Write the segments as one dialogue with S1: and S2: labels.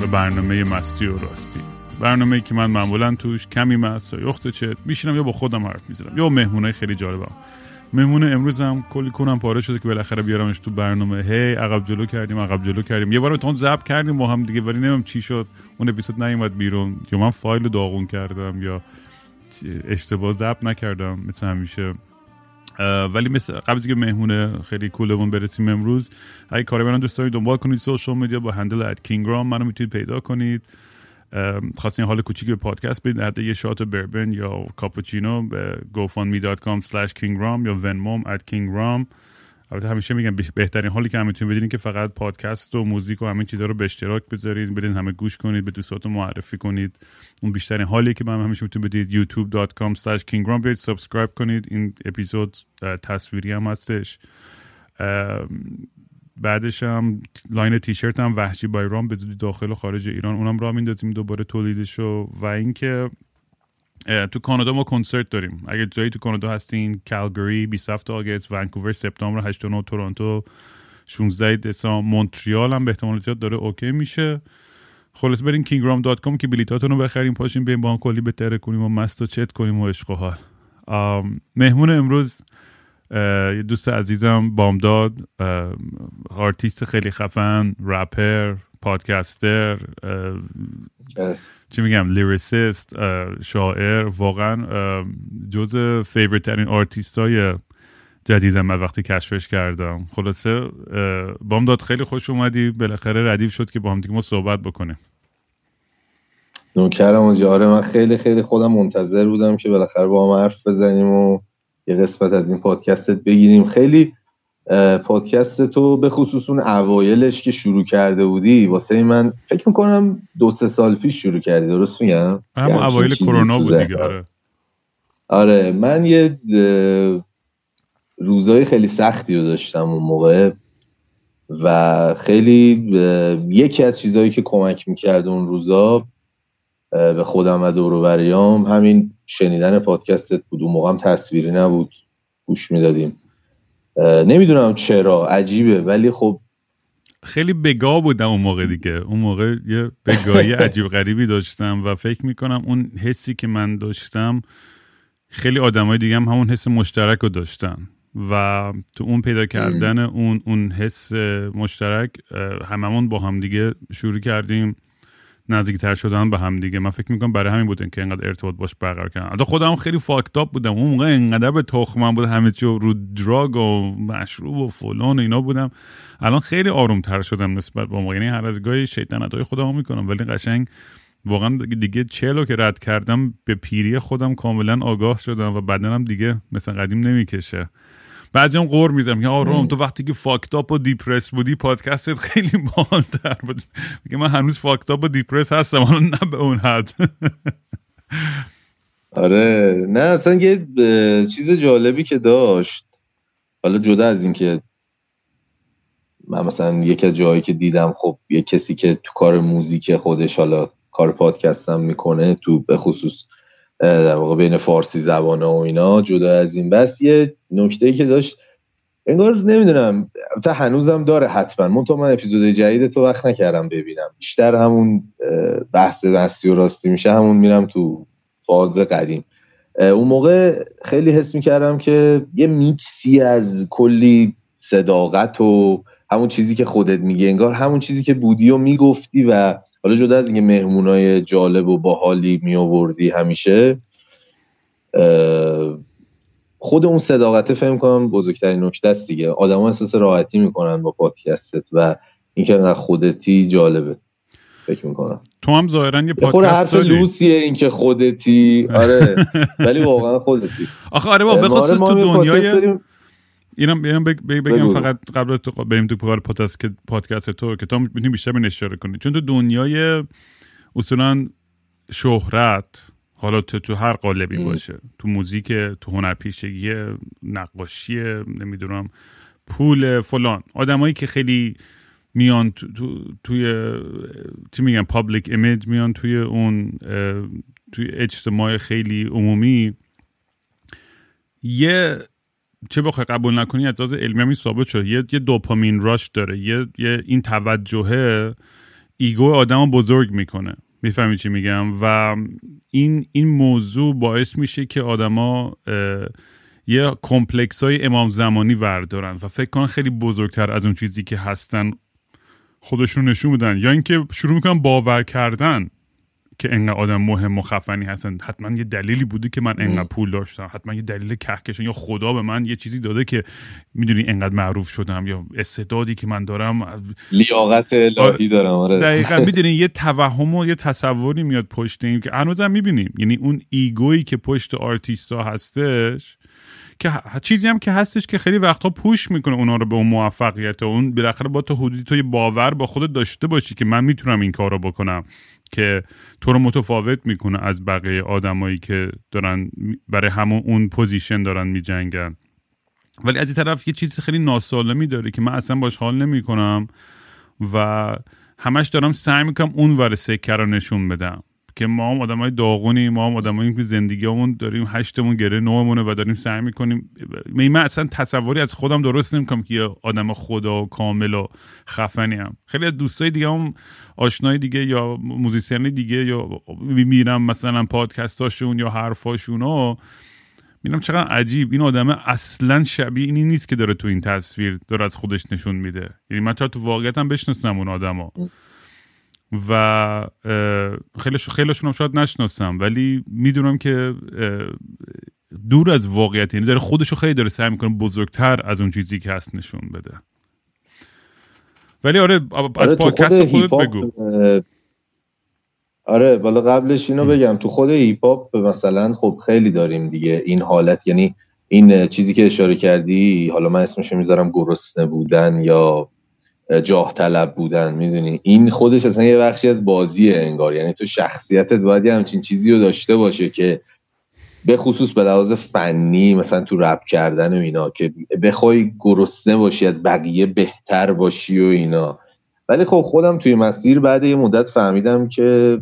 S1: به برنامه مستی و راستی. برنامه که من معمولا توش کمی مست یا یخت چت میشینم یا با خودم حرف می‌زنم یا مهمونای خیلی جالبم مهمون امروز هم کلی کنم پاره شده که بالاخره بیارمش تو برنامه. هی عقب جلو کردیم عقب جلو کردیم. یه بار تو ضبط کردیم با هم دیگه ولی نمیم چی شد. اون اپیزود نیومد بیرون. یا من فایل داغون کردم یا اشتباه ضبط نکردم. مثل همیشه ولی مثل قبل که مهمونه خیلی کولمون برسیم امروز. اگه کاری برن دوست دارید دنبال کنید سوشال میدیا با هندل ات کینگرام منو می‌تونید پیدا کنید. خواستین حال کوچیک به پادکست بدید حتی یه شات بربن یا کاپوچینو به gofundme.com slash kingram یا venmom at kingram. البته همیشه میگم بهترین حالی که هم می‌تونید بدین که فقط پادکست و موزیک و همین چیزا رو به اشتراک بذارید بدین همه گوش کنید به دوستاتون معرفی کنید. اون بیشترین حالی که من همیشه می‌تونید بدید youtube.com slash kingram بیاید سابسکرایب کنید. این اپیزود تصویری هم هستش. بعدش هم line تیشرت هم وحشی by رام به زودی داخل و خارج ایران اونم را میندازیم دوباره تولیدشو. و اینکه تو کانادا ما کنسرت داریم. اگه جایی تو کانادا هستین کالگری 27 August ونکوور سپتامبر 8 9 تورنتو 16 دسامبر مونتریال هم به احتمال زیاد داره OK میشه. خلاص برین kingram.com که بلیتاتون رو بخریم پاشین بریم با هم کلی بهتره کنیم و مست و چت کنیم و عشق و حال. مهمون امروز یه دوست عزیزم بامداد آرتیست خیلی خفن rapper podcaster چی میگم lyricist شاعر واقعا جز favorite ترین آرتیست های جدیدم من وقتی کشفش کردم. خلاصه بامداد خیلی خوش اومدی. بالاخره ردیف شد که با هم دیگه ما صحبت بکنیم.
S2: نوکرم اونجا آره من خیلی خیلی خودم منتظر بودم که بالاخره با هم حرف بزنیم و یه قسمت از این پادکستت بگیریم. خیلی پادکست تو به خصوص اون اوایلش که شروع کرده بودی واسه من فکر می‌کنم دو سه سال پیش شروع کردی درست میگم؟
S1: هم اوایل کرونا بود دیگه آره.
S2: آره من یه روزای خیلی سختی رو داشتم اون موقع و خیلی یکی از چیزهایی که کمک می‌کرد اون روزا به خودم و دوروبریام همین شنیدن پادکستت بود. اون موقع هم تصویری نبود. گوش می‌دادیم. نمی‌دونم چرا عجیبه ولی خب
S1: خیلی بگاه بودم اون موقع دیگه. اون موقع یه بگاهی عجیب غریبی داشتم و فکر می‌کنم اون حسی که من داشتم خیلی آدمای دیگه هم همون حس مشترک رو داشتن و تو اون پیدا کردن اون اون حس مشترک هممون با هم دیگه شروع کردیم. نزدیکتر شدن به هم دیگه. من فکر می‌کنم برای همین بود که اینقدر ارتباط باش برقرار کردم البته خودم خیلی فاکتاپ بودم. اون موقع اینقدر به تخمم بود همه چی رو دراگ و مشروب و فلان و اینا بودم. الان خیلی آروم تر شدم نسبت به موقع. یعنی هر از گاهی شیطنت های خودم می‌کنم. ولی قشنگ واقعا دیگه چلو که رد کردم به پیری خودم کاملا آگاه شدم و بدنم دیگه مثل قدیم نمی‌کشه. بعضی هم غر می‌زنم که آ رام تو وقتی که fucked up و depressed بودی پادکستت خیلی باحال‌تر بود. میگه من هنوز fucked up و depressed هستم حالا نه به اون حد.
S2: آره. نه اصلا یه چیز جالبی که داشت حالا جدا از این که من مثلا یکی از جایی که دیدم خب یه کسی که تو کار موزیک خودش حالا کار پادکستم می‌کنه تو به خصوص در واقع بین فارسی زبانه و اینا جدا از این بس. یه نکته که داشت انگار نمی‌دونم تا هنوزم داره حتما. من تو من اپیزود جدید تو وقت نکردم ببینم. بیشتر همون بحث مستی و راستی میشه همون میرم تو فاز قدیم. اون موقع خیلی حس می‌کردم که یه میکسی از کلی صداقت و همون چیزی که خودت میگه انگار همون چیزی که بودی و می‌گفتی و حالا جدا از اینکه مهمونای جالب و باحالی می آوردی همیشه خود اون صداقته فهم کنم بزرگترین نکته است دیگه. آدما احساس راحتی می‌کنن با پادکستت و اینکه انقدر خودتی جالبه. فکر می‌کنم.
S1: تو هم ظاهرا یه پادکست
S2: لوسیه اینکه خودتی. آره. ولی واقعا خودتی.
S1: آخه آره با بخصوص تو دنیای اینم اینم بگم فقط قبل تو بریم تو کار پادکست پادکست تو که تو می‌تونی بیشتر به اشاره کنی. چون تو دنیای اصولا شهرت حالا تو تو هر قالبی باشه تو موزیک تو هنرپیشگی نقاشی نمی‌دونم پول فلان. آدمایی که خیلی میان تو، تو، توی چی میگن public image میان توی اون توی اجتماع خیلی عمومی. یه چه بخوای قبول نکنی از لحاظ علمی هم ثابت شد یه, یه دوپامین rush داره. یه, یه این توجهه ego آدم بزرگ می‌کنه. می‌فهمی چی میگم؟ و این این موضوع باعث میشه که آدما یه complex های امام زمانی وردارن و فکر کنن خیلی بزرگتر از اون چیزی که هستن خودشون نشون بدن یا اینکه شروع می‌کنن باور کردن. که انقدر آدم مهم و خفنی هستن. حتما یه دلیلی بوده که من انقدر پول داشتم. حتما یه دلیل کهکشان. یا خدا به من یه چیزی داده که می‌دونی انقدر معروف شدم یا استعدادی که من دارم.
S2: لیاقت الهی دارم آره.
S1: دقیقا. می‌دونی یه توهم و یه تصوری میاد پشت این که هنوزم می‌بینیم. یعنی اون ego یی که پشت آرتیستا هستش که چیزی هم که هستش که خیلی وقتا push می‌کنه اونا رو به اون موفقیت و اون بالاخره با تو حدودی تو یه باور با خودت داشته باشی که من می‌تونم این کار رو بکنم که تو رو متفاوت می‌کنه از بقیه آدمایی که دارن برای همون اون position دارن میجنگن. ولی از این طرف یه چیز خیلی ناسالمی داره که من اصلا باش حال نمی‌کنم و همش دارم سعی می‌کنم اون ور سکه رو نشون بدم. که ما هم آدم های داغونی ما هم آدم که زندگیمون داریم هشتمون گره نومونه و داریم سعی می‌کنیم. من اصلا تصوری از خودم درست نمی‌کنم که یه آدم خدا و کامل و خفنی هم خیلی از دوستای دیگه هم آشنای دیگه یا موزیسین دیگه یا میرم مثلا پادکستاشون یا حرفاشون و میرم چقدر عجیب. این آدم اصلا شبیه اینی نیست که داره تو این تصویر داره از خودش نشون میده. یعنی من تو واقعیت هم بشناسم اون آدم و خیلی خیلیشون هم شاید نشناسم ولی می‌دونم که دور از واقعیت یعنی داره خودشو خیلی داره سعی می‌کنه بزرگتر از اون چیزی که هست نشون بده ولی آره از آره پادکست خودت بگو
S2: آره بالا قبلش اینو بگم تو خود هیپ هاپ مثلا خب خیلی داریم دیگه این حالت یعنی این چیزی که اشاره کردی حالا من اسمشو می‌ذارم گرسنه بودن یا جاه طلب بودن می‌دونی. این خودش اصلا یه بخشی از بازیه انگار. یعنی تو شخصیتت باید یه همچین چیزی رو داشته باشه که به خصوص به لحاظ فنی مثلا تو رپ کردن و اینا که بخوای گرسنه باشی از بقیه بهتر باشی و اینا. ولی خب خودم توی مسیر بعد یه مدت فهمیدم که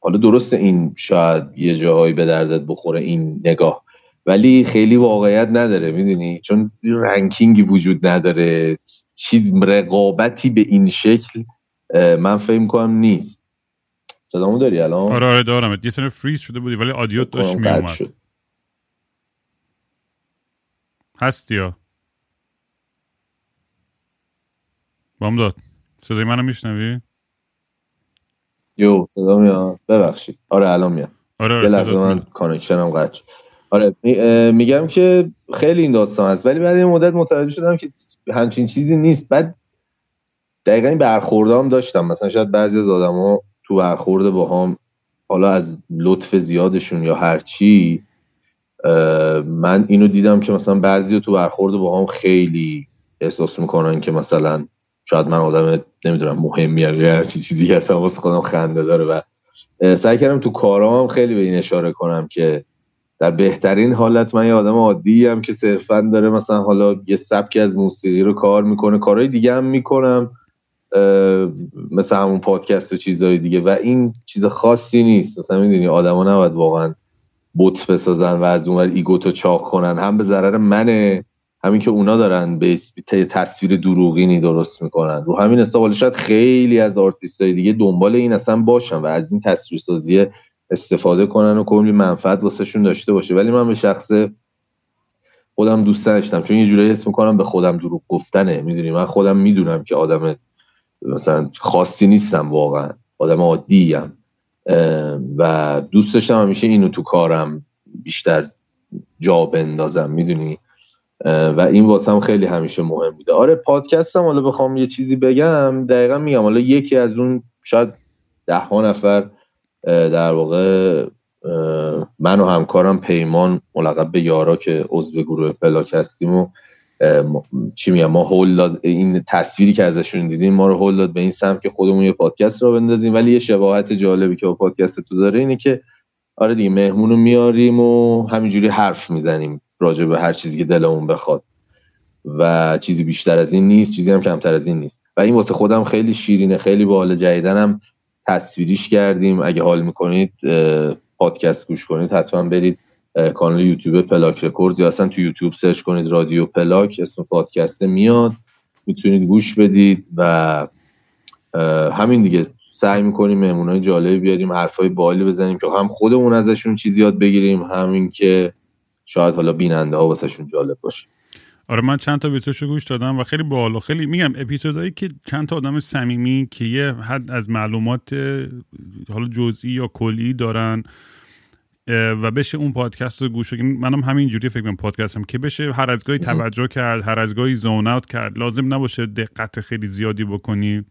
S2: حالا درست این شاید یه جاهایی به دردت بخوره این نگاه. ولی خیلی واقعیت نداره می‌دونی؟ چون رنکینگی وجود نداره. چیز رقابتی به این شکل من فکر کنم نیست. صدامو داری الان؟
S1: آره آره دارم. یه سر فریز شده بودی ولی آدیو داشت می اومد هستی یا؟ بام داد. صدای منو میشنوی؟
S2: یو صدا میاد. ببخشید. آره الان میاد.
S1: آره,
S2: آره یه لحظه من کانکشنم قطع آره میگم که خیلی این داستان هست ولی بعد این مدت متوجه شدم که همچین چیزی نیست. بعد دقیقا این برخوردام داشتم. مثلا شاید بعضی از ها تو برخورد با هم حالا از لطف زیادشون یا هرچی من اینو دیدم که مثلا بعضی تو برخورد با هم خیلی احساس می‌کنن که مثلا شاید من آدم نمی‌دونم مهمی یا هر چیزی هستم واسه خودم خنده داره و سعی کردم تو کارام خیلی به این اشاره کنم که در بهترین حالت من یه آدم عادی هم که صرفا داره مثلا حالا یه سبکی از موسیقی رو کار می‌کنه کارهای دیگه هم می‌کنم مثل همون پادکست و چیزهای دیگه. و این چیز خاصی نیست. مثلا می‌دونی آدما نباید واقعا بت بسازن و از اونور ego تو چاق کنن. هم به ضرر منه همین که اونا دارن یه تصویر دروغینی درست می‌کنن. رو همین حساب شاید خیلی از آرتیست های دیگه دنبال این اصلا باشن و از این تصویرسازی استفاده کنن و کلی منفعت واسهشون داشته باشه. ولی من به شخص خودم دوست داشتم چون یه جورایی حس می‌کنم به خودم دروغ گفتنه. می‌دونی؟ من خودم می‌دونم که آدم مثلا خاصی نیستم واقعا. آدم عادی ام و دوست داشتم همیشه اینو تو کارم بیشتر جا بندازم. می‌دونی؟ و این واسم خیلی همیشه مهم بوده. آره پادکستم حالا بخوام یه چیزی بگم. دقیقا میگم حالا یکی از اون شاید ده ها نفر در واقع من و همکارم پیمان ملقب به یارا که عضو گروه پلاک هستیم و چی میگم ما هول داد این تصویری که ازشون دیدیم ما رو هول داد به این سمت که خودمون یه پادکست رو بندازیم. ولی یه شباهت جالبی که با پادکست تو داره اینه که آره دیگه مهمون رو میاریم و همینجوری حرف می‌زنیم راجع به هر چیزی که دلمون بخواد. و چیزی بیشتر از این نیست چیزی هم کمتر از این نیست. و این واسه خودم خیلی شیرینه خیلی باحال جدیدنم. تصویریش کردیم. اگه حال می‌کنید پادکست گوش کنید حتما برید کانال یوتیوب پلاک رکورد یا اصلا تو یوتیوب search کنید رادیو پلاک اسم پادکست میاد. می‌تونید گوش بدید و همین دیگه. سعی می‌کنیم مهمونای جالبی بیاریم حرفای بالی بزنیم که هم خودمون ازشون چیزی یاد بگیریم همین که شاید حالا بیننده ها واسهشون جالب باشه.
S1: آره من چند تا ویدیوشو گوش دادم و خیلی باحال خیلی میگم اپیزودایی که چند تا آدم صمیمی که یه حد از معلومات حالا جزئی یا کلی دارن و بشه اون پادکست رو گوش منم همینجوری فکر کنم پادکست هم که بشه هر از گاهی توجه کرد هر از گاهی زون اوت کرد. لازم نباشه دقت خیلی زیادی بکنی.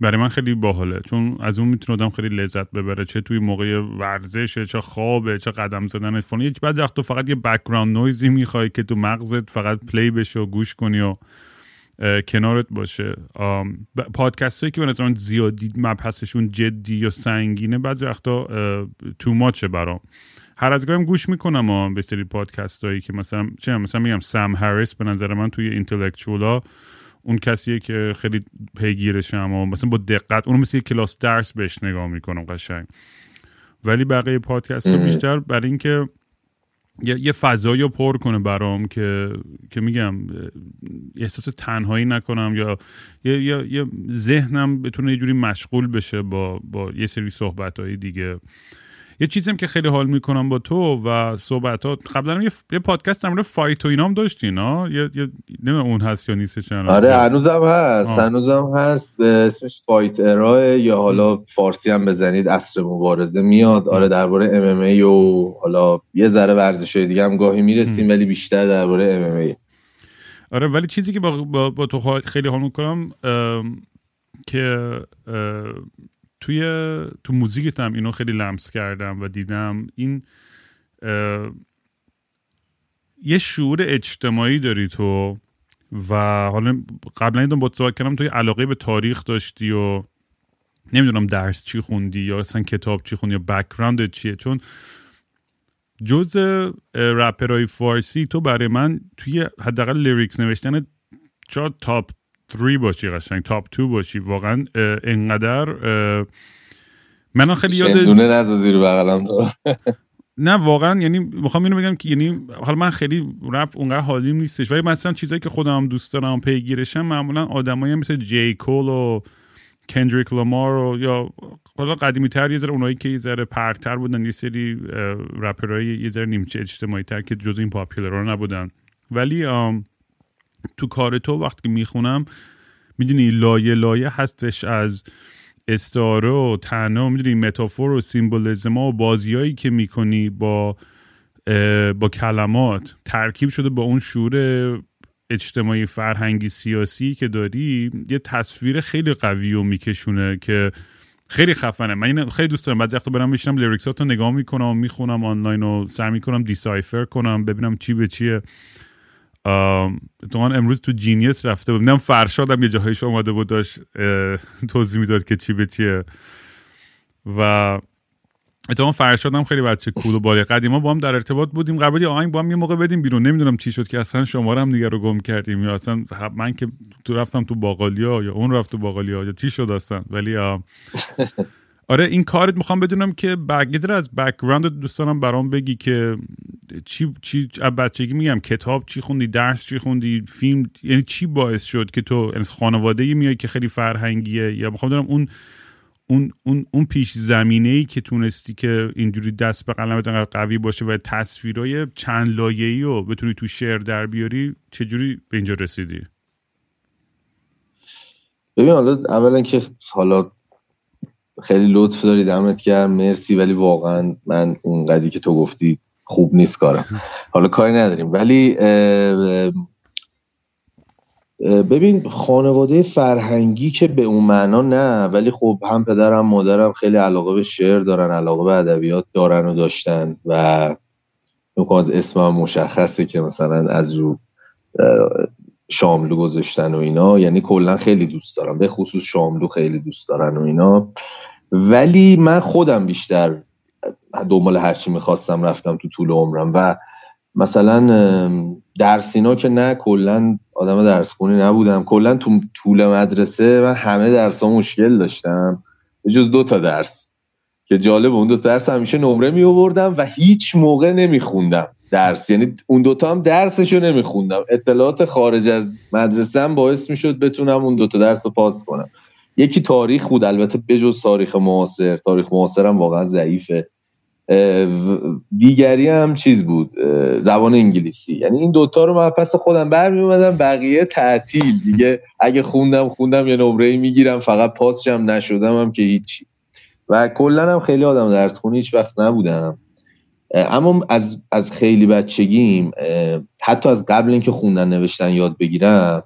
S1: برای من خیلی باحاله. چون از اون می‌تونه آدم خیلی لذت ببره. چه توی موقع ورزش چه خوابه چه قدم زدن فون یک بعد وقت فقط یه بکگراند نویزی می‌خوای که تو مغزت فقط پلی بشه و گوش کنی و کنارت باشه. پادکست هایی که به نظرم زیادی مبحثشون جدی یا سنگینه بعضی وقتا تو ماچه برام. هر از گاهیم گوش می‌کنم به سری پادکست هایی که مثلا چه مثلا میگم سم هریس به نظر من توی اینتלקچولا اون کسیه که خیلی پیگیرشم و مثلا با دقت اونو مثل کلاس درس بهش نگاه می‌کنم قشنگ. ولی بقیه پادکست رو بیشتر برای اینکه یه, یه فضایی رو پر کنه برام که که میگم احساس تنهایی نکنم یا یه, یه،, یه ذهنم بتونه یه جوری مشغول بشه با, با یه سری صحبت دیگه. یه چیزی هم که خیلی حال می‌کنم با تو و صحبتات قبلا یه, یه پادکست هم فایت و اینام داشتی نه یه, یه اون هست یا نیست چند
S2: آره هنوزم هست هنوزم هست یه اسمش Fight Era ئه یا حالا فارسی هم بزنید عصر مبارزه میاد. آره درباره MMA و حالا یه ذره ورزش دیگه هم گاهی می‌رسیم ولی بیشتر درباره MMA
S1: آره ولی چیزی که با, با, با تو خیلی حال می‌کنم که توی تو موزیکت هم اینو خیلی لمس کردم و دیدم این یه شعور اجتماعی داری تو و حالا قبلا این با صحبت کردم توی علاقه به تاریخ داشتی و نمی‌دونم درس چی خوندی یا اصلا کتاب چی خوندی یا background چیه. چون جز رپرهای فارسی تو برای من توی حداقل lyrics نوشتن چا top 3 باشی قشنگ top 2 باشی. واقعا انقدر من خیلی یاد
S2: دونه زیر بغلم
S1: نه واقعا یعنی می‌خوام اینو بگم که یعنی حالا من خیلی رپ اونقدر حالیم نیستش ولی مثلا چیزایی که خودم دوست دارم پیگیرشم معمولا آدمایی مثل جی کول و کندریک لامار و یا حالا قدیمی تر یه ذره اونایی که یه ذره پرتر بودن یه سری رپرهای یه ذره نیمچه اجتماعی تر که جز این پاپیلر نبودن. ولی تو کار تو وقتی می‌خونم می‌دونی لایه لایه هستش از استعاره و تنها می‌دونی metaphor و symbolism و بازیایی که می‌کنی با با کلمات. ترکیب شده با اون شعور اجتماعی فرهنگی سیاسی که داری یه تصویر خیلی قوی و میکشونه که خیلی خفنه. من خیلی دوست دارم. بعضی وقتا برم بشینم lyrics اتو نگاه می‌کنم می‌خونم آنلاین و سعی می‌کنم decipher کنم ببینم چی به چیه. اتفاقا امروز تو Genius رفته بود فرشاد فرشادم یه جاهایش آماده بود داشت توضیح می‌داد که چی به چیه. و اتفاقا فرشادم خیلی بچه cool و باحالی قدیما با هم در ارتباط بودیم. قبل یه آهنگ با هم یه موقع بدیم بیرون. نمی‌دونم چی شد که اصلا شما هم دیگه رو گم کردیم یا اصلا من که تو رفتم تو باقالیا یا اون رفت تو باقالیا یا چی شد اصلا. ولی آره این کارت می‌خوام بدونم که بگذر از background دوستانم برام بگی که چی چی بچگی میگم کتاب چی خوندی درس چی خوندی فیلم یعنی چی باعث شد که تو از خانواده میای که خیلی فرهنگیه یا می‌خوام بدونم اون اون اون اون پیش زمینه ای که تونستی که اینجوری دست به قلمت انقدر قوی باشه و تصویرای چند لایه‌ای رو بتونی تو شعر در بیاری چجوری به اینجا رسیدی؟
S2: ببین حالا اولا که حالا خیلی لطف داری دمت گرم. مرسی ولی واقعا من اون قدی که تو گفتی خوب نیست کارم. حالا کاری نداریم. ولی ببین خانواده فرهنگی که به اون معنا نه ولی خب هم پدرم مادرم خیلی علاقه به شعر دارن علاقه به ادبیات دارن و داشتن و از اسمم مشخصه که مثلا از رو شاملو گذاشتن و اینا. یعنی کلا خیلی دوست دارم. به خصوص شاملو خیلی دوست دارن و اینا. ولی من خودم بیشتر دنبال هرچی می‌خواستم رفتم تو طول عمرم و مثلا درسینا که نه کلا آدم درس خونی نبودم. کلا تو طول مدرسه من همه درس ها مشکل داشتم. به جز دو تا درس. که جالب اون دو تا درس همیشه نمره می و هیچ موقع نمیخوندم درس. یعنی اون دوتا هم درسشو نمیخوندم. اطلاعات خارج از مدرسه هم باعث می‌شد بتونم اون دوتا درس رو پاس کنم. یکی تاریخ بود البته بجز تاریخ معاصر. تاریخ معاصر هم واقعا ضعیفه. دیگری هم چیز بود زبان انگلیسی. یعنی این دوتا رو من پس خودم برمی اومدم بقیه تعطیل. دیگه اگه خوندم خوندم یه نمره می‌گیرم فقط پاسشم نشدم هم که هیچی. و کلا هم خیلی آدم درس خونی هیچ وقت نبودم. اما از, از خیلی بچگیم حتی از قبل اینکه خوندن نوشتن یاد بگیرم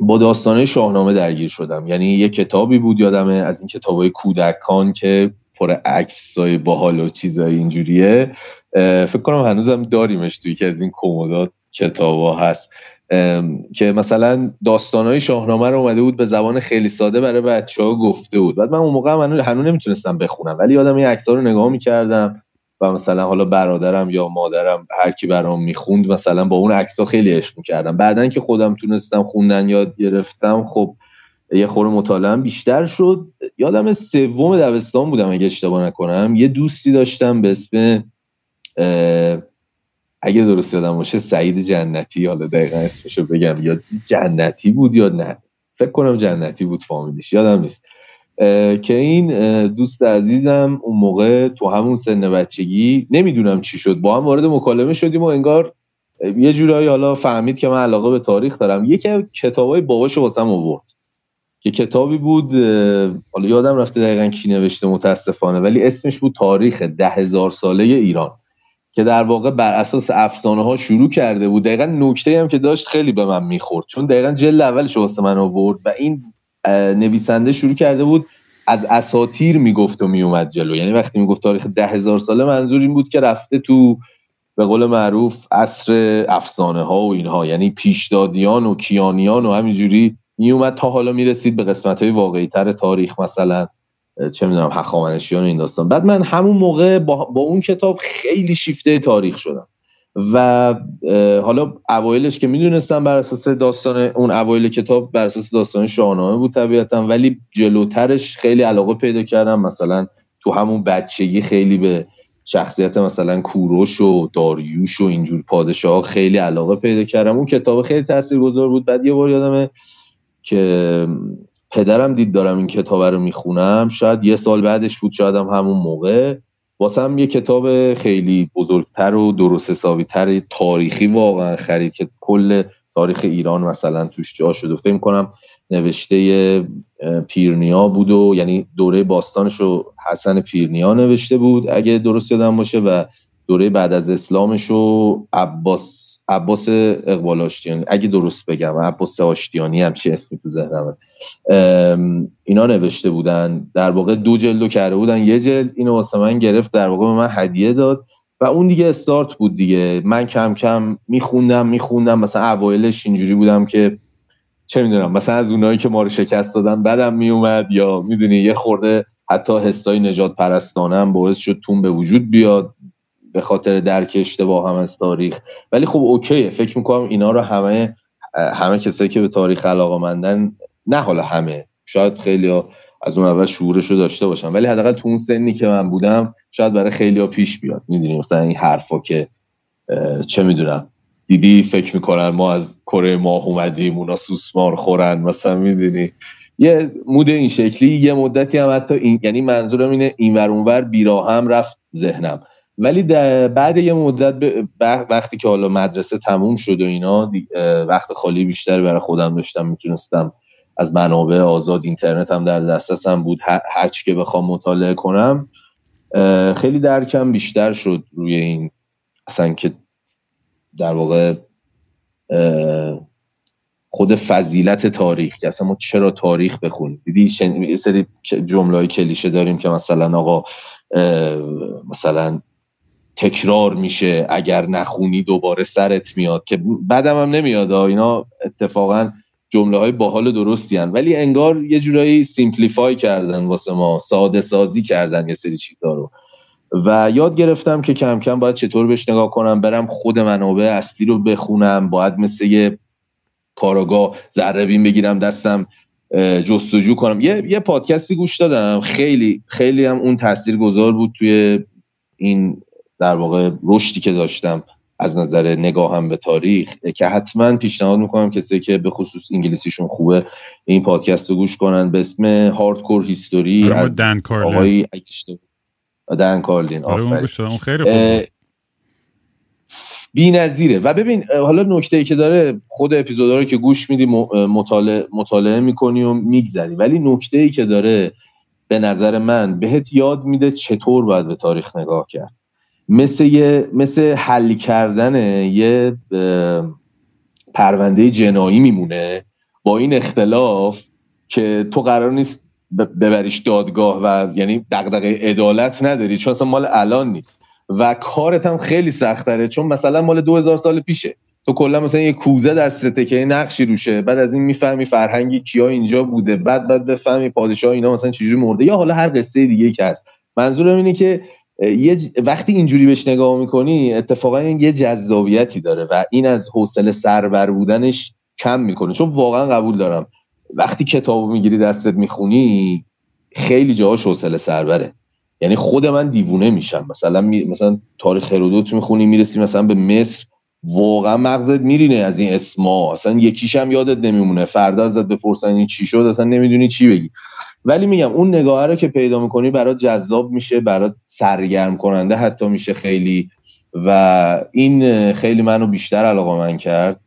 S2: با داستانه شاهنامه درگیر شدم. یعنی یه کتابی بود یادمه از این کتابای کودکان که پر عکسای باحال و چیزای اینجوریه. فکر کنم هنوزم داریمش توی که از این کمدات کتابا هست. که مثلا داستانهای شاهنامه رو اومده بود به زبان خیلی ساده برای بچه ها گفته بود. بعد من اون موقع هنوز نمی‌تونستم بخونم ولی یادم این عکس رو نگاه می‌کردم. و مثلا حالا برادرم یا مادرم هر کی برام می‌خوند مثلا با اون عکس خیلی عشق می‌کردم. بعدا که خودم تونستم خوندن یاد گرفتم خب یه خور مطالعه بیشتر شد. یادم سوم دبستان بودم اگه اشتباه نکنم. یه دوستی داشتم به اسم اگه درست یادم باشه سعید جنتی. حالا دقیقا اسمشو بگم. یا جنتی بود یا نه؟ فکر کنم جنتی بود فامیلیش یادم نیست. که این دوست عزیزم اون موقع تو همون سن بچگی نمی‌دونم چی شد. با هم وارد مکالمه شدیم و انگار یه جورایی حالا فهمید که من علاقه به تاریخ دارم. یکی کتابای باباشو واسم آورد که کتابی بود حالا یادم رفته دقیقا کی نوشته متاسفانه ولی اسمش بود تاریخ ده هزار ساله ایران که در واقع بر اساس افسانه ها شروع کرده بود. دقیقا نکته هم که داشت خیلی به من می‌خورد. چون دقیقا جلد اولش واسه من آورد و این نویسنده شروع کرده بود از اساتیر می‌گفت و میومد جلو. یعنی وقتی می‌گفت تاریخ ده هزار ساله منظور این بود که رفته تو به قول معروف عصر افسانه ها و اینها. یعنی پیشدادیان و کیانیان و همینجوری میومد تا حالا می‌رسید به قسمت های واقعی تر تاریخ مثلا چه می‌دونم هخامنشیان این داستان. بعد من همون موقع با, با اون کتاب خیلی شیفته تاریخ شدم. و حالا اوایلش که می‌دونستم بر اساس داستان اون اوایل کتاب بر اساس داستان شاهنامه بود طبیعتا ولی جلوترش خیلی علاقه پیدا کردم. مثلا تو همون بچگی خیلی به شخصیت مثلا کوروش و داریوش و اینجور پادشاه خیلی علاقه پیدا کردم. اون کتاب خیلی تاثیرگذار بود. بعد یه بار یادمه که پدرم دید دارم این کتاب رو می‌خونم. شاید یه سال بعدش بود شاید هم همون موقع. واسم یه کتاب خیلی بزرگتر و درست حسابی تر تاریخی واقعا خرید که کل تاریخ ایران مثلا توش جا شد و فکر کنم نوشته پیرنیا بود و یعنی دوره باستانش رو حسن پیرنیا نوشته بود اگه درست یادم باشه و دوره بعد از اسلامش رو عباس عباس اقبال آشتیانی اگه درست بگم عباس آشتیانی هم چی اسمی تو ذهنمه. اینا نوشته بودن در واقع دو جلدو کرده بودن. یه جلد اینو واسه من گرفت در واقع به من هدیه داد و اون دیگه استارت بود دیگه. من کم کم میخوندم میخوندم. مثلا اوایلش اینجوری بودم که چه می‌دونم مثلا از اونایی که ما رو شکست دادن بدم میومد یا می‌دونی یه خورده حتی حسای نجات پرستانه هم باعث شد تون به وجود بیاد. به خاطر درک اشتباه هم از تاریخ. ولی خب اوکیه. فکر می‌کنم اینا رو همه همه کسایی که به تاریخ علاقه مندن نه حالا همه. شاید خیلی از اون اول شعورش رو داشته باشن. ولی حداقل تو اون سنی که من بودم شاید برای خیلی ها پیش بیاد. می‌دونی مثلا این حرفا که چه می‌دونم. دیدی فکر می‌کنن ما از کره ماه اومدیم اونا سوسمار خورن مثلا می‌دونی. یه مود این شکلی یه مدتی هم حتی این یعنی منظورم اینه این ور اونور بیراه هم رفت ذهنم. ولی بعد یه مدت وقتی که حالا مدرسه تموم شد و اینا وقت خالی بیشتر برای خودم داشتم می‌تونستم از منابع آزاد اینترنت هم در دسترسم بود هرچی که بخوام مطالعه کنم خیلی درکم بیشتر شد روی این اصلا که در واقع خود فضیلت تاریخ که اصلا ما چرا تاریخ بخونیم؟ دیدی یه سری جمله کلیشه داریم که مثلا آقا مثلا تکرار میشه اگر نخونی دوباره سرت میاد که بعدم هم نمیاد اینا اتفاقا جمله های باحال درستی هن. ولی انگار یه جورایی simplify کردن واسه ما ساده سازی کردن یه سری چیزها رو. و یاد گرفتم که کم کم باید چطور بهش نگاه کنم برم خود منابع اصلی رو بخونم باید مثل یه کارآگاه ذره بگیرم دستم جستجو کنم. یه یه پادکستی گوش دادم. خیلی خیلی هم اون تاثیر گذار بود توی این در واقع رشدی که داشتم از نظر نگاهم به تاریخ که حتما پیشنهاد می‌کنم کسی که به خصوص انگلیسیشون خوبه این پادکست رو گوش کنن. به اسم هاردکور هیستوری
S1: از دن
S2: آقای دن کارلین
S1: آره، خیلی
S2: بی نظیره و ببین حالا نکته ای که داره خود اپیزودا رو که گوش میدی مطالعه, مطالعه می‌کنی و میگذری. ولی نکته ای که داره به نظر من بهت یاد میده چطور باید به تاریخ نگاه کرد. مثل یه مثل حل کردن یه پرونده جنایی میمونه با این اختلاف که تو قرار نیست ببریش دادگاه و یعنی دغدغه عدالت نداری چون اصلا مال الان نیست. و کارت هم خیلی سختره چون مثلا مال 2000 سال پیشه. تو کلا مثلا یه کوزه دستته که نقشی روشه بعد از این می‌فهمی فرهنگی کیا اینجا بوده بعد بعد بفهمی پادشاه اینا مثلا چجوری مرده یا حالا هر قصه دیگه که هست. منظورم اینه که یه وقتی اینجوری بهش نگاه می‌کنی اتفاقا یه جذابیتی داره و این از حوصله سربر بودنش کم می‌کنه. چون واقعا قبول دارم. وقتی کتابو می‌گیری دستت می‌خونی خیلی جاهاش حوصله سربره یعنی خود من دیوونه میشم. مثلا می... مثلا تاریخ هرودوت می‌خونی می‌رسی مثلا به مصر واقعا مغزت میرینه از این اسما. اصلا یکیش هم یادت نمیمونه. فردا ازت بپرسن این چی شد اصلا نمی‌دونی چی بگی. ولی میگم اون نگاه رو که پیدا می‌کنی برات جذاب میشه برات سرگرم کننده حتی میشه خیلی. و این خیلی منو بیشتر علاقه من کرد.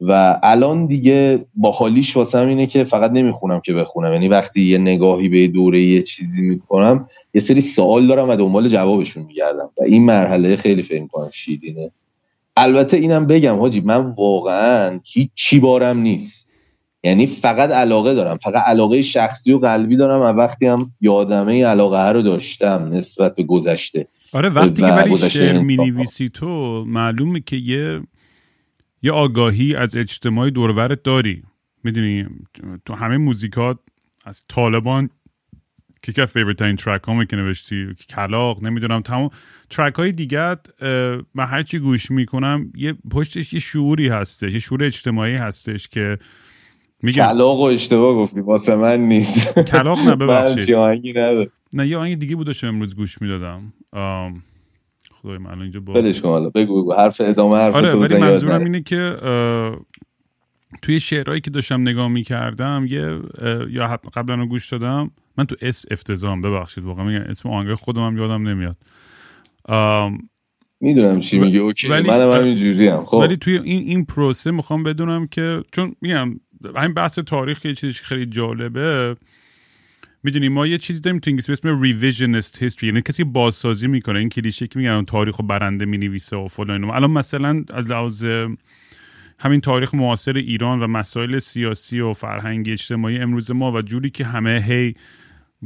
S2: و الان دیگه با حالیش واسم اینه که فقط نمی‌خونم که بخونم. یعنی وقتی یه نگاهی به دوره یه چیزی می‌کنم یه سری سوال دارم و دنبال جوابشون میگردم. و این مرحله خیلی فکر کنم شیرینه. البته اینم بگم حاجی من واقعا هیچ چی بارم نیست. یعنی فقط علاقه دارم فقط علاقه شخصی و قلبی دارم و وقتی هم یادمه علاقه رو داشتم نسبت به گذشته.
S1: آره وقتی که ولی شعر می تو معلومه که یه یه آگاهی از اجتماعی دور و ورت داری. می‌دونی تو همه موزیکات از طالبان که که favorite این track هامه که نوشتی کلاغ نمی‌دونم تمام track های دیگر من هرچی گوش می‌کنم یه پشتش یه شعوری هستش یه شعور اجتماعی هستش که
S2: میگم. کلاغ و اشتباه گفتی واسه من نیست.
S1: کلاغ نه ببخشید.
S2: نه
S1: یه آهنگ دیگه بودش امروز گوش می‌دادم. خدای من الان اینجا
S2: بلش کن حالا بگو بگو. حرف ادامه حرف
S1: آره ولی منظورم اینه که توی شعرهایی که داشتم نگاه می‌کردم یه یا قبلا گوش دادم من تو اس افتضام ببخشید واقعا میگم اسم آهنگ خودم هم یادم نمیاد.
S2: می‌دونم چی میگه okay. ولی منم همینجوری هم خب.
S1: ولی توی این این پروسه می‌خوام بدونم که چون میگم همین بحث تاریخ یه چیزی خیلی جالبه. می‌دونی ما یه چیزی داریم تو انگلیسی به اسم revisionist history یعنی کسی بازسازی می‌کنه. این کلیشه که میگن تاریخ و برنده می‌نویسه و فلان الان مثلا از لحاظ همین تاریخ معاصر ایران و مسائل سیاسی و فرهنگی اجتماعی امروز ما و جوری که همه هی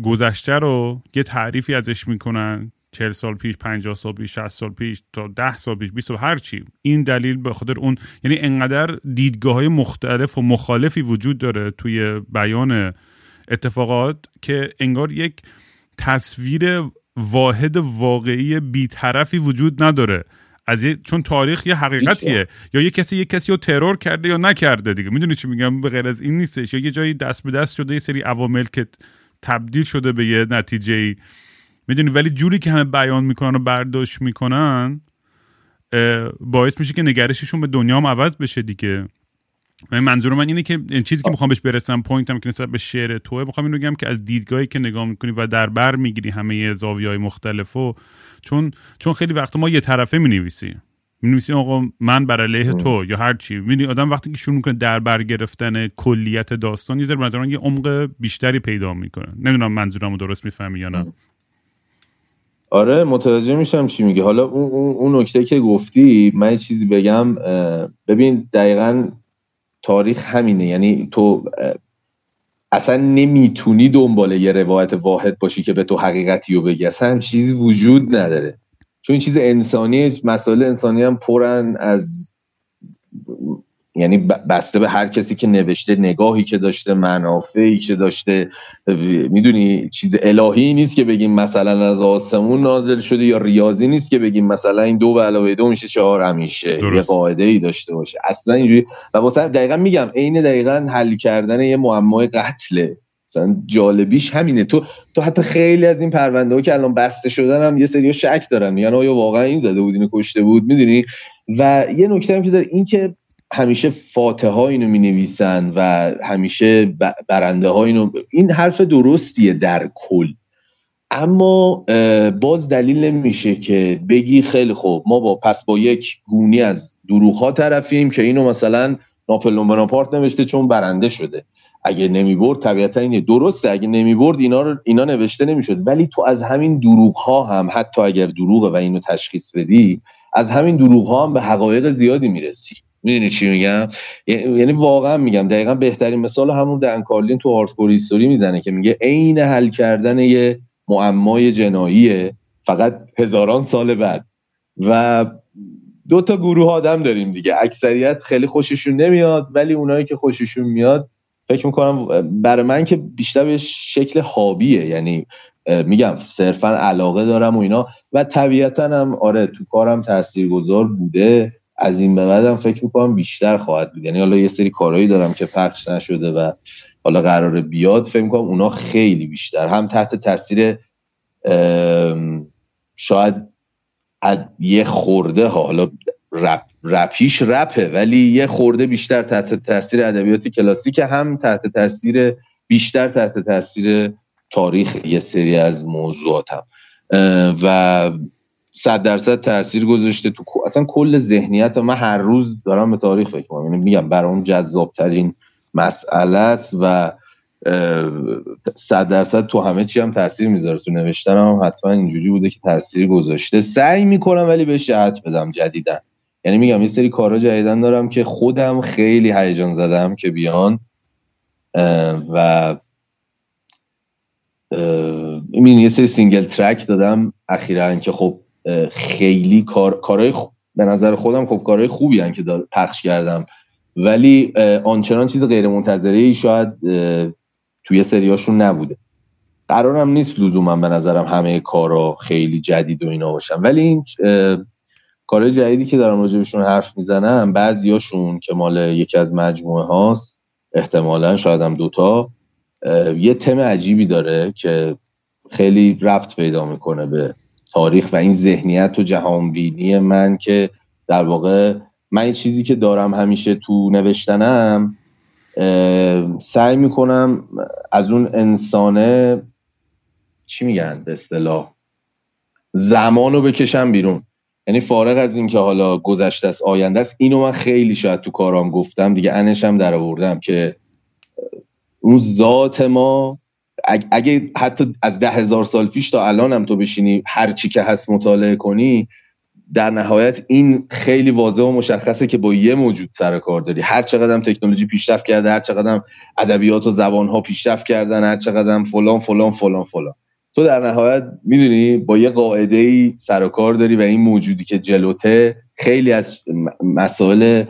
S1: گذشته رو یه تعریفی ازش می‌کنن. 40 سال پیش 50 سال پیش 60 سال پیش تا 10 سال پیش 20 سال هر چی. این دلیل به خاطر اون یعنی انقدر دیدگاه های مختلف و مخالفی وجود داره توی بیان اتفاقات که انگار یک تصویر واحد واقعی بیطرفی وجود نداره. از چون تاریخ یه حقیقتیه. یا یه کسی یه کسی رو ترور کرده یا نکرده دیگه. می‌دونی چی میگم؟ به غیر از این نیستش. یا یه جایی دست به دست شده یه سری عوامل که تبدیل شده به یه نتیجه ای می‌دونی ولی جوری که همه بیان می‌کنن و برداشت می‌کنن باعث میشه که نگرششون به دنیا هم عوض بشه دیگه. منظور من اینه که چیزی که می‌خوام بهش برسم پوینتم که نسبت به شعر توه می‌خوام اینو بگم که از دیدگاهی که نگاه می‌کنی و در بر می‌گیری همه زاویه های مختلف و چون چون خیلی وقت ما یه طرفه می‌نویسی می‌نویسی آقا من بر علیه تو یا هر چی. می‌دونی آدم وقتی که شروع می‌کنه در بر گرفتن کلیت داستان یه ذره یه عمق بیشتری پیدا می‌کنه. نمی‌دونم منظورمو درست می‌فهمی یا نه.
S2: آره متوجه میشم چی میگی. حالا اون اون نکته که گفتی من یه چیزی بگم ببین دقیقا تاریخ همینه. یعنی تو اصلا نمی‌تونی دنبال یه روایت واحد باشی که به تو حقیقتی رو بگی. اصلا هم چیزی وجود نداره. چون چیز انسانی مسائل انسانی هم پرن از یعنی بسته به هر کسی که نوشته نگاهی که داشته منافعی که داشته. می‌دونی چیز الهی نیست که بگیم مثلا از آسمون نازل شده یا ریاضی نیست که بگیم مثلا این دو به علاوه دو میشه چهار همیشه یه قاعده ای داشته باشه. اصلا اینجوری. و واسه دقیقا میگم عین دقیقا حل کردن یه معمای قتله. مثلا جالبیش همینه. تو تو حتی خیلی از این پرونده ها که الان بسته شدن هم یه سری شک دارن. میگن آیا واقعا این زده بود اینو کشته بود؟ می‌دونی؟ و یه نکته هم که داره این که همیشه فاتحه ها اینو می نویسن و همیشه برنده ها اینو این حرف درستیه در کل. اما باز دلیل نمیشه که بگی خیلی خوب ما با پس با یک گونی از دروغ ها طرفیم که اینو مثلا ناپلون بناپارت نوشته چون برنده شده. اگه نمی برد طبیعتا اینه. درسته اگه نمی برد اینا رو اینا نوشته نمی‌شد. ولی تو از همین دروغ ها هم حتی اگر دروغه و اینو تشخیص بدی از همین دروغ ها هم به حقایق زیادی می‌رسی. می‌دونی چی میگم؟ یعنی واقعا میگم دقیقا بهترین مثال همون دن کارلین تو هاردکور هیستوری می‌زنه که میگه عین حل کردن یه معمای جناییه فقط هزاران سال بعد. و دو تا گروه آدم داریم دیگه. اکثریت خیلی خوششون نمیاد ولی اونایی که خوششون میاد فکر می‌کنم برای من که بیشتر به شکل هابیه یعنی میگم صرفا علاقه دارم و اینا. و طبیعتا هم آره تو کارم تاثیرگذار بوده. از این به بعدم فکر می‌کنم بیشتر خواهد بود. یعنی حالا یه سری کارهایی دارم که پخش نشده و حالا قرار بیاد فکر می‌کنم اونا خیلی بیشتر. هم تحت تاثیر شاید یه خورده ها حالا رپ رپیش رپه ولی یه خورده بیشتر تحت تاثیر ادبیات کلاسیک هم تحت تاثیر بیشتر تحت تاثیر تاریخ یه سری از موضوعاتم. و صد درصد تاثیر گذاشته تو اصلا کل ذهنیت من هر روز دارم به تاریخ فکر کنم یعنی میگم برام جذاب ترین مسئله است و صد درصد تو همه چی هم تاثیر می‌ذاره. تو نوشتنم هم حتما اینجوری بوده که تاثیر گذاشته. سعی می‌کنم ولی بهش جهت بدم جدیدن یعنی میگم یه سری کارا جدیدن دارم که خودم خیلی هیجان زدم که بیان و این یه سری single track دادم. اخیرا که خب خیلی کار کارهای به نظر خودم خب کارهای خوبی هستن که پخش کردم. ولی آنچنان چیز غیر منتظره ای شاید توی سریاشون نبوده. قرارم نیست لزوما به نظرم همه کارا خیلی جدید و اینا باشن. ولی این کارهای جدیدی که دارم راجبشون حرف می‌زنم بعضیاشون که مال یکی از مجموعه هاست احتمالا شاید هم دوتا یه تم عجیبی داره که خیلی ربط پیدا می‌کنه به تاریخ و این ذهنیت و جهانبینی من که در واقع من این چیزی که دارم همیشه تو نوشتنم سعی می‌کنم از اون انسانه چی میگن به اصطلاح؟ زمان بکشم بیرون. یعنی فارغ از این که حالا گذشته است آینده است اینو من خیلی شاید تو کارام گفتم دیگه انشم در آوردم که اون ذات ما اگه حتی از ده هزار سال پیش تا الان هم تو بشینی هر چی که هست مطالعه کنی در نهایت این خیلی واضح و مشخصه که با یه موجود سر کار داری. هر چقدر تکنولوژی پیشرفت کرده هر چقدر ادبیات و زبان ها پیشرفت کردن هر چقدر فلان فلان فلان فلان. تو در نهایت می‌دونی با یه قاعده ای سر کار داری و این موجودی که جلوته خیلی از مسائل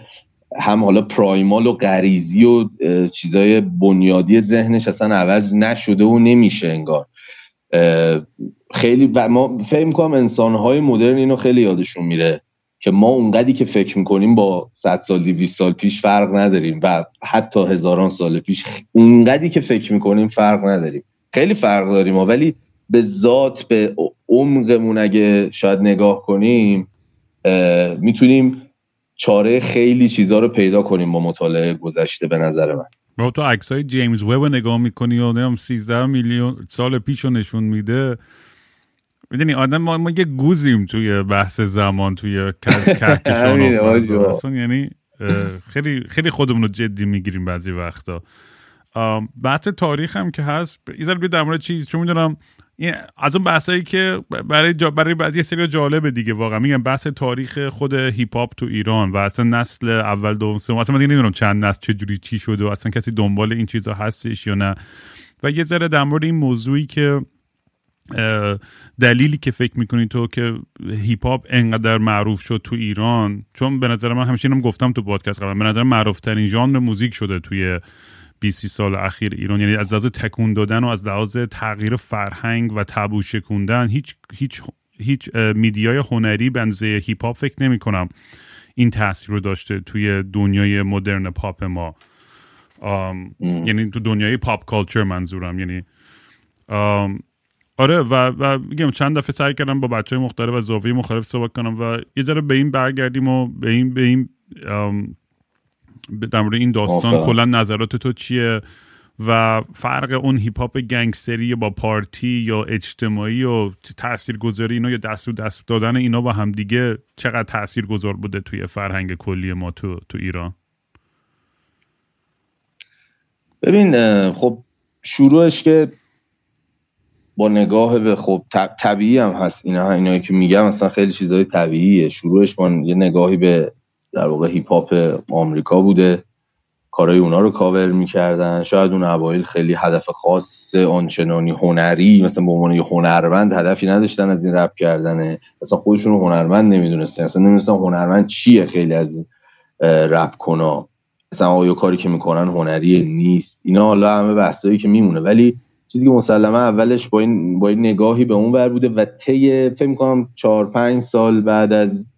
S2: هم حالا پرایمال و غریزی و چیزای بنیادی ذهنش اصلا عوض نشده و نمیشه انگار. خیلی و ما فکر می‌کنم انسانهای مدرن اینو خیلی یادشون میره که ما اونقدی که فکر می‌کنیم با 100 سال 200 سال پیش فرق نداریم و حتی هزاران سال پیش اونقدی که فکر می‌کنیم فرق نداریم. خیلی فرق داریم ولی به ذات به عمقمون اگه شاید نگاه کنیم می‌تونیم چاره خیلی چیزا رو پیدا کنیم با مطالعه گذشته به نظر من.
S1: با تو عکس های جیمز وب نگاه می‌کنی و نیم 13 میلیون سال پیش رو نشون میده. می‌دونی آدم ما, ما یه گوزیم توی بحث زمان توی کهکشان یعنی خیلی خیلی خودمون رو جدی می‌گیریم بعضی وقتا. بحث تاریخ هم که هست. ایزر بیا در مورد چیز چون می‌دونم از اون بحثایی که برای جا برای بعضی سری جالبه دیگه واقعا. میگم بحث تاریخ خود هیپ هاپ تو ایران و اصلا نسل اول دوم سوم. اصلا من نمی‌دونم چند نسل چه جوری چی شده و اصلا کسی دنبال این چیزا هستش یا نه. و یه ذره در مورد این موضوعی که دلیلی که فکر می‌کنی تو که هیپ هاپ انقدر معروف شد تو ایران. چون به نظر من همیشه اینم گفتم تو پادکست قبل. به نظر معروف ترین ژانر موزیک شده توی 20 سال اخیر ایران. یعنی از لحاظ تکون دادن و از لحاظ تغییر فرهنگ و تابو شکوندن هیچ هیچ هیچ media ی هنری بنزه هیپ هاپ فکر نمی کنم این تاثیر رو داشته توی دنیای مدرن پاپ ما. یعنی تو دنیای pop culture منظورم. یعنی آره و و میگم چند دفعه سعی کردم با بچه های مختلف و زاویه مختلف صحبت کنم و یه ذره به این برگردیم و به این به این در مورد این داستان کلا نظرات تو چیه؟ و فرق اون هیپ هاپ گنگستری با پارتی یا اجتماعی و تاثیر گذاری اینا یا دست و دست دادن اینا با هم دیگه چقدر تاثیر گذار بوده توی فرهنگ کلی ما تو, تو ایران؟
S2: ببین خب شروعش که با نگاه به خب طبیعی هم هست اینا اینایی که میگم مثلا خیلی چیزهای طبیعیه. شروعش با یه نگاهی به در واقع هیپ هاپ آمریکا بوده. کارهای اونا رو کاور می‌کردن. شاید اون اوایل خیلی هدف خاص آنچنانی هنری مثلا به عنوان یه هنرمند هدفی نداشتن از این رپ کردنه. مثلا خودشون رو هنرمند نمی‌دونستن. اصلا نمی‌دونستن هنرمند چیه خیلی از این رپ کنا مثلا آیا کاری که می‌کنن هنری نیست. اینا حالا همه بحثایی که میمونه. ولی چیزی که مسلما اولش با این با این نگاهی به اون ور بوده و طی فکر می‌کنم 4 5 سال بعد از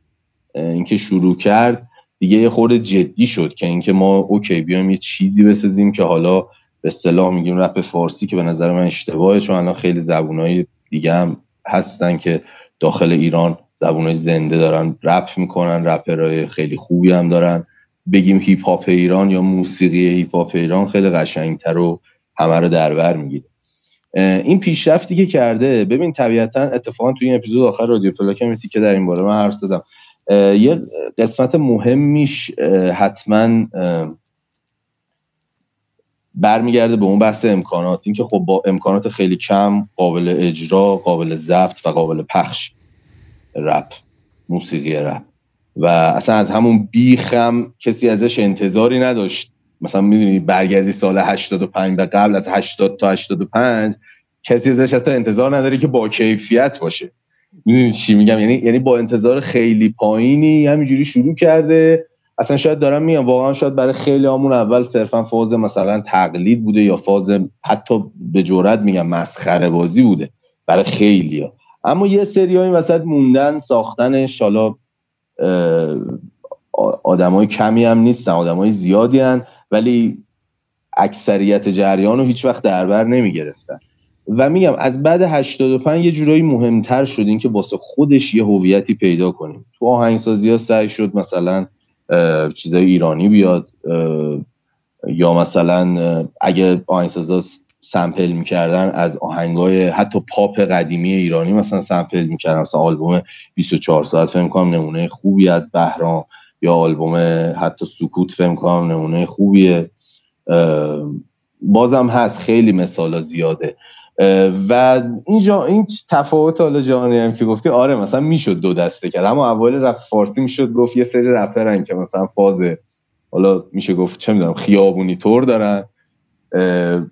S2: اینکه شروع کرد دیگه یه خورده جدی شد که اینکه ما okay بیایم یه چیزی بسازیم که حالا به اصطلاح میگیم رپ فارسی که به نظر من اشتباهه چون الان خیلی زبونهای دیگه هم هستن که داخل ایران زبونهای زنده دارن رپ می‌کنن رپرهای خیلی خوبی هم دارن. بگیم هیپ هاپ ایران یا موسیقی هیپ هاپ ایران خیلی قشنگتر و همه رو دربر می‌گیره. این پیشرفتی که کرده ببین طبیعتا اتفاقا توی این اپیزود آخر رادیو پلاک که در این باره من حرف زدم. یه قسمت مهمیش حتما برمیگرده به اون بحث امکانات. اینکه خب با امکانات خیلی کم قابل اجرا قابل ضبط و قابل پخش رپ موسیقی رپ. و اصلا از همون بیخم کسی ازش انتظاری نداشت. مثلا می‌دونی برگردی سال 85 و قبل از 80 تا 85 کسی ازش حتی انتظار نداره که با کیفیت باشه. می‌دونی چی میگم؟ یعنی یعنی با انتظار خیلی پایینی همینجوری شروع کرده. اصلا شاید دارم میگم واقعا شاید برای خیلی همون اول صرفا فاز مثلا تقلید بوده یا فاز حتی به جرات میگم مسخره بازی بوده برای خیلی ها. اما یه سری این وسط موندن ساختنش حالا آدمای کمی هم نیستن آدمای زیادی هن ولی اکثریت جریان رو هیچ وقت دربر نمی گرفتن و میگم از بعد 85 یه جورایی مهمتر شد این که واسه خودش یه هویتی پیدا کنیم. تو آهنگسازی ها سعی شد مثلا چیزای ایرانی بیاد یا مثلا اگه آهنگسازا سمپل می‌کردن از آهنگای حتی پاپ قدیمی ایرانی مثلا سمپل می‌کردن. مثلا آلبوم 24 ساعت فهم کنم نمونه خوبی از بهرام یا آلبوم حتی سکوت فهم کنم نمونه خوبیه. بازم هست خیلی مثال زیاده. و اینجا این تفاوت حالا جهانی هم که گفتی آره مثلا می‌شد دو دسته کرد. اما اول رپ فارسی می‌شد گفت یه سری رپرن که مثلا فاز حالا میشه گفت چه می‌دونم خیابونی طور دارن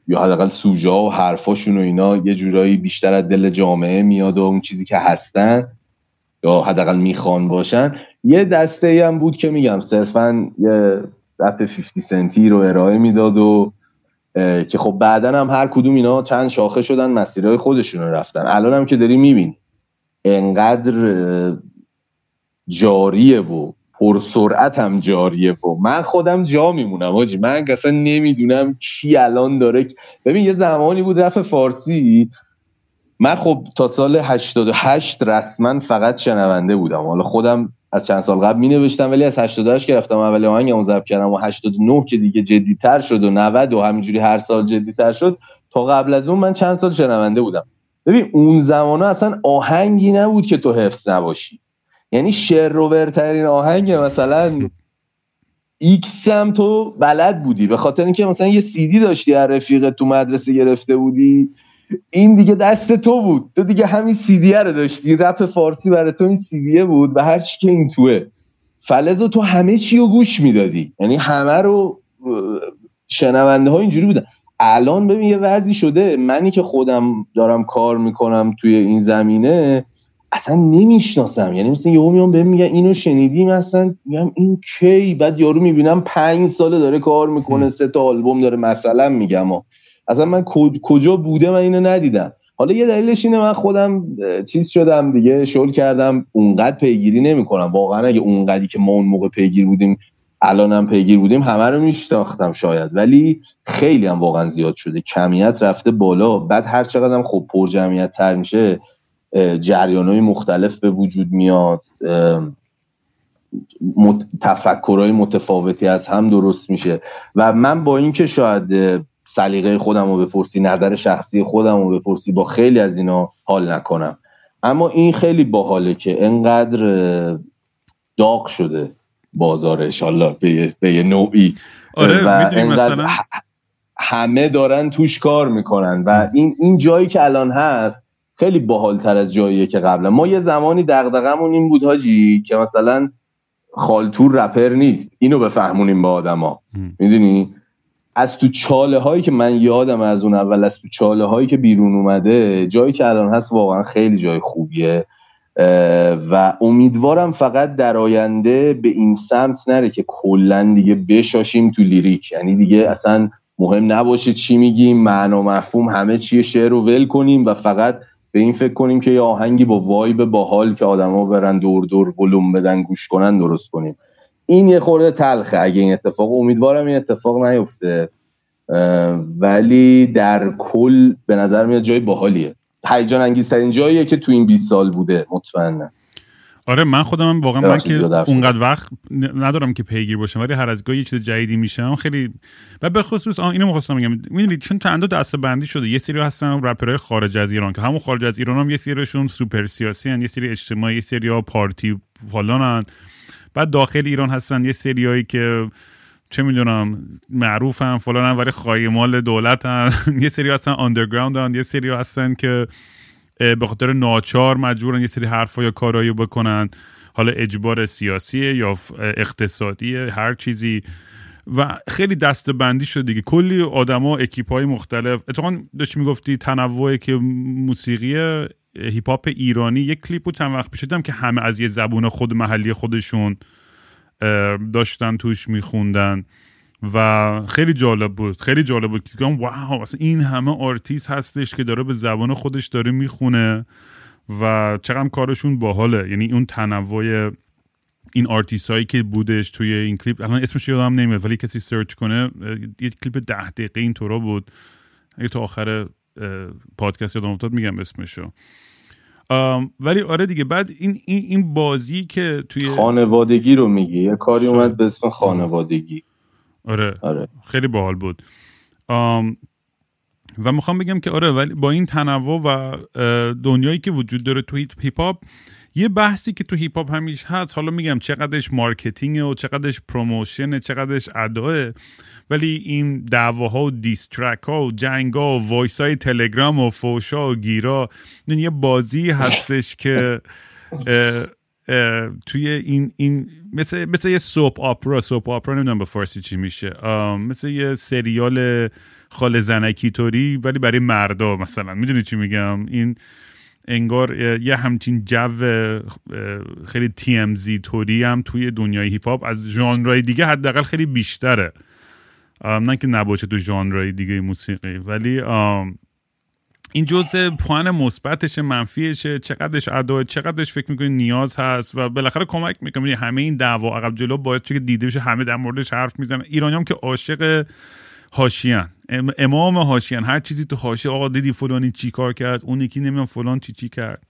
S2: یا حداقل سوژه و حرفاشون و اینا یه جورایی بیشتر از دل جامعه میاد و اون چیزی که هستن یا حداقل می‌خوان باشن. یه دسته هم بود که میگم صرفا یه رپ 50 سنتی رو ارائه می‌داد و که خب بعدا هم هر کدوم اینا چند شاخه شدن مسیرهای خودشون رو رفتن. الان هم که داری می‌بینی انقدر جاریه و پرسرعت هم جاریه و من خودم جا میمونم آجی. من اصلا نمی‌دونم کی الان داره ببین یه زمانی بود رفت فارسی. من خب تا سال 88 رسما فقط شنونده بودم. حالا خودم از چند سال قبل می نوشتم ولی از 88 که رفتم اول آهنگمو ضبط کردم و 89 که دیگه جدیتر شد و 90 و همینجوری هر سال جدیتر شد تا قبل از اون من چند سال شنونده بودم. ببین اون زمان اصلا آهنگی نبود که تو حفظ نباشی. یعنی شر و ورترین آهنگ مثلا ایکس هم تو بلد بودی. به خاطر اینکه مثلا یه سیدی داشتی از رفیقت تو مدرسه گرفته بودی. این دیگه دست تو بود. تو دیگه همین سیدیه رو داشتی. رپ فارسی برای تو این سیدیه بود و هر چی که این توه. فلز تو همه چی رو گوش می‌دادی. یعنی همه رو شنونده ها اینجوری بودن. الان ببین یه وضعی شده. منی که خودم دارم کار می‌کنم توی این زمینه اصلا نمی‌شناسم. یعنی مثلا یهو میام بهم میگن اینو شنیدیم اصلا میگم این کی؟ بعد یارو می‌بینم پنج ساله داره کار می‌کنه سه تا آلبوم داره مثلا میگم و اصلا من کجا بوده من اینو ندیدم. حالا یه دلیلش اینه من خودم چیز شدم دیگه شل کردم. اونقدر پیگیری نمی‌کنم. واقعا اگه اونقدری که ما اون موقع پیگیر بودیم الانم پیگیر بودیم همه رو میشناختم شاید. ولی خیلی هم واقعا زیاد شده. کمیت رفته بالا. بعد هر چقدر هم خب پر جمعیت تر میشه جریان های مختلف به وجود میاد. تفکرهای متفاوتی از هم درست میشه. و من با اینکه شاید سلیقه خودم رو بپرسی نظر شخصی خودم رو بپرسی با خیلی از اینا حال نکنم. اما این خیلی باحاله که انقدر داغ شده بازارش حالا به یه نوعی.
S1: آره و مثلا؟
S2: همه دارن توش کار می‌کنن و این این جایی که الان هست خیلی باحالتر از جاییه که قبلا. ما یه زمانی دغدغمون این بود هاجی که مثلا خالتور رپر نیست. اینو بفهمونیم به آدما. می‌دونی؟ از تو چاله هایی که من یادم از اون اول از تو چاله هایی که بیرون اومده جایی که الان هست واقعا خیلی جای خوبیه. و امیدوارم فقط در آینده به این سمت نره که کلا دیگه بشاشیم تو لیریک. یعنی دیگه اصلا مهم نباشه چی میگیم معنا مفهوم همه چیه شعر رو ول کنیم و فقط به این فکر کنیم که یه آهنگی با وایب باحال که آدما برن دور دور ولوم بدن گوش کنن درست کنیم. این یه خورده تلخه. اگه این اتفاق امیدوارم این اتفاق نیفته. ولی در کل به نظر میاد جای باحالیه. هیجان انگیزترین جاییه که تو این 20 سال بوده مطمئنا
S1: آره من خودم هم واقعا من که اونقدر وقت ندارم که پیگیر باشم ولی هر از گاهی یه چیز جدیدی میشم خیلی و به خصوص اینو می‌خواستم بگم. می‌دونید چون چند دسته بندی شده. یه سری هستن رپرهای خارج از ایران که همون خارج از ایران هم یه سریشون سوپر سیاسی هن. یه سری اجتماعی یه سری ها پارتی فلانن. بعد داخل ایران هستن یه سریایی که چه می‌دونم معروفن فلان ولی خواهی مال دولت هن. یه سری هستن آندرگراوند هن. یه سری هستن که به خاطر ناچار مجبورن یه سری حرفا یا کارایی بکنن حالا اجبار سیاسیه یا اقتصادیه هر چیزی و خیلی دست بندی شده دیگه کلی آدما اکیپ های مختلف اتفاقا داشت می‌گفتی تنوعی که موسیقی هیپ هاپ ایرانی. یک کلیپ بود چند وقت پیش دیدم که همه از یه زبون خود محلی خودشون داشتن توش میخوندن. و خیلی جالب بود خیلی جالب بود. که wow اصلا این همه آرتیست هستش که داره به زبان خودش داره می‌خونه و چقدر کارشون باحاله. یعنی اون تنوع این آرتیست هایی که بودش توی این کلیپ الان اسمش یادم نمیاد ولی کسی search کنه یه کلیپ ده دقیقه این طورا بود. اگه تو آخر پادکست یادم افتاد میگم اسمشو. ولی آره دیگه بعد این این این بازی که توی
S2: خانوادگی رو میگی؟ یه کاری اومد به اسم خانوادگی.
S1: آره, آره. خیلی باحال بود. و می‌خوام بگم که آره ولی با این تنوع و دنیایی که وجود داره تو هیپ هاپ یه بحثی که تو هیپ هاپ همیشه هست حالا میگم چقدرش marketing و چقدرش promotion چقدرش اداست ولی این دعواها و diss track ها و جنگ ها و voice های تلگرام و فوشا و گیرا یه بازی هستش که توی این این مثل مثل یه soap opera soap opera نمی‌دونم به فارسی چی میشه مثل یه سریال خاله زنکی طوری ولی برای مردا مثلا. می‌دونی چی میگم؟ این انگار یه همچین جو خیلی تیزی طوری هم توی دنیای هیپ هاپ از ژانرهای دیگه حداقل خیلی بیشتره. نه که نباشه تو ژانرهای دیگه موسیقی ولی این جزء پوان مثبتش منفیشه چقدرش ادا چقدرش فکر می‌کنی نیاز هست و بالاخره کمک می‌کنه. همه این دعوا عقب جلو باید که دیده بشه همه در موردش حرف می‌زنن. ایرانی هم که عاشق هاشیان امام هاشیان هر چیزی تو حاشیه آقا دیدی فلانی چی کار کرد؟ اون یکی نمی‌دونم فلان چی چی کرد.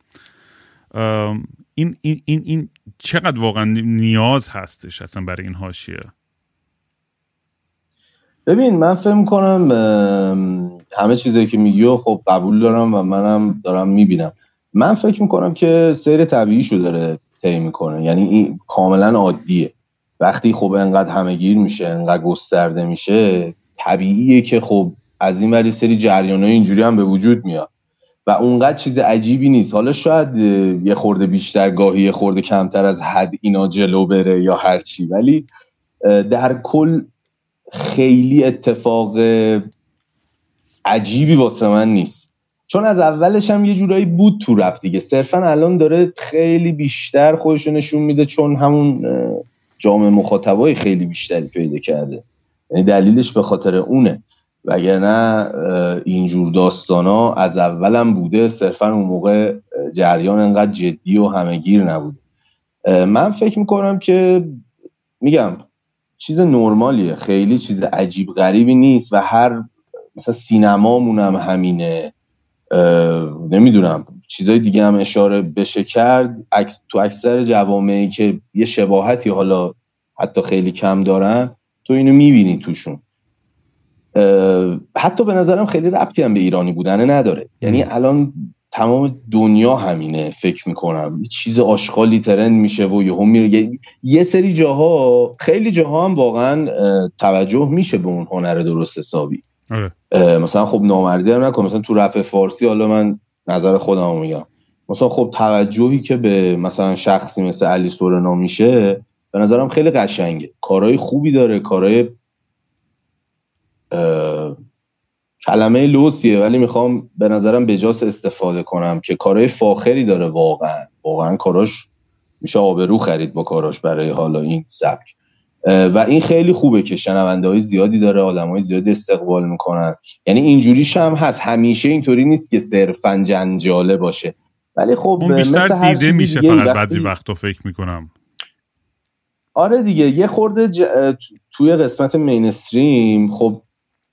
S1: این این این این چقدر واقعا نیاز هستش اصلا برای این حاشیه؟
S2: ببین من فهم کنم همه چیزایی که میگی و خب قبول دارم و منم دارم می‌بینم. من فکر می‌کنم که سیر طبیعیشو داره طی می‌کنه. یعنی این کاملا عادیه. وقتی خب انقدر همه گیر میشه انقدر گسترده میشه طبیعیه که خب از این ولی سری جریان اینجوری هم به وجود میاد. و اونقدر چیز عجیبی نیست. حالا شاید یه خورده بیشتر گاهی یه خورده کمتر از حد اینا جلو بره یا هرچی ولی در کل خیلی اتفاق عجیبی واسه من نیست. چون از اولش هم یه جورایی بود تو رپ دیگه. صرفا الان داره خیلی بیشتر خودشو نشون میده چون همون جامعه مخاطبای خیلی بیشتری پیدا کرده. یعنی دلیلش به خاطر اونه. وگرنه اینجور داستان ها از اولم بوده. صرفا اون موقع جریان انقدر جدی و همهگیر نبوده. من فکر می‌کنم که میگم چیز نرمالیه. خیلی چیز عجیب غریبی نیست و هر مثلا سینمامون هم همینه. نمی‌دونم. چیزای دیگه هم اشاره بشه کرد. تو اکثر جوامعی که یه شباهتی حالا حتی خیلی کم دارن تو اینو می‌بینی توشون. حتی به نظرم خیلی ربطی هم به ایرانی بودن نداره. یعنی الان تمام دنیا همینه فکر می‌کنم. چیز آشغالی ترند میشه و یهو میره. یه سری جاها خیلی جاها هم واقعا توجه میشه به اون هنر درست حسابی. آره. مثلا خب نامردی هم نکن. مثلا تو رپ فارسی حالا من نظر خودم میگم. مثلا خب توجهی که به مثلا شخصی مثل علی سورنا میشه به نظرم خیلی قشنگه. کارهای خوبی داره کارهای کلمه لوسیه ولی می‌خوام به نظرم بجاس استفاده کنم که کارهای فاخری داره واقعا. واقعا کاراش میشه آبرو خرید با کاراش برای حالا این سبک. و این خیلی خوبه که شنونده های زیادی داره آدم های زیادی استقبال می‌کنن. یعنی اینجوریش هم هست. همیشه اینطوری نیست که صرفا جنجاله باشه. ولی خب
S1: اون بیشتر دیده میشه فقط بعضی وقتا فکر می‌کنم.
S2: آره دیگه یه خورده توی قسمت مینستریم خب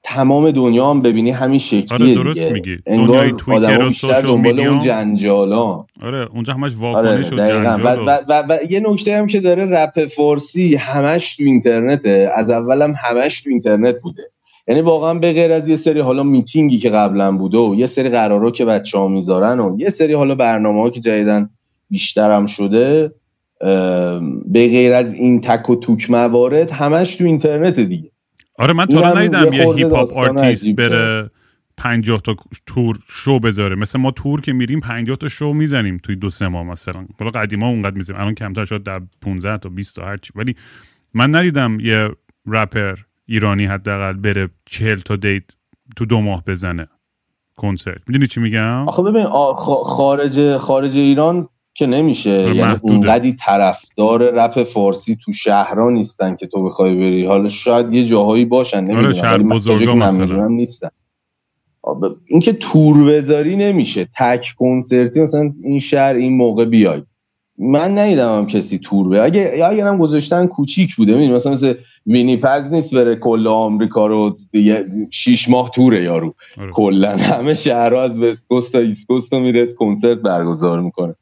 S2: تمام دنیا هم ببینی همین شکلیه
S1: آره درست
S2: دیگه.
S1: میگی. دنیای توییتر و سوشال میدیا
S2: اون جنجالا
S1: آره اونجا همش واکنش
S2: آره
S1: و جنجال
S2: و, و, و, و, یه نکته هم که داره رپ فارسی همش تو اینترنته. از اولم همش تو اینترنت بوده. یعنی واقعا به غیر از یه سری حالا میتینگی که قبلا بوده و یه سری قرارا که بچه ها می‌ذارن و یه سری حالا برنامه ها که جدیدن بیشتر هم شده به غیر از این تک و توک موارد همش تو اینترنت دیگه.
S1: آره من تا ندیدم یه hip hop artist بره 50 تا تور شو بذاره. مثل ما تور که میریم 50 تا شو می‌زنیم توی دو سه ماه مثلا. حالا قدیما اونقدر می‌زنیم. الان کمتر شد در 15 تا 20 تا هرچی ولی من ندیدم یه رپر ایرانی حداقل بره 40 تا date تو دو ماه بزنه کنسرت. می‌دونی چی میگم؟
S2: آخه ببین خارج خارج ایران که نمیشه. یعنی اونقدی طرفدار رپ فارسی تو شهرها نیستن که تو بخوای بری. حالا شاید یه جاهایی باشن
S1: آره، نمی‌دونم شهر بزرگا مثلا.
S2: نیستن. اینکه تور بذاری نمیشه تک کنسرتی مثلا این شهر این موقع بیای. من ندیدم هم کسی تور به اگه اگر هم گذاشتن کوچیک بوده می‌دونی مثلا مثل وینیپز نیست بره کل آمریکا رو شیش ماه توره یارو. آره. کلا همه شهرها از وست کوست تا ایست کوست میره کنسرت برگزار می‌کنه.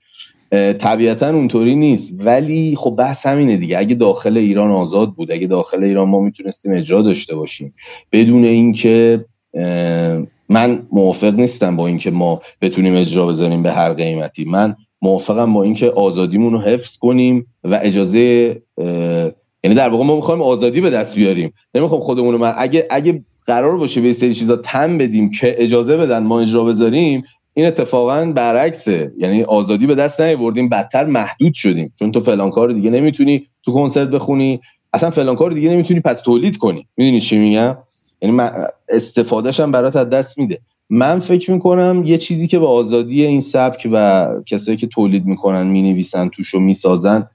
S2: طبیعتا اونطوری نیست. ولی خب بحث همینه دیگه. اگه داخل ایران آزاد بود اگه داخل ایران ما می‌تونستیم اجرا داشته باشیم. بدون اینکه من موافق نیستم با اینکه ما بتونیم اجرا بذاریم به هر قیمتی. من موافقم با اینکه آزادیمون رو حفظ کنیم و اجازه یعنی در واقع ما می‌خوایم آزادی به دست بیاریم. نمی‌خوام خودمون رو من اگه اگه قرار باشه به سری چیزا تم بدیم که اجازه بدن ما اجرا بذاریم این اتفاقا برعکسه. یعنی آزادی به دست نیاوردیم بدتر محدود شدیم. چون تو فلان کار دیگه نمی‌تونی تو کنسرت بخونی. اصلا فلان کار دیگه نمی‌تونی پس تولید کنی. می‌دونی چی میگم؟ یعنی استفادهش هم برات از دست میده. من فکر می‌کنم یه چیزی که به آزادی این سبک و کسایی که تولید می‌کنن می‌نویسن توش و می‌سازن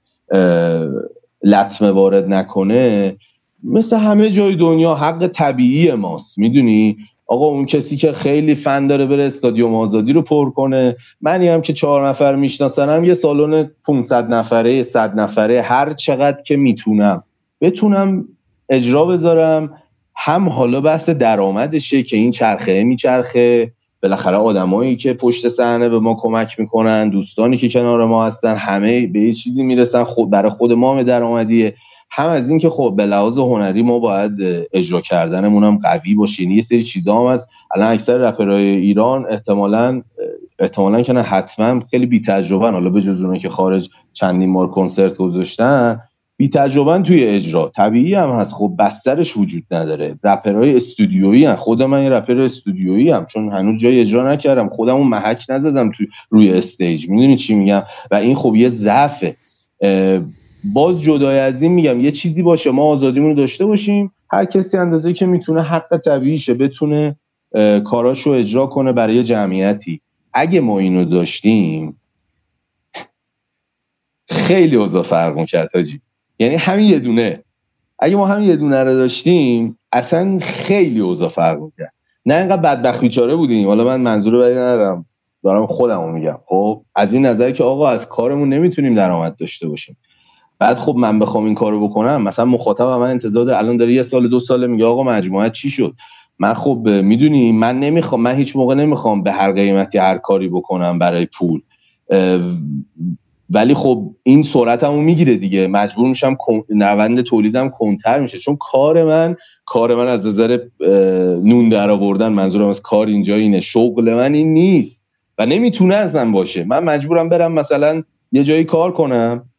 S2: لطمه وارد نکنه مثل همه جای دنیا حق طبیعی ماست. می‌دونی؟ آقا اون کسی که خیلی فن داره بره استادیوم آزادی رو پر کنه. منی هم که چهار نفر میشناسنم یه سالن 500 نفره 100 نفره هر چقدر که می‌تونم. بتونم اجرا بذارم. هم حالا بحث درآمدشه که این چرخه میچرخه. بالاخره آدمایی که پشت صحنه به ما کمک می‌کنن دوستانی که کنار ما هستن همه به یه چیزی می‌رسن. خود برای خود ما درآمدیه. هم از اینکه خب به لحاظ هنری ما باید اجرا کردنمون هم قوی باشه. یعنی یه سری چیزا هم هست. الان اکثر رپرهای ایران احتمالا احتمالا که نه حتما خیلی بی تجربه حالا به جز که خارج چندین بار کنسرت گذاشتن بی تجربه توی اجرا. طبیعی هم هست. خب بسترش وجود نداره. رپرهای استودیویی هم. خود من یه رپر استودیویی هم. چون هنوز جای اجرا نکردم. خودمو محک نزدم توی روی استیج. می‌دونی چی میگم؟ و این خب یه ضعفه. باز جدای از این میگم یه چیزی باشه ما آزادیمون رو داشته باشیم. هر کسی اندازه که می‌تونه حق طبیعیشه بتونه کاراشو اجرا کنه برای جمعیتی. اگه ما اینو داشتیم خیلی اوضاع فرق می‌کرد حاجی. یعنی همین یه دونه. اگه ما همین یه دونه رو داشتیم اصلا خیلی اوضاع فرق می‌کرد. نه اینقدر بدبخت بیچاره بودیم. حالا من منظور بدی ندارم. دارم خودمو میگم. خب از این نظر که آقا از کارمون نمی‌تونیم درآمد داشته باشیم. بعد خب من بخوام این کارو بکنم مثلا مخاطب من انتظار الان داره یه سال دو سال میگه آقا مجموعه چی شد؟ من خب می‌دونی من نمی‌خوام من هیچ موقع نمی‌خوام به هر قیمتی هر کاری بکنم برای پول. ولی خب این سرعتمو می‌گیره دیگه. مجبور میشم روند تولیدم کنتر میشه. چون کار من کار من از نظر نون در آوردن منظورم از کار اینجا اینه. شغل من این نیست و نمی‌تونه ازم باشه. من مجبورم برم مثلا یه جایی کار کنم.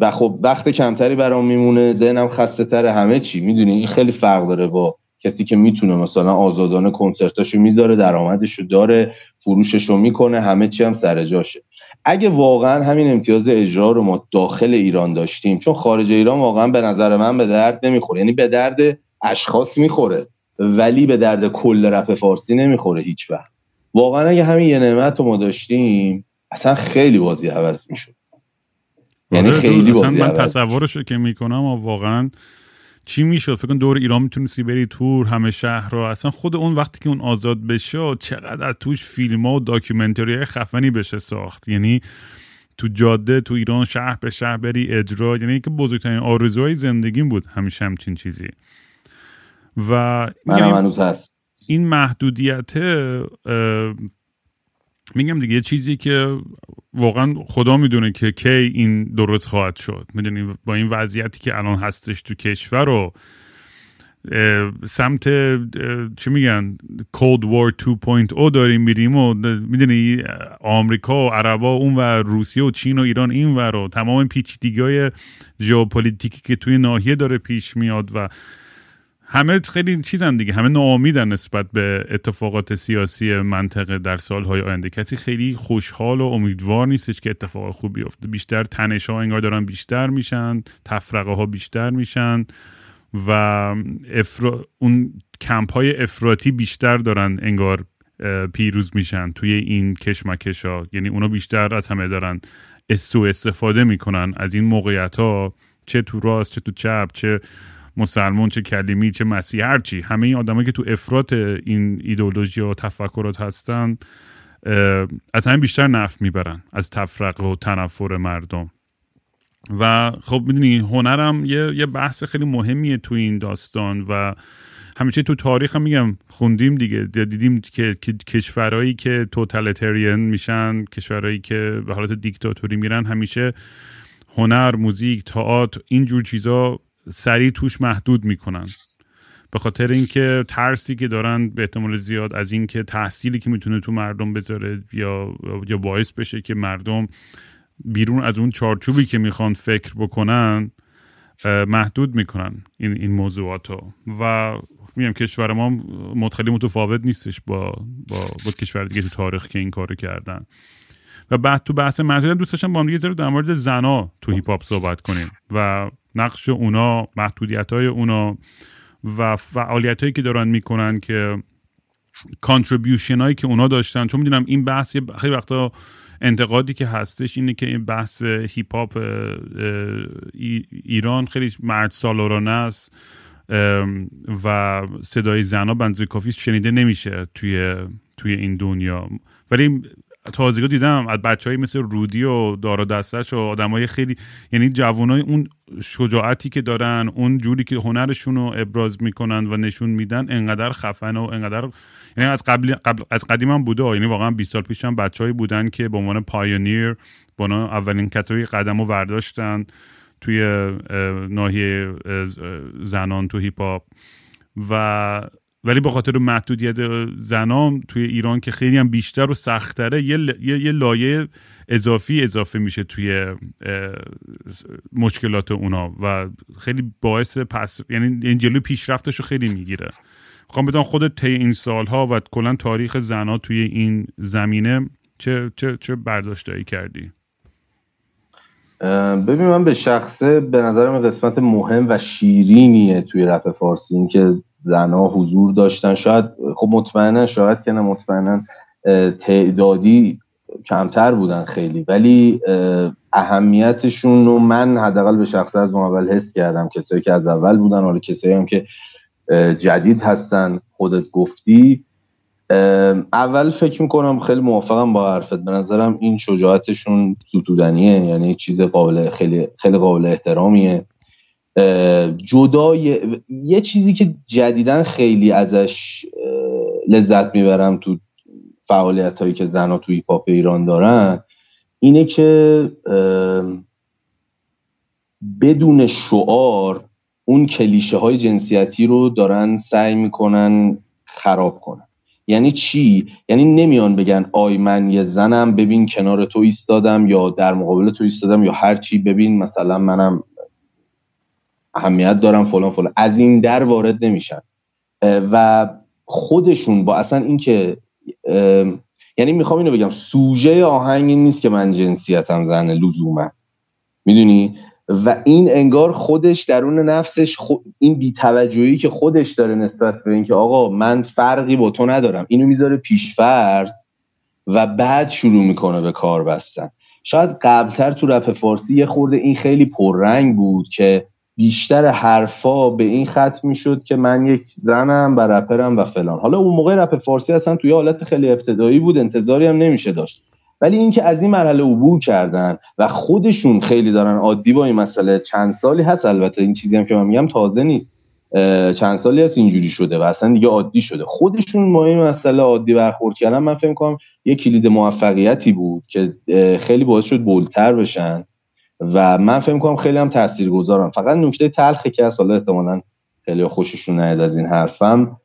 S2: و خب وقت کمتری برام میمونه ذهنم خسته تره همه چی. می‌دونی؟ این خیلی فرق داره با کسی که می‌تونه مثلا آزادانه کنسرتاشو می‌ذاره درآمدشو داره فروششو می‌کنه همه چی هم سر جاشه. اگه واقعا همین امتیاز اجرا رو ما داخل ایران داشتیم چون خارج ایران واقعا به نظر من به درد نمی‌خوره. یعنی به درد اشخاص می‌خوره ولی به درد کل رپ فارسی نمی‌خوره هیچ وقت واقعا اگه همین یه نعمت رو ما داشتیم اصلا خیلی بازی عوض می‌شد.
S1: یعنی آره، خیلی بازی من تصورش که می‌کنم و واقعا چی می‌شد؟ فکر کن دور ایران می‌تونستی بری تور همه شهر رو. اصلا خود اون وقتی که اون آزاد بشه چقدر از توش فیلم ها و داکیومنتری خفنی بشه ساخت. یعنی تو جاده تو ایران شهر به شهر بری اجرا. یعنی که بزرگترین آرزوهای زندگیم بود همیشه همچین چیزی. و
S2: من هست.
S1: این محدودیت میگم دیگه چیزی که واقعا خدا می‌دونه که کی این درست خواهد شد. می‌دونی با این وضعیتی که الان هستش تو کشور رو سمت چی میگن Cold War 2.0 داریم میریم و می‌دونی آمریکا و عربا اون و روسیه و چین و ایران این و رو تمام پیچیدگی های ژئوپلیتیکی که توی ناحیه داره پیش میاد و همه خیلی چیزن دیگه. همه ناامیدن نسبت به اتفاقات سیاسی منطقه در سالهای آینده. کسی خیلی خوشحال و امیدوار نیستش که اتفاق خوب بیفته. بیشتر تنش ها انگار دارن بیشتر میشن تفرقه ها بیشتر میشن و افرا... اون کمپ های افراطی بیشتر دارن انگار پیروز میشن توی این کشمکش ها یعنی اونا بیشتر از همه دارن سو استفاده می‌کنن از این موقعیت ها چه تو راست چه تو چپ چه مسلمون چه کلیمی چه مسیح هرچی همه این آدمایی که تو افراط این ایدولوژی و تفکرات هستن از همین بیشتر نفت می‌برن از تفرقه و تنفر مردم. و خب می‌دونی هنرم یه،, یه بحث خیلی مهمیه تو این داستان و همیشه تو تاریخ هم میگم خوندیم دیگه دیدیم که کشورهایی که توتالیتریان میشن کشورهایی که به حالت دیکتاتوری میرن همیشه هنر موزیک تئاتر اینجور چیزا سریع توش محدود می‌کنن. به خاطر اینکه ترسی که دارن به احتمال زیاد از اینکه تحصیلی که می‌تونه تو مردم بذاره یا یا باعث بشه که مردم بیرون از اون چارچوبی که می‌خوان فکر بکنن محدود می‌کنن این این موضوعات رو و میگم کشور ما هم خیلی متفاوت نیستش با با, با کشور دیگه تو تاریخ که این کارو کردن. و بعد تو بحث محدودیت دوست داشتم با هم دیگه در مورد زنا تو هیپ هاپ صحبت کنیم. و نقش اونا محدودیت های اونا و فعالیت هایی که دارن می‌کنن که contribution هایی که اونا داشتن. چون می‌دونم این بحث خیلی وقتا انتقادی که هستش اینه که این بحث هیپ هاپ ایران خیلی مرد سالارانه است و صدای زنا بنزه کافی شنیده نمیشه توی توی این دنیا. ولی تازگی دیدم. از بچههایی مثل رودی و دارا دستش و آدمای خیلی یعنی جوانای اون شجاعتی که دارن اون جوری که هنرشون رو ابراز می‌کنن و نشون میدن انقدر خفن و انقدر یعنی از قبل, قبل از قدیم هم بوده. یعنی واقعا 20 سال پیش هم بچههایی بودن که به عنوان پایونیر با اولین کسایی قدم رو برداشتن توی ناحیه زنان تو هیپ و ولی به خاطر محدودیت زنان توی ایران که خیلی هم بیشتر و سختره یه, یه،, لایه اضافی اضافه میشه توی مشکلات اونا و خیلی باعث پس یعنی این جلو پیشرفتش رو خیلی می‌گیره. خواهم بدان خودت طی این سالها و کلا تاریخ زنها توی این زمینه چه چه چه برداشتایی کردی؟
S2: ببین من به شخصه به نظرم قسمت مهم و شیرینیه توی رپ فارسی این که زنا حضور داشتن. شاید خب مطمئنا شاید که نه مطمئنا تعدادی کمتر بودن خیلی. ولی اهمیتشون رو من حداقل به شخص از اول حس کردم. کسایی که از اول بودن حالا کسایی هم که جدید هستن خودت گفتی. اول فکر می‌کنم خیلی موافقم با حرفت. به نظرم این شجاعتشون ستودنیه. یعنی چیز قابل خیلی خیلی قابل احترامیه. جدای یه چیزی که جدیدا خیلی ازش لذت می‌برم تو فعالیت هایی که زنها تو ایپاپ ایران دارن اینه که بدون شعار اون کلیشه های جنسیتی رو دارن سعی می‌کنن خراب کنن. یعنی چی؟ یعنی نمیان بگن آی من یه زنم ببین کنار تو ایستادم یا در مقابل تو ایستادم یا هر چی ببین مثلا منم اهمیت دارم فلان فلان. از این در وارد نمیشن. و خودشون با اصلا اینکه یعنی می‌خوام اینو بگم سوژه آهنگ این نیست که من جنسیتم زنه لزوما. می‌دونی؟ و این انگار خودش درون نفسش این بیتوجهی که خودش داره نسبت به اینکه آقا من فرقی با تو ندارم. اینو می‌ذاره پیشفرض و بعد شروع می‌کنه به کار بستن. شاید قبلتر تو رپ فارسی یه خورده این خیلی پررنگ بود که بیشتر حرفا به این ختم می‌شد که من یک زنم و رپرم و فلان. حالا اون موقع رپ فارسی اصلا توی حالت خیلی ابتدایی بود انتظاری هم نمیشه داشت. ولی اینکه از این مرحله عبور کردن و خودشون خیلی دارن عادی با این مسئله چند سالی هست البته این چیزی هم که من میگم تازه نیست. چند سالی هست اینجوری شده و اصلا دیگه عادی شده. خودشون با این مسئله عادی برخورد کردن من فکر کنم یه کلید موفقیتی بود که خیلی باعث شد بولتر بشن. و من فکر کنم خیلی هم تاثیرگذارم فقط نکته تلخی که از حالا احتمالاً خیلی خوششون نیاد از این حرفم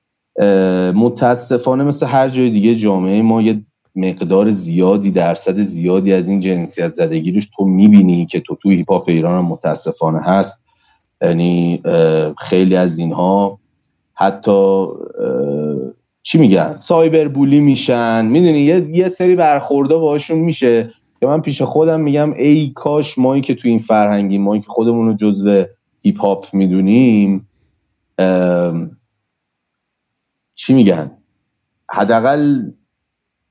S2: متاسفانه مثل هر جای دیگه جامعه ما یه مقدار زیادی درصد زیادی از این جنسیت زدگی روش تو می‌بینی که تو تو هیپ ایران هم متاسفانه هست. یعنی خیلی از اینها حتی چی میگن؟ سایبر بولی میشن. می‌دونی یه, یه سری برخورده باشون میشه. که من پیش خودم میگم ای کاش مایی که تو این فرهنگی مایی که خودمون رو جزو هیپ هاپ می‌دونیم چی میگن؟ حداقل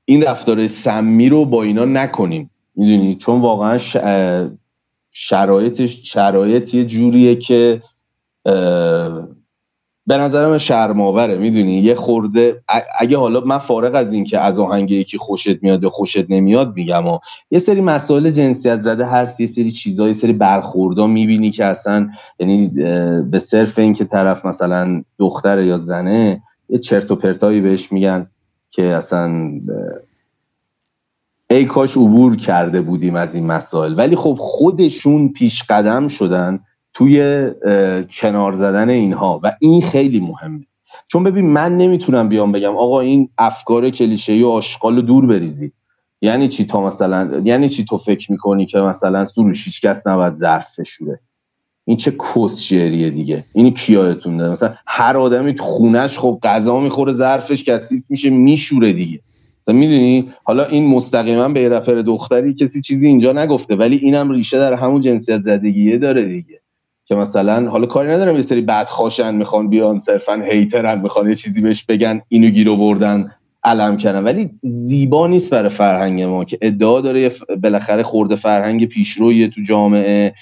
S2: این رفتار سمی رو با اینا نکنیم. می‌دونی؟ چون واقعا شرایطش شرایط یه جوریه که به نظرم شرماوره می‌دونی؟ یه خورده اگه حالا من فارغ از این که از آهنگ یکی خوشت میاد یا خوشت نمیاد میگم و یه سری مسائل جنسیت زده هست یه سری چیزا یه سری برخوردا می‌بینی که اصلا یعنی به صرف این که طرف مثلا دختر یا زنه یه چرت و پرتایی بهش میگن که اصلا ای کاش عبور کرده بودیم از این مسائل. ولی خب خودشون پیش قدم شدن توی کنار زدن اینها و این خیلی مهمه. چون ببین من نمی‌تونم بیام بگم آقا این افکار کلیشه و آشغال دور بریزید یعنی چی تا مثلا یعنی چی تو فکر می‌کنی که مثلا سروش هیچ کس نباید ظرف فشوره این چه کس شعریه دیگه؟ اینی کیایتون ده مثلا هر آدمی تو خونش خب غذا می‌خوره ظرفش کثیف میشه میشوره دیگه. مثلا می‌دونی؟ حالا این مستقیما به رفر دختری کسی چیزی اینجا نگفته ولی اینم ریشه در همون جنسیت زدگیه داره دیگه. که مثلا حالا کاری ندارم یه سری بد خوشن می‌خوان بیان صرفا هیترن می‌خوان یه چیزی بهش بگن اینو گیر بردن علم کردن. ولی زیبا نیست برای فرهنگ ما که ادعا داره بالاخره خورده فرهنگ پیشروی تو جامعه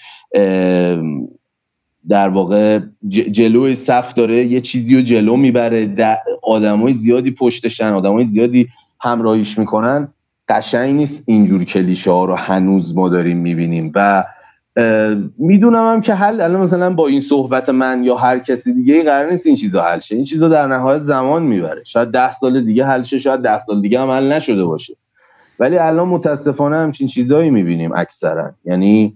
S2: در واقع جلوی صف داره یه چیزی رو جلو می‌بره. آدمای زیادی پشتشن آدمای زیادی همراهیش می‌کنن. قشنگ نیست اینجور کلیشه ها رو هنوز ما داریم می‌بینیم. و می‌دونم هم که حل الان مثلا با این صحبت من یا هر کسی دیگه ای قرار نیست این چیزا حل شه. این چیزا در نهایت زمان می‌بره. شاید ده سال دیگه حل شه شاید ده سال دیگه هم حل نشده باشه. ولی الان متاسفانه همچین چیزایی می‌بینیم اکثرا. یعنی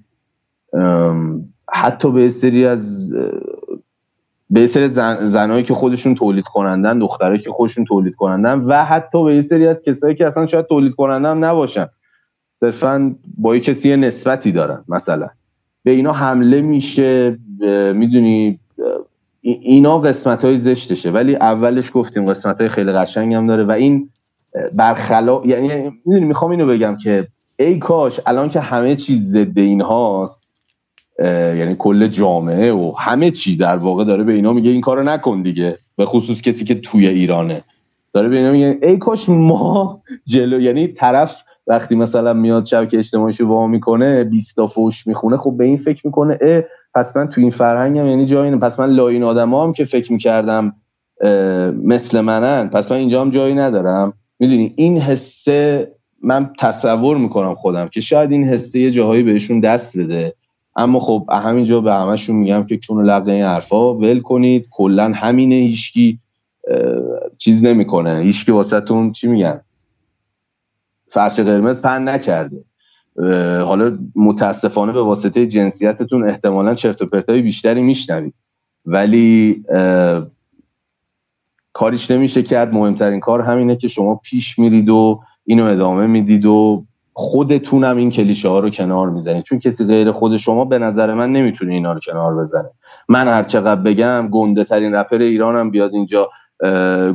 S2: حتی به سری از به سری زن، زنایی که خودشون تولید کنندن دخترایی که خودشون تولید کنندن و حتی به سری از کسایی که اصلا شاید تولید کننده هم نباشن. صرفا با کسی نسبتی دارن مثلا. به اینا حمله میشه می‌دونی اینا قسمت های زشتشه. ولی اولش گفتیم قسمت های خیلی قشنگ هم داره و این برخلا یعنی می‌دونی می‌خوام اینو بگم که ای کاش الان که همه چیز ضد این هاست یعنی کل جامعه و همه چی در واقع داره به اینا میگه این کارو نکن دیگه به خصوص کسی که توی ایرانه. داره به اینا میگه ای کاش ما جلو یعنی طرف وقتی مثلا میاد شبکه اجتماعیشو وا می‌کنه 20 تا فوش می‌خونه خب به این فکر می‌کنه اه پس من تو این فرهنگم یعنی جایی پس من لاین آدما هم که فکر می‌کردم مثل منن پس من اینجا هم جایی ندارم. می‌دونی؟ این حسه من تصور می‌کنم خودم که شاید این حسه یه جاهایی بهشون دست بده. اما خب همینجا به همشون میگم که چون لقه این حرفا ول کنید. کلا همینه هیچکی چیز نمی‌کنه. هیچکی واسهتون چی میگن؟ فرش قرمز پن نکرده. حالا متاسفانه به واسطه جنسیتتون احتمالا چرت و پرتای بیشتری میشنوید. ولی کاریش نمیشه کرد. مهمترین کار همینه که شما پیش میرید و اینو ادامه می‌دید و خودتونم این کلیشه ها رو کنار می‌زنید. چون کسی غیر خود شما به نظر من نمی‌تونه اینا رو کنار بزنه. من هر چقدر بگم گنده ترین رپر ایرانم بیاد اینجا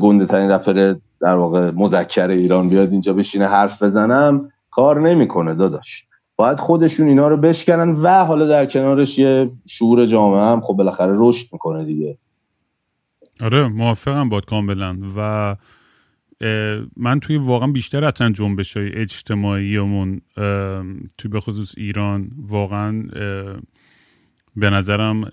S2: گنده ترین رپر در واقع مذکر ایران بیاد اینجا بشینه حرف بزنم کار نمی‌کنه داداش. باید خودشون اینا رو بشکنن و حالا در کنارش یه شعور جامعه هم خب بالاخره رشد می‌کنه دیگه.
S1: آره موافقم باد کاملا. و من توی واقعا بیشتر از جنبش های اجتماعیمون توی به خصوص ایران واقعا به نظرم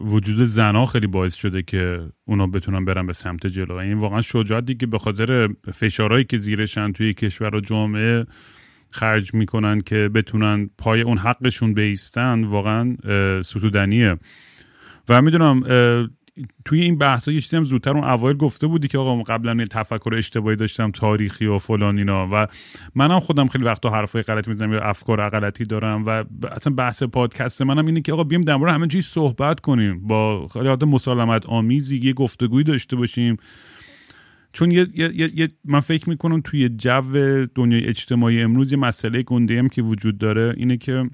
S1: وجود زنها خیلی باعث شده که اونا بتونن برن به سمت جلو. این واقعا شجاعتی که به خاطر فشارهایی که زیرشن توی کشور و جامعه خرج می‌کنن که بتونن پای اون حقشون بیستن واقعا ستودنیه. و می‌دونم توی این بحث یه چیزی هم زودتر اون اوایل گفته بودی که آقا قبلا تفکر اشتباهی داشتم تاریخی و فلان اینا. و منم خودم خیلی وقتا حرفای غلطی می‌زنم یا افکار غلطی دارم و اصلا بحث پادکست منم اینه که آقا بیام در مورد همه چیز صحبت کنیم. با خیلی مسالمت آمیزی یه گفتگویی داشته باشیم. چون یه،, یه،, یه،, من فکر می‌کنم توی جو دنیای اجتماعی امروز یه مسئله گنده هم که وجود داره اینه که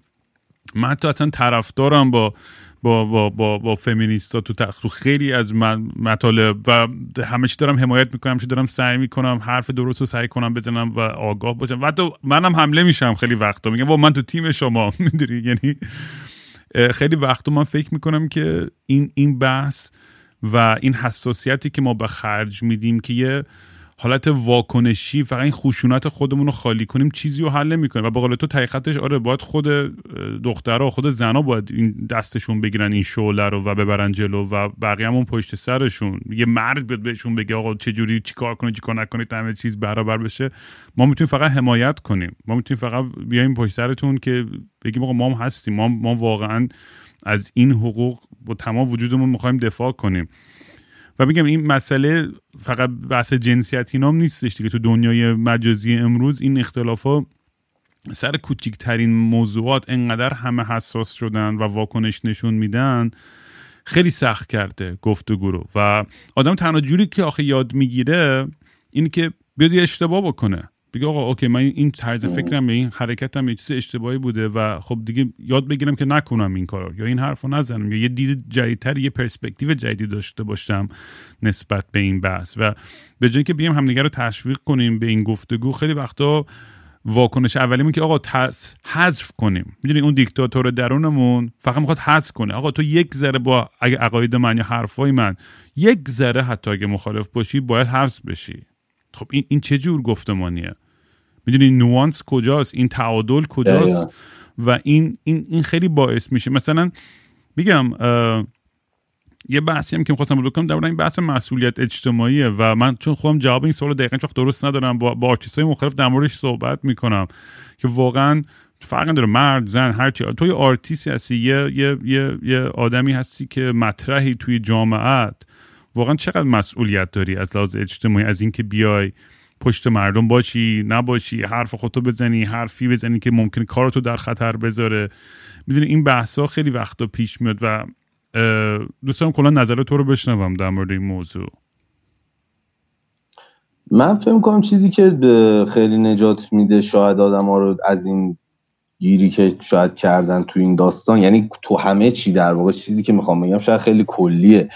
S1: من حتی اصلا طرفدارم با با با با, با فمینیستا تو تخت. خیلی از مطالب و همش دارم حمایت می‌کنم چه دارم سعی می‌کنم حرف درست رو سعی کنم بزنم و آگاه باشم. و حتی منم حمله میشم خیلی وقتا. میگم من تو تیم شما. می‌دونی؟ یعنی خیلی وقتا من فکر می‌کنم که این این بحث و این حساسیتی که ما به خرج میدیم که یه حالت واکنشی فقط این خشونت خودمون رو خالی کنیم چیزی رو حل نمی‌کنیم. و به قول تو حقیقتش آره باید خود دخترها و خود زنا باید این دستشون بگیرن این شعله رو و ببرن جلو و بقیه‌مون پشت سرشون. یه مرد بهشون بگه آقا چه جوری چیکار کنید چیکار نکنید همه چیز برابر بشه. ما می‌تونیم فقط حمایت کنیم. ما می‌تونیم فقط بیایم پشت سرتون که بگیم آقا ما هستیم. ما, ما واقعا از این حقوق با تمام وجودمون می‌خوایم دفاع کنیم. و میگم این مسئله فقط بحث جنسیتی نام نیستش دیگه. تو دنیای مجازی امروز این اختلاف ها سر کوچکترین موضوعات انقدر همه حساس شدن و واکنش نشون میدن خیلی سخت کرده گفتگو رو. و آدم تنها جوری که آخه یاد می‌گیره این که بیاد اشتباه بکنه. بگه آقا اوکی من این طرز فکرم یا این حرکتم یه چیز اشتباهی بوده و خب دیگه یاد بگیرم که نکنم این کارو. یا این حرفو نزنم. یا یه دید جدیدتر یه پرسپکتیو جدیدی داشته باشم نسبت به این بحث. و به جای که بیام همدیگه رو تشویق کنیم به این گفتگو خیلی وقتا واکنش اولیمون که آقا تس حذف کنیم. می‌دونی اون دیکتاتور درونمون فقط می‌خواد حذف کنه. آقا تو یک ذره با اگه عقاید من یا حرفای من یک ذره حتی اگه مخالف باشی باید حذف بشی. خب این این چه جور گفتمانیه؟ می‌دونی نوانس کجاست؟ این تعادل کجاست؟ و این این این خیلی باعث میشه. مثلا میگم یه بحثی هم که می‌خواستم بکنم در این بحث مسئولیت اجتماعیه و من چون خودم جواب این سوال دقیقا چون درست ندارم با, با آرتیست های مختلف در موردش صحبت می‌کنم که واقعا فرق نداره. مرد زن هر چی. تو یه آرتیستی هستی یه, یه, یه, یه آدمی هستی که مطرحی توی جامعت واقعا چقدر مسئولیت داری از لحاظ اجتماعی؟ از اینکه بیای پشت مردم باشی نباشی حرف خودتو بزنی حرفی بزنی که ممکن کارتو در خطر بذاره. می‌دونی این بحثا خیلی وقتا پیش میاد و دوستان کلا نظر تو رو بشنوم در مورد این موضوع.
S2: من فکر کنم چیزی که خیلی نجات میده شاید آدم ها رو از این گیری که شاید کردن تو این داستان یعنی تو همه چی در واقع چیزی که می‌خوام بگم شاید خیلی کلیه.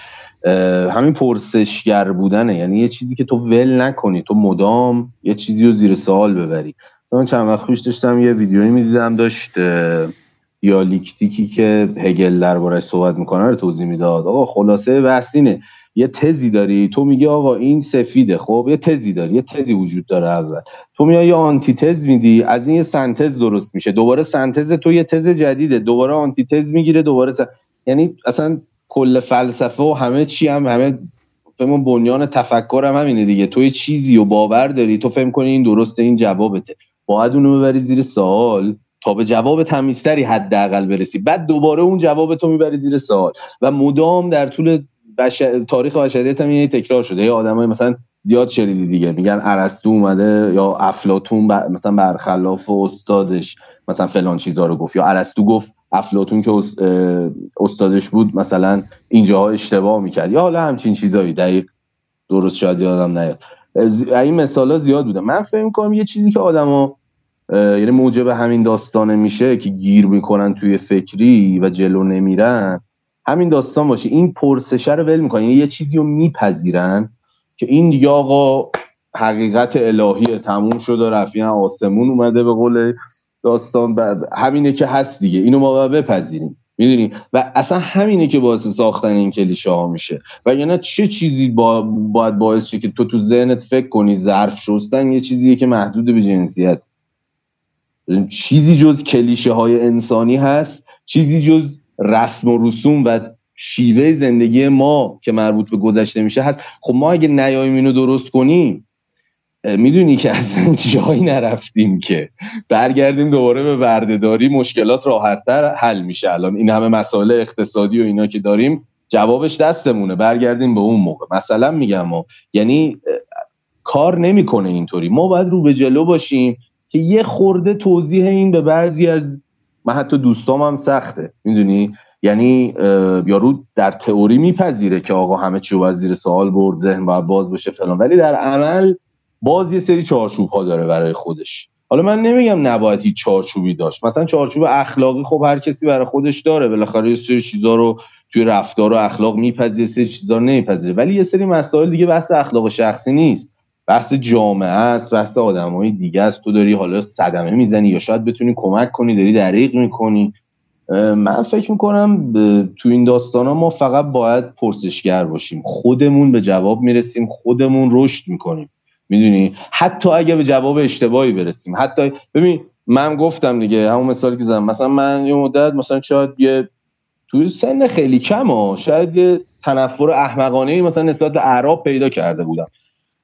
S2: همین پرسشگر بودنه. یعنی یه چیزی که تو ول نکنی تو مدام یه چیزی رو زیر سوال ببری. من چند وقت پیش داشتم یه ویدیویی می‌دیدم داشت دیالکتیکی که هگل دربارش صحبت می‌کنه رو توضیح می‌داد. آقا خلاصه بحث اینه یه تزی داری؟ تو میگی آقا این سفیده. خب یه تزی داری یه تزی وجود داره اول. تو میای یه آنتی تز میدی از این یه سنتز درست میشه. دوباره سنتز تو یه تز جدیده. دوباره آنتی تز می‌گیره دوباره سن... یعنی اصلا کل فلسفه و همه چی هم همه فهم بنیان تفکر هم همینه دیگه. تو چیزی و باور داری تو فهم کنی این درسته این جوابته. باید اونو ببری زیر سوال تا به جواب تمیزتری حداقل برسی. بعد دوباره اون جواب تو می‌بری زیر سوال. و مدام در طول تاریخ بشریت هم یه تکرار شده. یه آدمای مثلا زیاد شنیدی دیگه. میگن ارسطو اومده یا افلاتون مثلا برخلاف استادش مثلا فلان چیزا رو گفت. یا ارسطو گفت افلاتون که استادش بود مثلا اینجاها اشتباه می‌کرد. یا حالا همچین چیزایی دقیق. درست شاید یادم نیاد. این مثالا زیاد بوده. من فکر کنم یه چیزی که آدما یعنی موجب همین داستانه میشه که گیر می‌کنن توی فکری و جلو نمیرن همین داستان باشه. این پرسشه رو ول می‌کنن. یعنی یه چیزی رو میپذیرن که این دیگه آقا حقیقت الهی تموم شد و آسمون اومده به قول داستان همینه که هست دیگه. اینو ما باید بپذیریم. می‌دونی؟ و اصلا همینه که باعث ساختن این کلیشه ها میشه. و یعنی چه چیزی با باید باعث شه که تو تو ذهنت فکر کنی ظرف شستن یه چیزیه که محدود به جنسیت. چیزی جز کلیشه های انسانی هست چیزی جز رسم و رسوم و شیوه زندگی ما که مربوط به گذشته میشه هست. خب ما اگه نیاییم اینو درست کنیم می‌دونی که اصلا جایی نرفتیم که برگردیم دوباره به بردهداری مشکلات راحتتر حل میشه. الان این همه مسائل اقتصادی و اینا که داریم جوابش دستمونه. برگردیم به اون موقع. مثلا میگم ما یعنی کار نمی‌کنه اینطوری. ما باید رو به جلو باشیم که یه خورده توضیح این به بعضی از من حتی دوستام هم سخته. می‌دونی؟ یعنی یارو در تئوری میپذیره که آقا همه چی از زیر سوال برد ذهن باید باز بشه فلان. ولی در عمل باز یه سری چارچوب ها داره برای خودش. حالا من نمیگم نباید هیچ چارچوبی داشت. مثلا چارچوب اخلاقی خب هر کسی برای خودش داره. بالاخره یه سری چیزا رو توی رفتار و اخلاق میپذیره سری چیزا رو نمیپذیره. ولی یه سری مسائل دیگه بحث اخلاق شخصی نیست. بحث جامعه است بحث آدمای دیگه است. تو داری حالا صدمه می‌زنی یا شاید بتونی کمک کنی داری دریق می‌کنی. من فکر می‌کنم تو این داستان ها ما فقط باید پرسشگر باشیم. خودمون به جواب می‌رسیم خودمون رشد می‌کنیم. می‌دونی؟ حتی اگه به جواب اشتباهی برسیم. حتی ببین من گفتم دیگه همون مثالی که زدم. مثلا من یه مدت مثلا شاید یه توی سن خیلی کم ها شاید یه تنفر احمقانه مثلا نسبت به اعراب پیدا کرده بودم.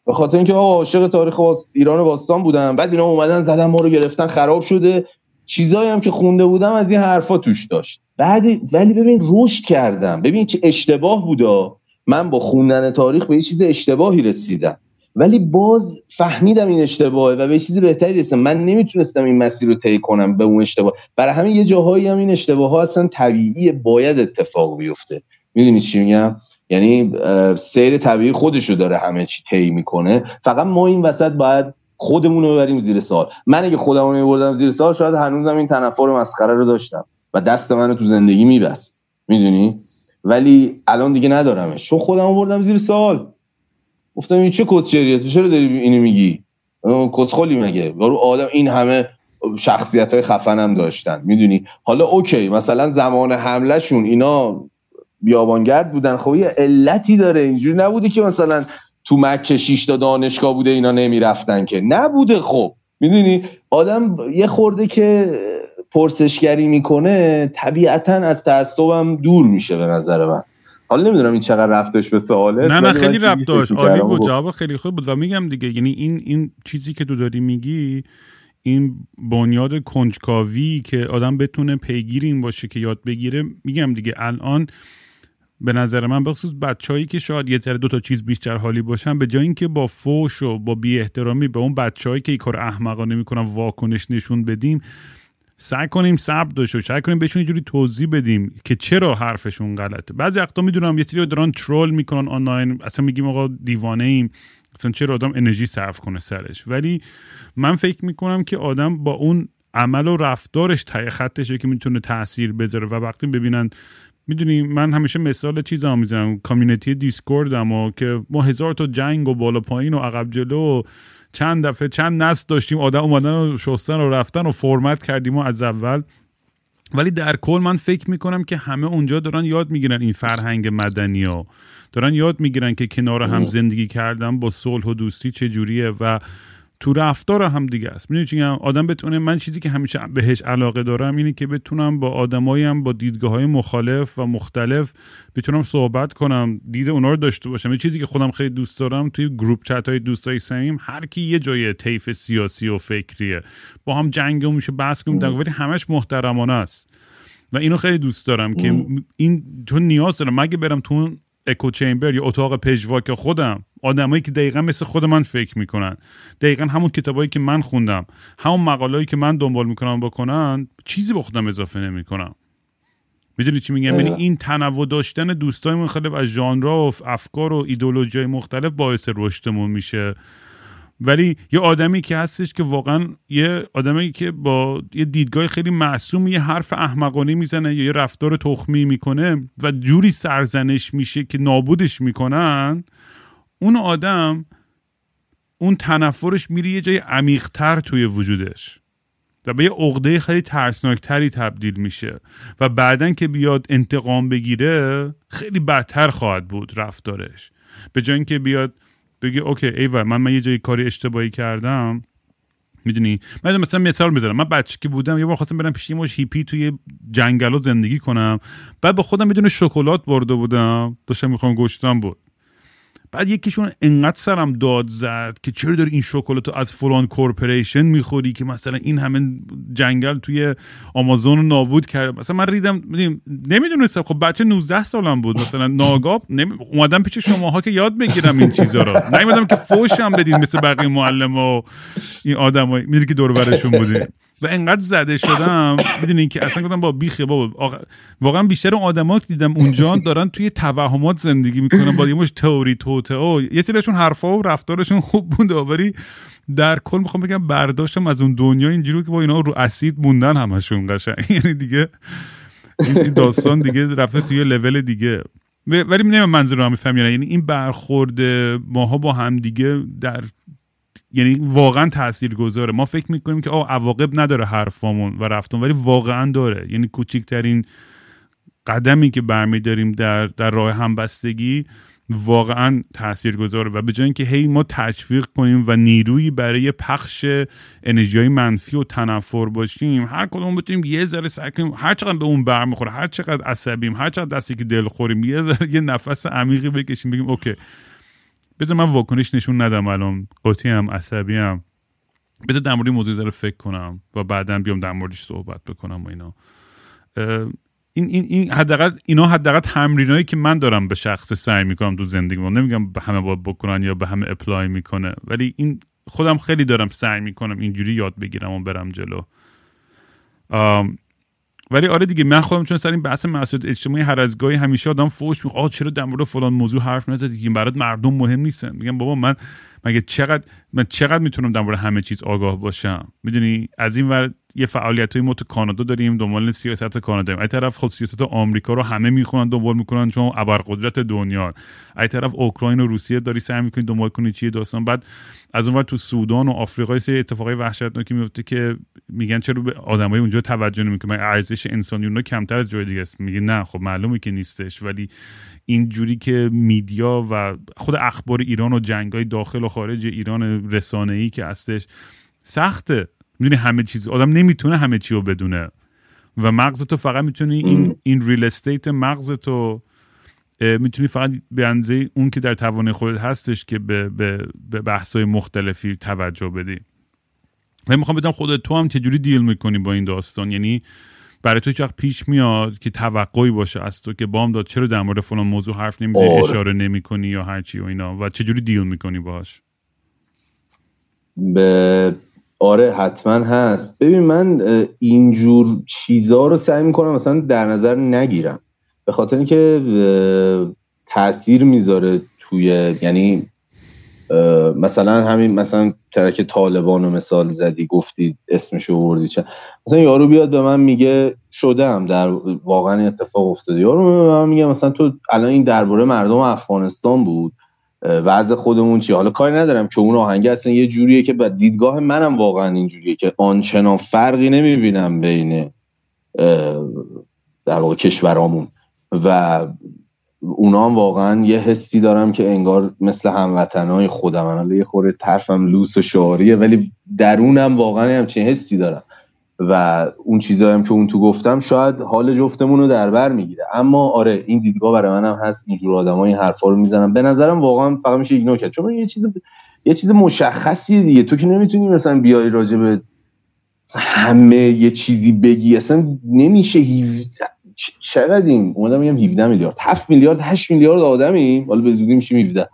S2: به خاطر اینکه آقا عاشق تاریخ ایران باستان بودم. بعد اینا اومدن زدن ما رو گرفتن خراب شده. چیزایی هم که خونده بودم از این حرفا توش داشت. بعد ولی ببین رشد کردم. ببین چه اشتباه بودا. من با خوندن تاریخ به یه چیز اشتباهی رسیدم. ولی باز فهمیدم این اشتباهه و به چیز بهتری رسیدم. من نمی‌تونستم این مسیر رو طی کنم به اون اشتباه. برای همین یه جاهایی هم این اشتباه ها اصلا طبیعی باید اتفاق بیفته. می‌دونی چی میگم؟ یعنی سیر طبیعی خودش رو داره همه چی طی می‌کنه. فقط ما این وسط باید خودمون رو ببریم زیر سوال. من اگه خودمون رو بردم زیر سوال شاید هنوزم این تنفر مسخره رو داشتم و دست منو تو زندگی میبست. می‌دونی؟ ولی الان دیگه ندارمش. چون خودمو بردم زیر سوال. گفتم این چه کسچریه تو چرا داری اینو میگی؟ کسخلی مگه؟ رو آدم این همه شخصیت های خفنم داشتن می‌دونی؟ حالا اوکی مثلا زمان حملهشون اینا بیابانگرد بودن خب یه علتی داره اینجوری نبوده که مثلا تو مکه 6 تا دانشگاه بوده اینا نمی‌رفتن که. نبوده خب می‌دونی؟ آدم یه خورده که پرسشگری می‌کنه طبیعتا از تعصبم دور میشه به نظر من. حالا نمی‌دونم این چقدر رفتش به سواله
S1: نه نه خیلی رفت داشت عالی بود جواب خیلی خوب بود. و میگم دیگه یعنی این این چیزی که تو داری میگی این بنیاد کنجکاوی که آدم بتونه پیگیر این باشه که یاد بگیره میگم دیگه الان به نظر من بخصوص بچههایی که شاید یه ذره دو تا چیز بیشتر حالی باشن به جای اینکه با فوش و با بی احترامی به اون بچههایی که این کار احمقانه می‌کنن واکنش نشون بدیم سعی کنیم صبر داشته سعی کنیم بهشون جوری توضیح بدیم که چرا حرفشون غلطه. بعضی وقتا می‌دونم یه سری دارن ترول می‌کنن آنلاین. اصلا میگیم آقا دیوانه ایم. اصلا چرا آدم انرژی صرف کنه سرش؟ ولی من فکر می‌کنم که آدم با اون عمل و رفتارش تای خطشه که می‌تونه تاثیر بذاره. و وقتی ببینن می‌دونی من همیشه مثال چیز هم می‌زنم. کامیونیتی دیسکورد اما که ما هزار تا جنگ و بالا پایین و عقب جلو چند دفعه چند نسل داشتیم آدم اومدن و شستن و رفتن و فرمت کردیم و از اول. ولی در کل من فکر می‌کنم که همه اونجا دارن یاد می‌گیرن این فرهنگ مدنی ها. دارن یاد می‌گیرن که کنار هم زندگی کردن با صلح و دوستی چه جوریه و تو رفتار هم دیگه است. می‌دونی چی آدم بتونه من چیزی که همیشه بهش علاقه دارم اینه که بتونم با آدمایی با دیدگاه های مخالف و مختلف بتونم صحبت کنم دید اونا رو داشته باشم. یه چیزی که خودم خیلی دوست دارم توی گروپ چت های دوستای سمیم هر کی یه جای طیف سیاسی و فکریه با هم جنگ میشه بحث کنیم ولی همش محترمانه است. و اینو خیلی دوست دارم که این چون نیاز دارم. مگه برم تو اکو چمبر یا اتاق پژواک خودم. آدمایی که دقیقا مثل خود من فکر می‌کنن. دقیقا همون کتابایی که من خوندم. همون مقالایی که من دنبال می‌کنم بکنن چیزی به خودم اضافه نمی‌کنم. می‌دونی چی میگم؟ یعنی این تنوع داشتن دوستای مختلف از ژانرها و افکار و ایدولوژی مختلف باعث رشدمون میشه. ولی یه آدمی که هستش که واقعا یه آدمی که با یه دیدگاه خیلی معصوم یه حرف احمقانه می‌زنه یا یه رفتار تخمی می‌کنه و جوری سرزنش میشه که نابودش می‌کنن اون آدم اون تنفرش میره یه جای عمیقتر توی وجودش و به یه عقده خیلی ترسناکتری تبدیل میشه و بعدا که بیاد انتقام بگیره خیلی بدتر خواهد بود رفتارش. به جای اینکه بیاد بگی OK ایول من من یه جایی کاری اشتباهی کردم. می‌دونی؟ من مثلا مثال می‌ذارم من بچه که بودم یه بار خواستم برم پیش یه هیپی توی جنگل زندگی کنم. بعد با خودم یه دونه شکلات برده بودم. داشتم می‌خوام گشنم بود بعد یکیشون انقدر سرم داد زد که چرا داری این شکلات از فلان corporation می‌خوری که مثلا این همه جنگل توی آمازون رو نابود کرد مثلا من ریدم نمی‌دونستم. خب بچه 19 سالم بود. مثلا ناگاب اومدم پیش شماها که یاد بگیرم این چیزا رو. نمی‌دونم که فوشم بدین مثل بقیه معلم و این آدمایی می‌دونی که دور برشون بودی و انقدر زده شدم. می‌دونین که اصلا گفتم با بیخی بابا واقعا بیشتر آدما که دیدم اونجا دارن توی توهمات زندگی می‌کنن. با یه مش تئوری توته. یه سریشون حرفا و رفتارشون خوب بوده ولی در کل می‌خوام بگم برداشتم از اون دنیا اینجوری که با اینا رو اسید موندن همشون قشنگ. یعنی دیگه این داستان دیگه رفته توی لول دیگه. ولی نمیم منظور رو هم یعنی این برخورد ماها با هم دیگه در یعنی واقعا تاثیر گذاره ما فکر می‌کنیم که آه عواقب نداره حرفامون و رفتون ولی واقعا داره. یعنی کوچکترین قدمی که برمیداریم در در راه همبستگی واقعا تاثیر گذاره و به جای اینکه هی ما تشویق کنیم و نیرویی برای پخش انرژی منفی و تنفر باشیم هر کدوم بتونیم یه ذره سعی کنیم هر چقدر به اون برمیخوره هر چقدر عصبیم هر چقدر دستی که دل خوریم یه ذره یه نفس عمیقی بکشیم بگیم اوکی. بذار من واکنش نشون ندم الان. قاطی هم عصبی هم. بذار در مورد موضوع داره فکر کنم و بعدا بیام در موردش صحبت بکنم و اینا. این این این حداقل اینا حداقل تمرینایی که من دارم به شخص سعی می‌کنم تو زندگی من نمیگم به همه باید بکنن یا به همه اپلای می‌کنه ولی این خودم خیلی دارم سعی می‌کنم اینجوری یاد بگیرم و برم جلو. ولی آره دیگه من خودم چون سر این بحث مسئولیت اجتماعی هر از گاهی همیشه آدم فوش می‌خواد چرا در مورد فلان موضوع حرف نزدی؟ که برات مردم مهم نیستن. میگم بابا من مگه چقدر من چقدر می‌تونم در مورد همه چیز آگاه باشم؟ می‌دونی؟ از این ور یه فعالیت های ما تو کانادا داریم دنبال سیاست کانادا ای طرف خود سیاست آمریکا رو همه می‌خونن دنبال می‌کنن چون ابرقدرت دنیا. ای طرف اوکراین و روسیه داری سعی می‌کنی دنبال کنی چیه داستان. بعد از اونور تو سودان و آفریقا سه اتفاقای وحشتناکی میفته که میگن چرا به آدمای اونجا توجه نمی‌کنن. ارزش انسانی اونها کمتر از جای دیگه است. میگه نه خب معلومه که نیستش. ولی اینجوری که میدیا و خود اخبار ایران و جنگای داخل و خارج ایران رسانه‌ای که هستش سخته. می‌دونی همه چیز آدم نمی‌تونه همه چی رو بدونه. و مغز تو فقط می‌تونی این این ریل استیت مغز تو می‌تونی فقط به اندازه اون که در توان خودت هستش که به, به, به بحثای مختلفی توجه بدی. و می‌خوام بدم خودت تو هم چجوری دیل می‌کنی با این داستان؟ یعنی برای تو چقدر پیش میاد که توقعی باشه از تو که بام داد چرا در مورد فلان موضوع حرف نمی‌زنی آره. اشاره نمی‌کنی یا هرچی و اینا؟ و چجوری دیل می‌کنی باش
S2: به آره حتما هست. ببین من اینجور چیزها رو سعی می‌کنم مثلا در نظر نگیرم. به خاطر اینکه تاثیر می‌ذاره توی یعنی مثلا همین مثلا ترک طالبان رو مثال زدی گفتی اسمشو وردی چه؟ مثلا یارو بیاد به من میگه شده هم در واقعا اتفاق افتاده. یارو به من میگه مثلا تو الان این درباره مردم افغانستان بود. وضع خودمون چی حالا کاری ندارم که اون آهنگ اصلا یه جوریه که به دیدگاه منم واقعا اینجوریه که آنچنان فرقی نمی‌بینم بین در واقع کشورامون. و اونا هم واقعا یه حسی دارم که انگار مثل هموطنهای خودم. یه خوره طرفم لوس و شعاریه ولی درونم واقعا همچین حسی دارم. و اون چیزایی هم که اون تو گفتم شاید حال جفتمون رو در بر می‌گیره. اما آره این دیدگاه برای منم هست. اینجور آدمای این حرفا رو می‌زنم به نظرم واقعا فقط میشه ایگنور کرد. چون یه چیز یه چیز مشخصیه دیگه. تو که نمی‌تونی مثلا بیای راجع به همه یه چیزی بگی. اصلا نمیشه چقدریم اومدم میگم 17 میلیارد. 7 میلیارد 8 میلیارد آدمیم. حالا به زودی میشیم 17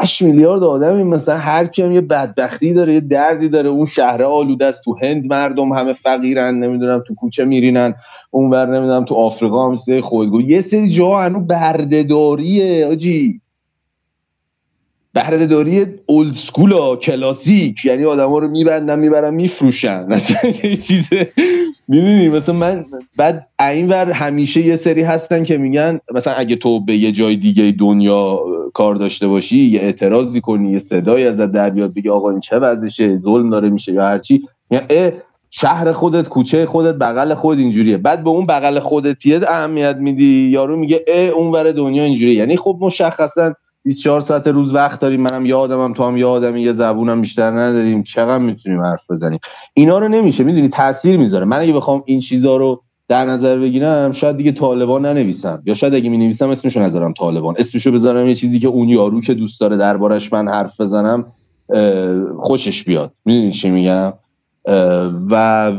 S2: 8 میلیارد آدمیم مثلا هر کیم یه بدبختی داره یه دردی داره. اون شهر آلوده است. تو هند مردم همه فقیرن نمی‌دونم تو کوچه میرینن. اونور نمی‌دونم تو آفریقا هم سه خودگو یه سری جا هنو بردهداریه آجی. بهرهداری اولد سکولا کلاسیک. یعنی آدما رو میبندن می‌برن میفروشن. یه چیز می‌دونی مثلا من بعد اینور همیشه یه سری هستن که میگن مثلا اگه تو به یه جای دیگه دنیا کار داشته باشی یه اعتراضی کنی یه صدایی ازت در بیاد بگی آقا این چه وضعشه ظلم داره میشه یا هرچی یعنی شهر خودت کوچه خودت بغل خود اینجوریه. بعد به اون بغل خودتیه اهمیت میدی. یارو میگه اه اونور دنیا اینجوریه. یعنی خب مشخصا 24 ساعت روز وقت داریم منم یادمم تو هم یادمی یه زبونم بیشتر نداریم. چقدر می‌تونیم حرف بزنیم؟ اینا رو نمیشه می‌دونی؟ تاثیر می‌ذاره. من اگه بخوام این چیزا رو در نظر بگیرم شاید دیگه طالبان ننویسم. یا شاید اگه می نویسم اسمشو نذارم طالبان. اسمشو بذارم یه چیزی که اون یارو که دوست داره دربارش من حرف بزنم خوشش بیاد. می‌دونی چی میگم؟ و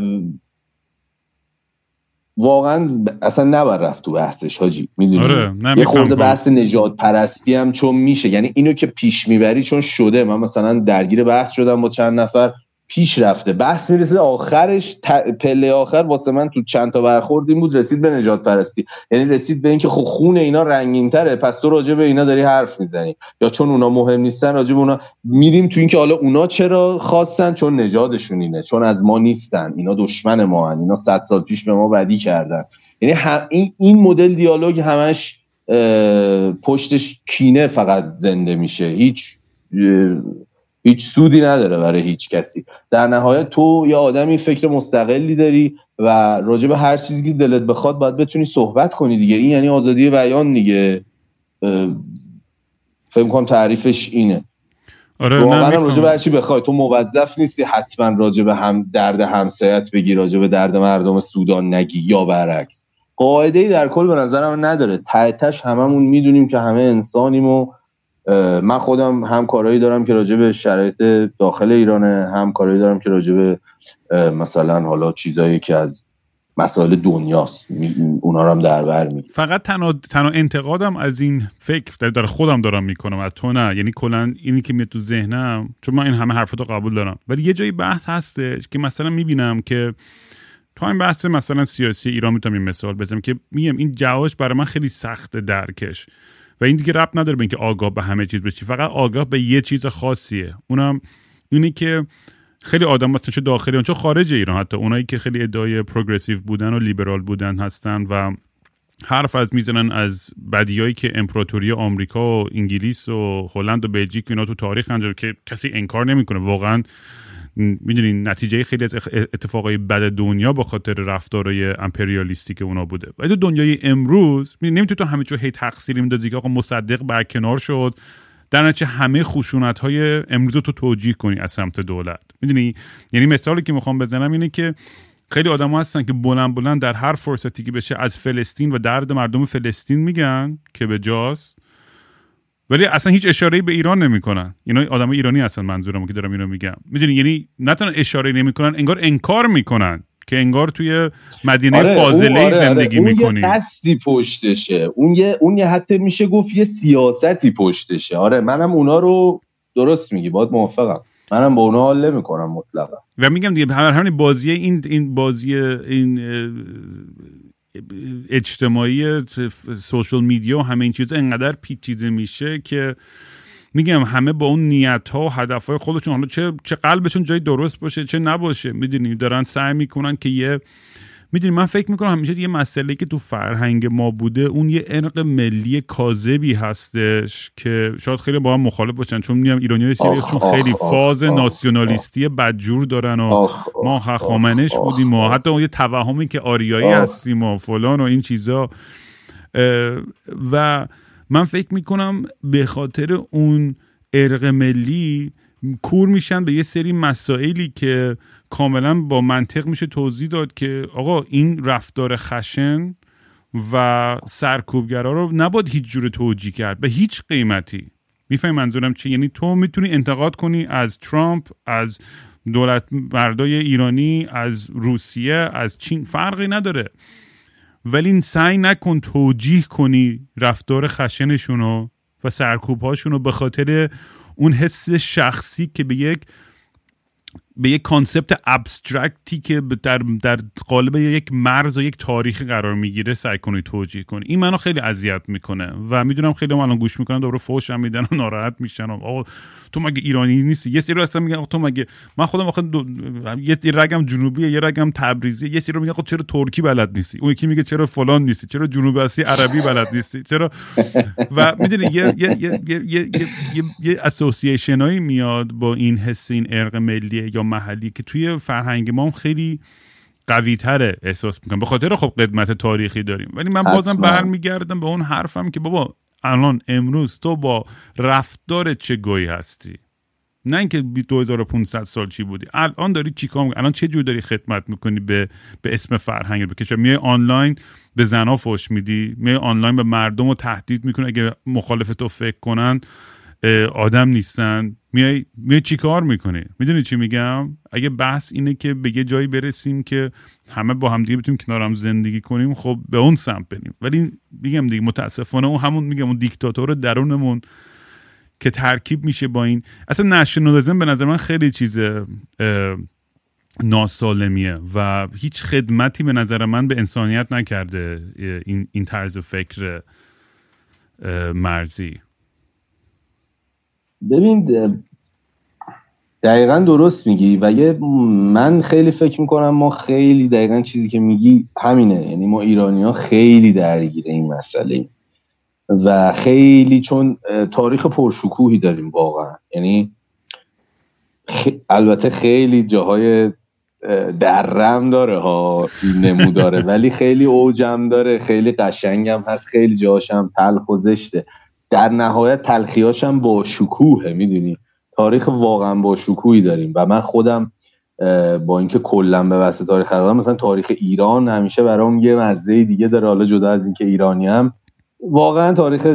S2: واقعا اصلا نباید رفت تو بحثش حاجی. می‌دونی؟
S1: آره،
S2: یه خورده بحث نجات پرستی هم چون میشه. یعنی اینو که پیش می‌بری چون شده. من مثلا درگیر بحث شدم با چند نفر. پیش رفته. بحث می‌رسه آخرش پله آخر واسه من تو چند تا برخورد این بود رسید به نجات پرستی. یعنی رسید به اینکه خب خون اینا رنگین تره پس تو راجع به اینا داری حرف می‌زنی. یا چون اونا مهم نیستن راجع به اونا میریم تو اینکه حالا اونا چرا خواستن؟ چون نجادشون اینه چون از ما نیستن. اینا دشمن ما هن. اینا صد سال پیش به ما بدی کردن. یعنی این این مدل دیالوگ همش پشتش کینه فقط زنده میشه. هیچ هیچ سودی نداره برای هیچ کسی. در نهایت تو یه آدمی فکر مستقلی داری و راجع به هر چیزی که دلت بخواد باید بتونی صحبت کنی دیگه. این یعنی آزادی بیان دیگه. فکر کنم تعریفش اینه.
S1: آره واقعا
S2: راجع به هر چی بخوای. تو موظف نیستی حتما راجع به هم درد همسایت بگی راجع به درد مردم سودان نگی یا برعکس. قاعده ای در کل به نظرم نداره. تحتش هممون می‌دونیم که همه انسانیم و من خودم هم کارهایی دارم که راجع به شرایط داخل ایرانه هم کارهایی دارم که راجع به مثلا حالا چیزایی که از مسائل دنیاست. اونا رو هم در بر می
S1: فقط تنها تنها انتقادم از این فکر در خودم دارم می‌کنم از تو نه. یعنی کلا اینی که میاد تو ذهنم چون من این همه حرفتو قبول دارم. ولی یه جایی بحث هستش که مثلا می‌بینم که تو این بحث مثلا سیاسی ایران می‌تونم این مثال بزنم که میگم این جواش برای من خیلی سخت درکش. و این دیگه رب نداره به اینکه آگاه به همه چیز بشی. فقط آگاه به یه چیز خاصیه. اونم اینی که خیلی آدم مثلا چه داخلی چه خارج ایران. حتی اونایی که خیلی ادعای پروگرسیو بودن و لیبرال بودن هستن و حرف از می‌زنن از بدیایی که امپراتوری آمریکا و انگلیس و هلند و بلژیک اینا تو تاریخ انجام که کسی انکار نمی‌کنه. واقعا می‌دونین نتیجه خیلی از اتفاقای بد دنیا با خاطر رفتارهای امپریالیستی که اونا بوده. و تو دنیای امروز نمی‌تونی تو همه چیز هی تقصیری میندازی که آقا مصدق برکنار شد. در نتیجه همه خشونت های امروز تو توجیه کنی از سمت دولت. می‌دونی؟ یعنی مثالی که می‌خوام بزنم اینه که خیلی آدم هستن که بلند بلند در هر فرصتی که بشه از فلسطین و درد مردم فلسطین میگن که به جاست. ولی اصلا هیچ اشاره به ایران نمی‌کنن. اینا آدم ایرانی هستن منظورم که دارم اینو میگم. می‌دونی یعنی نه تنها اشاره نمی‌کنن انگار انکار می‌کنن که انگار توی مدینه آره فاضله آره،, آره. زندگی آره.
S2: می‌کنی اون یه قصدی پشتشه. اون یه اون یه حتی میشه گفت یه سیاستی پشتشه. آره منم اونا رو درست میگی باید موافقم. منم با اونا حال نمی‌کنم مطلقا.
S1: و میگم دیگه همین بازی این این بازی این اجتماعی سوشل میدیا و همه این چیزا انقدر پیچیده میشه که میگم همه با اون نیت ها و هدف های خودشون حالا چه چه قلبشون جای درست باشه چه نباشه می‌دونی؟ دارن سعی می‌کنن که یه می‌دونی من فکر می‌کنم همیشه یه مسئله که تو فرهنگ ما بوده اون یه ارق ملی کاذبی هستش که شاید خیلی با هم مخالف باشن. چون میگم ایرانی سری چون خیلی فاز ناسیونالیستی بدجور دارن و ما خامنش بودیم و حتی یه توهمی که آریایی هستیم و فلان و این چیزا. و من فکر می‌کنم به خاطر اون ارق ملی کور میشن به یه سری مسائلی که کاملا با منطق میشه توضیح داد که آقا این رفتار خشن و سرکوبگرا رو نباید هیچ جور توجیه کرد به هیچ قیمتی. می‌فهمی منظورم چی؟ یعنی تو می‌تونی انتقاد کنی از ترامپ از دولت مردای ایرانی از روسیه از چین فرقی نداره. ولی سعی نکن توجیه کنی رفتار خشنشونو و سرکوب رو به خاطر اون حس شخصی که به یک به یک concept abstract ی که در, در قالب یک مرز و یک تاریخی قرار می‌گیره سعی کنی توجیه کنی این منو خیلی اذیت می‌کنه و می‌دونم خیلی الان گوش می‌کنن دوباره فوش هم میدن و ناراحت میشن. و تو مگه ایرانی نیستی؟ یه سری اصلا میگن تو مگه من خودم آخه یه رگم جنوبیه یه رگم تبریزی. یه سری میگن چرا ترکی بلد نیستی؟ اون یکی میگه چرا فلان نیستی؟ چرا جنوب آسیا عربی بلد نیستی؟ چرا و می‌دونی یه یه یه یه یه, یه, یه میاد با این حس این ارق ملیه محلی که توی فرهنگ ما خیلی قوی تره احساس می‌کنم. به خاطر خب قدمت تاریخی داریم. ولی من بازم برمیگردم به اون حرفم که بابا الان امروز تو با رفتار چه گویی هستی؟ نه اینکه 2500 سال چی بودی. الان داری چیکار الان چه جور داری خدمت می‌کنی به به اسم فرهنگ به میای آنلاین به زنا فوش میدی؟ میای آنلاین به مردم رو تهدید می‌کنی؟ اگه مخالف تو فکر کنن آدم نیستن. میای میای چی کار می‌کنی؟ می‌دونی چی میگم؟ اگه بحث اینه که به یه جایی برسیم که همه با هم دیگه بتونیم کنار هم زندگی کنیم خب به اون سمت بریم. ولی میگم دیگه متاسفانه اون همون میگم اون دیکتاتور درونمون که ترکیب میشه با این. اصلا نشنالیزم به نظر من خیلی چیز ناسالمیه و هیچ خدمتی به نظر من به انسانیت نکرده این, این طرز فکر مرزی.
S2: ببین دقیقا درست میگی. و یه من خیلی فکر می‌کنم ما خیلی دقیقا چیزی که میگی همینه. یعنی ما ایرانی ها خیلی درگیر این مسئله. و خیلی چون تاریخ پرشکوهی داریم واقعا. یعنی البته خیلی جاهای درم داره ها نمو داره. ولی خیلی اوجم داره. خیلی قشنگم هست. خیلی جاشم تلخ و زشته. در نهایت تلخیاش هم با شکوهه می‌دونی؟ تاریخ واقعا با شکوهی داریم و من خودم با اینکه کلا به واسه تاریخ دارم مثلا تاریخ ایران همیشه برام یه مزه دیگه داره حالا جدا از اینکه ایرانی هم واقعا تاریخ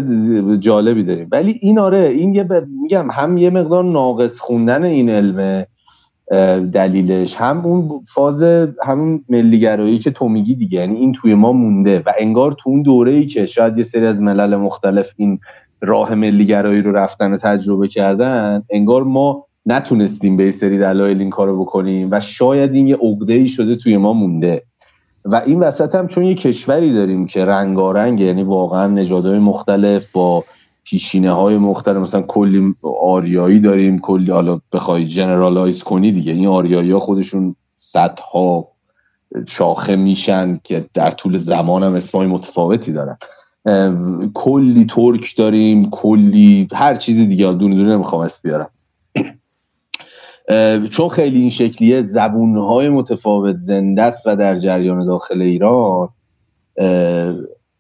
S2: جالبی داریم. ولی این آره این یه میگم هم یه مقدار ناقص خوندن این علم دلیلش هم اون فاز همون ملیگرایی که تو میگی دیگه یعنی این توی ما مونده و انگار تو اون دوره ای که شاید یه سری از ملل مختلف این راه ملیگرایی رو رفتن و تجربه کردن انگار ما نتونستیم به سری دلایل این کارو بکنیم و شاید این یه عقده ای شده توی ما مونده. و این وسط هم چون یه کشوری داریم که رنگارنگ یعنی واقعا نژادهای مختلف با پیشینه های مختلف مثلا کلی آریایی داریم کلی حالا بخوای جنرالایز کنی دیگه. این آریایی ها خودشون صدها شاخه میشن که در طول زمان هم اسمای متفاوتی دارن. کلی ترک داریم کلی هر چیزی دیگه. دونه دونه نمی‌خوام اسم بیارم. چون خیلی این شکلیه زبونهای متفاوت زنده است و در جریان داخل ایران.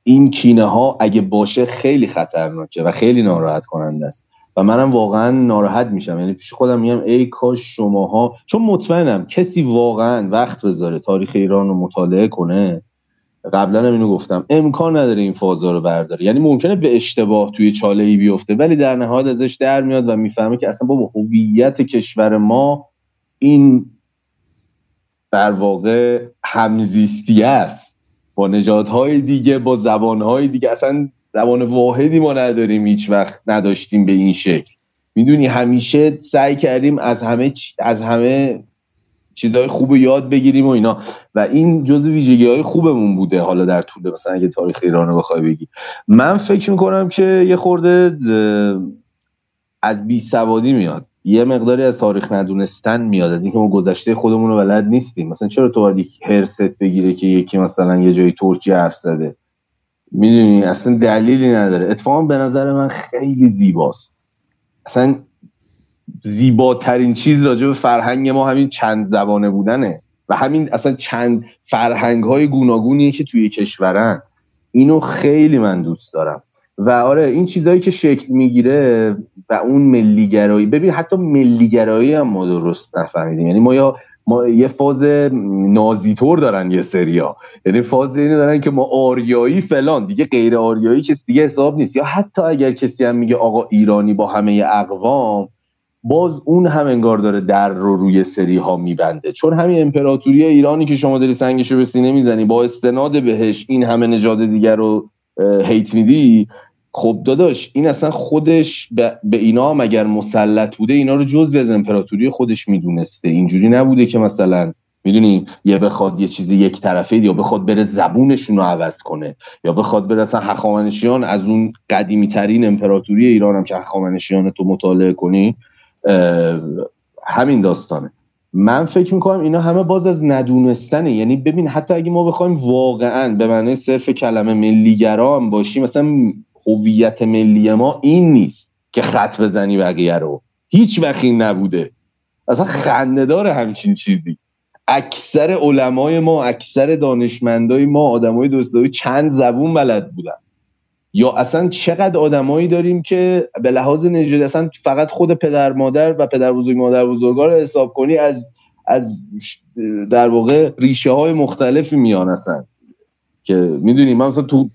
S2: این کینه ها اگه باشه خیلی خطرناکه و خیلی ناراحت کننده است. و منم واقعا ناراحت میشم. یعنی پیش خودم میگم ای کاش شماها چون مطمئنم کسی واقعا وقت بذاره تاریخ ایران رو مطالعه کنه. قبلا هم اینو گفتم امکان نداره این فازا رو برداره. یعنی ممکنه به اشتباه توی چاله ای بیفته ولی در نهایت ازش در میاد و می‌فهمه که اصلا با هویت کشور ما این در واقع همزیستی است. با نژادهای دیگه با زبانهای دیگه. اصلا زبان واحدی ما نداریم هیچ وقت نداشتیم به این شکل. می‌دونی همیشه سعی کردیم از همه از همه چیزهای خوب یاد بگیریم و اینا. و این جز ویژگی های خوبمون بوده حالا در طول مثلا اگه تاریخ ایران رو بخوای بگی. من فکر می‌کنم که یه خورده از بی سوادی میاد. یه مقداری از تاریخ ندونستن میاد از اینکه ما گذشته خودمون رو بلد نیستیم. مثلا چرا تو باید هرست بگیره که یکی مثلا یه جایی ترکی حرف زده؟ می‌دونی؟ اصلا دلیلی نداره. اتفاقا به نظر من خیلی زیباست. اصلا زیباترین چیز راجع به فرهنگ ما همین چند زبانه بودنه. و همین اصلا چند فرهنگ های گوناگونیه که توی کشورن. اینو خیلی من دوست دارم. و آره این چیزهایی که شکل می‌گیره و اون ملیگرایی ببین حتی ملیگرایی هم ما درست نفهمیدیم. یعنی ما یا ما یه فاز نازیتور دارن یه سریا. یعنی فاز اینو دارن که ما آریایی فلان دیگه غیر آریایی کسی دیگه حساب نیست. یا حتی اگر کسی هم میگه آقا ایرانی با همه اقوام باز اون هم انگار داره در رو روی سری ها میبنده. چون همین امپراتوری ایرانی که شما داری سنگشو به سینه می‌زنی با استناد بهش این همه نژاد دیگر رو هیت میدی خب داداش این اصلا خودش به اینا هم اگر مسلط بوده اینا رو جز از امپراتوری خودش می‌دونسته. اینجوری نبوده که مثلا می‌دونی یه بخواد یه چیزی یک طرفه یا بخواد بره زبونشون رو عوض کنه یا بخواد بره اصلا هخامنشیان از اون قدیمی ترین امپراتوری ایران هم که هخامنشیان تو مطالعه کنی همین داستانه. من فکر می‌کنم اینا همه باز از ندونستنه. یعنی ببین حتی اگه ما بخوایم واقعا به معنی صرف کلمه ملیگرا هم باشیم مثلا هویت ملی ما این نیست که خط بزنی بقیه رو. هیچ وقت نبوده. اصلا خنده داره همچین چیزی. اکثر علمای ما اکثر دانشمندای ما آدمای دوستایی چند زبون بلد بودن. یا اصلا چقدر آدمایی داریم که به لحاظ نژادی اصلا فقط خود پدر مادر و پدر بزرگ مادر بزرگا رو حساب کنی از از در واقع ریشه های مختلفی میان اصلا. که می‌دونی من مثلا تو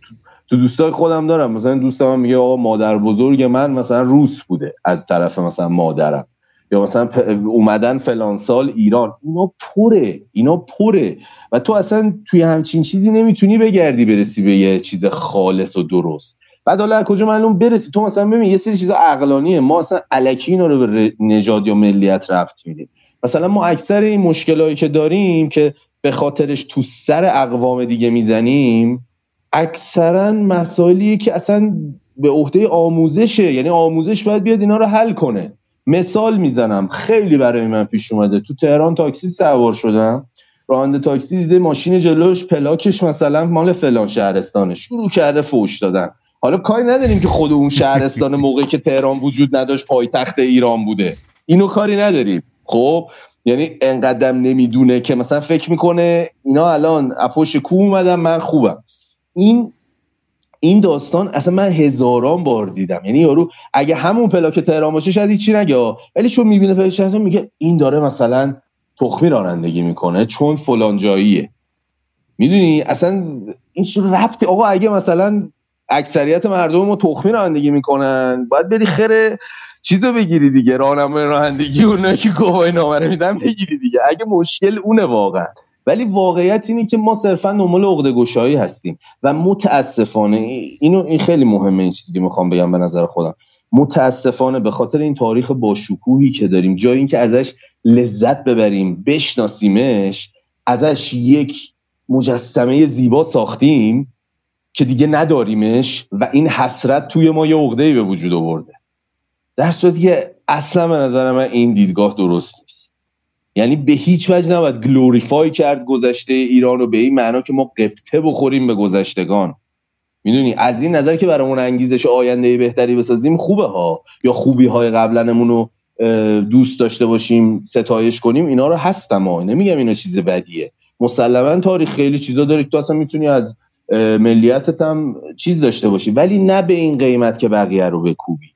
S2: تو دوستای خودم دارم. مثلا دوستم میگه آقا مادر بزرگ من مثلا روس بوده. از طرف مثلا مادرم. یا مثلا اومدن فلان سال ایران. اینا پره. اینا پره. و تو اصلا توی همچین چیزی نمی‌تونی بگردی برسی به یه چیز خالص و درست. بعد حالا کجا معلوم برسی؟ تو مثلا ببین یه سری چیزا عقلانیه. ما اصلا الکی اینا رو به نژاد یا ملیت رفت میدیم. مثلا ما اکثر این مشکلایی که داریم که به خاطرش تو سر اقوام دیگه می‌زنیم اکثرا مسائلیه که اصلا به عهده آموزشه. یعنی آموزش باید بیاد اینا رو حل کنه. مثال می‌زنم. خیلی برای من پیش اومده. تو تهران تاکسی سوار شدم. راننده تاکسی دیده ماشین جلوش پلاکش مثلا مال فلان شهرستانه شروع کرده فوش دادن. حالا کاری نداریم که خود اون شهرستان موقعی که تهران وجود نداشت پایتخت ایران بوده. اینو کاری نداریم. خب یعنی انقدرم نمی‌دونه که مثلا فکر می‌کنه اینا الان اپوش کو اومدم من خوبم. این این داستان اصلا من هزاران بار دیدم. یعنی یارو اگه همون پلاک تهران باشه شاید هیچی نگه. ولی چون می‌بینه پلاک میگه این داره مثلا تخمی رانندگی می‌کنه چون فلان جاییه. می‌دونی؟ اصلا این چه ربطی؟ آقا اگه مثلا اکثریت مردم رو تخمی رانندگی می‌کنن باید بری خیر چیزو بگیری دیگه. راهنمای رانندگی اونایی که گواهی نامه میدن بگیری دیگه. اگه مشکل اونه واقعا. ولی واقعیت اینه که ما صرفا دنبال عقده گشایی هستیم. و متاسفانه اینو این خیلی مهمه این چیزی که می‌خوام بگم به نظر خودم. متاسفانه به خاطر این تاریخ باشکوهی که داریم جای اینکه ازش لذت ببریم بشناسیمش ازش یک مجسمه زیبا ساختیم که دیگه نداریمش و این حسرت توی ما یه عقده‌ای به وجود آورده. در صورتی که اصلا به نظر من این دیدگاه درست نیست. یعنی به هیچ وجه نباید گلوریفای کرد گذشته ایران رو به این معنا که ما قبطه بخوریم به گذشتگان. می‌دونی؟ از این نظر که برامون انگیزش آینده بهتری بسازیم خوبه ها. یا خوبی های قبلنمون رو دوست داشته باشیم ستایش کنیم اینا رو هستم ها. نمیگم اینا چیز بدیه. مسلما تاریخ خیلی چیزا داری تو اصلا می‌تونی از ملیتت هم چیز داشته باشی. ولی نه به این قیمت که بقیه رو بکوبی.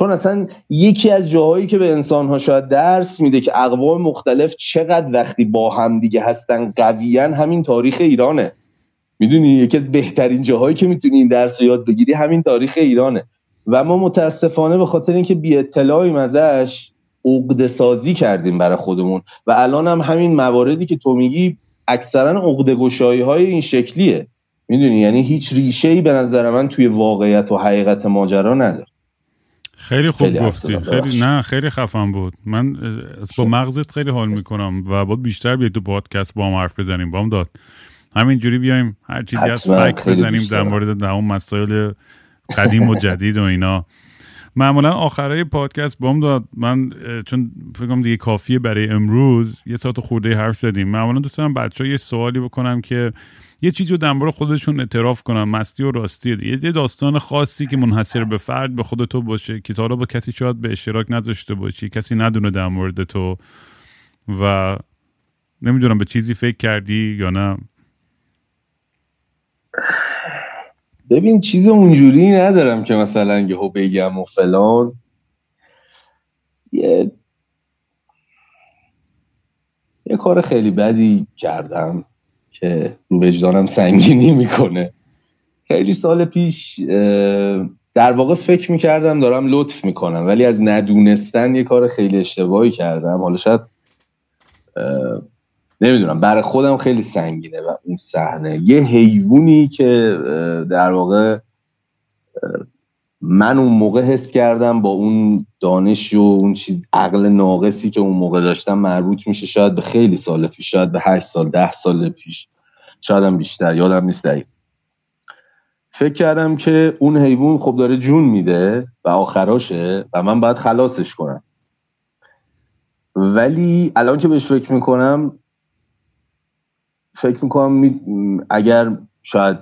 S2: چون اصلا یکی از جاهایی که به انسان ها شاید درس میده که اقوام مختلف چقدر وقتی با هم دیگه هستن قویان همین تاریخ ایرانه. می‌دونی؟ یکی از بهترین جاهایی که می‌تونی این درس رو یاد بگیری همین تاریخ ایرانه. و ما متاسفانه به خاطر اینکه بی اطلاعیم ازش عقده سازی کردیم برای خودمون. و الان هم همین مواردی که تو میگی اکثرا عقده گشایی های این شکلیه. می‌دونی؟ یعنی هیچ ریشه ای به نظر من توی واقعیت و حقیقت ماجرا نداره.
S1: خیلی خوب گفتی. خیلی نه خیلی خفن بود. من با مغزت خیلی حال می‌کنم و باید بیشتر بیاید تو پادکست با هم حرف بزنیم با هم داد. همینجوری بیایم هر چیزی از فکر بزنیم در مورد در اون مسائل قدیم و جدید و اینا. معمولا آخرای پادکست بام داد. من چون فکرم دیگه کافیه برای امروز یه ساعت خورده حرف زدیم. معمولا دوست دارم بچه یه سوالی بکنم که یه چیزی رو در خودشون اعتراف کنن مستی و راستی یه داستان خاصی که منحصر به فرد به خود تو باشه که تا با کسی شاید به اشتراک نذاشته باشی کسی ندونه در مورد تو و نمی‌دونم به چیزی فکر کردی یا نه.
S2: ببین چیز اونجوری ندارم که مثلا یهو بگم و فلان. یه یه کار خیلی بدی کردم. که رو وجدانم سنگینی می‌کنه. خیلی سال پیش در واقع فکر می‌کردم دارم لطف می‌کنم ولی از ندونستن یه کار خیلی اشتباهی کردم. حالا شاید نمی‌دونم برای خودم خیلی سنگینه و اون صحنه. یه حیوونی که در واقع من اون موقع حس کردم با اون دانش و اون چیز عقل ناقصی که اون موقع داشتم مربوط میشه شاید به خیلی سال پیش شاید به هشت سال ده سال پیش. شاید هم بیشتر یادم نیست دقیق فکر کردم که اون حیوان خب داره جون میده و آخراشه و من باید خلاصش کنم. ولی الان که بهش فکر می‌کنم فکر می‌کنم اگر شاید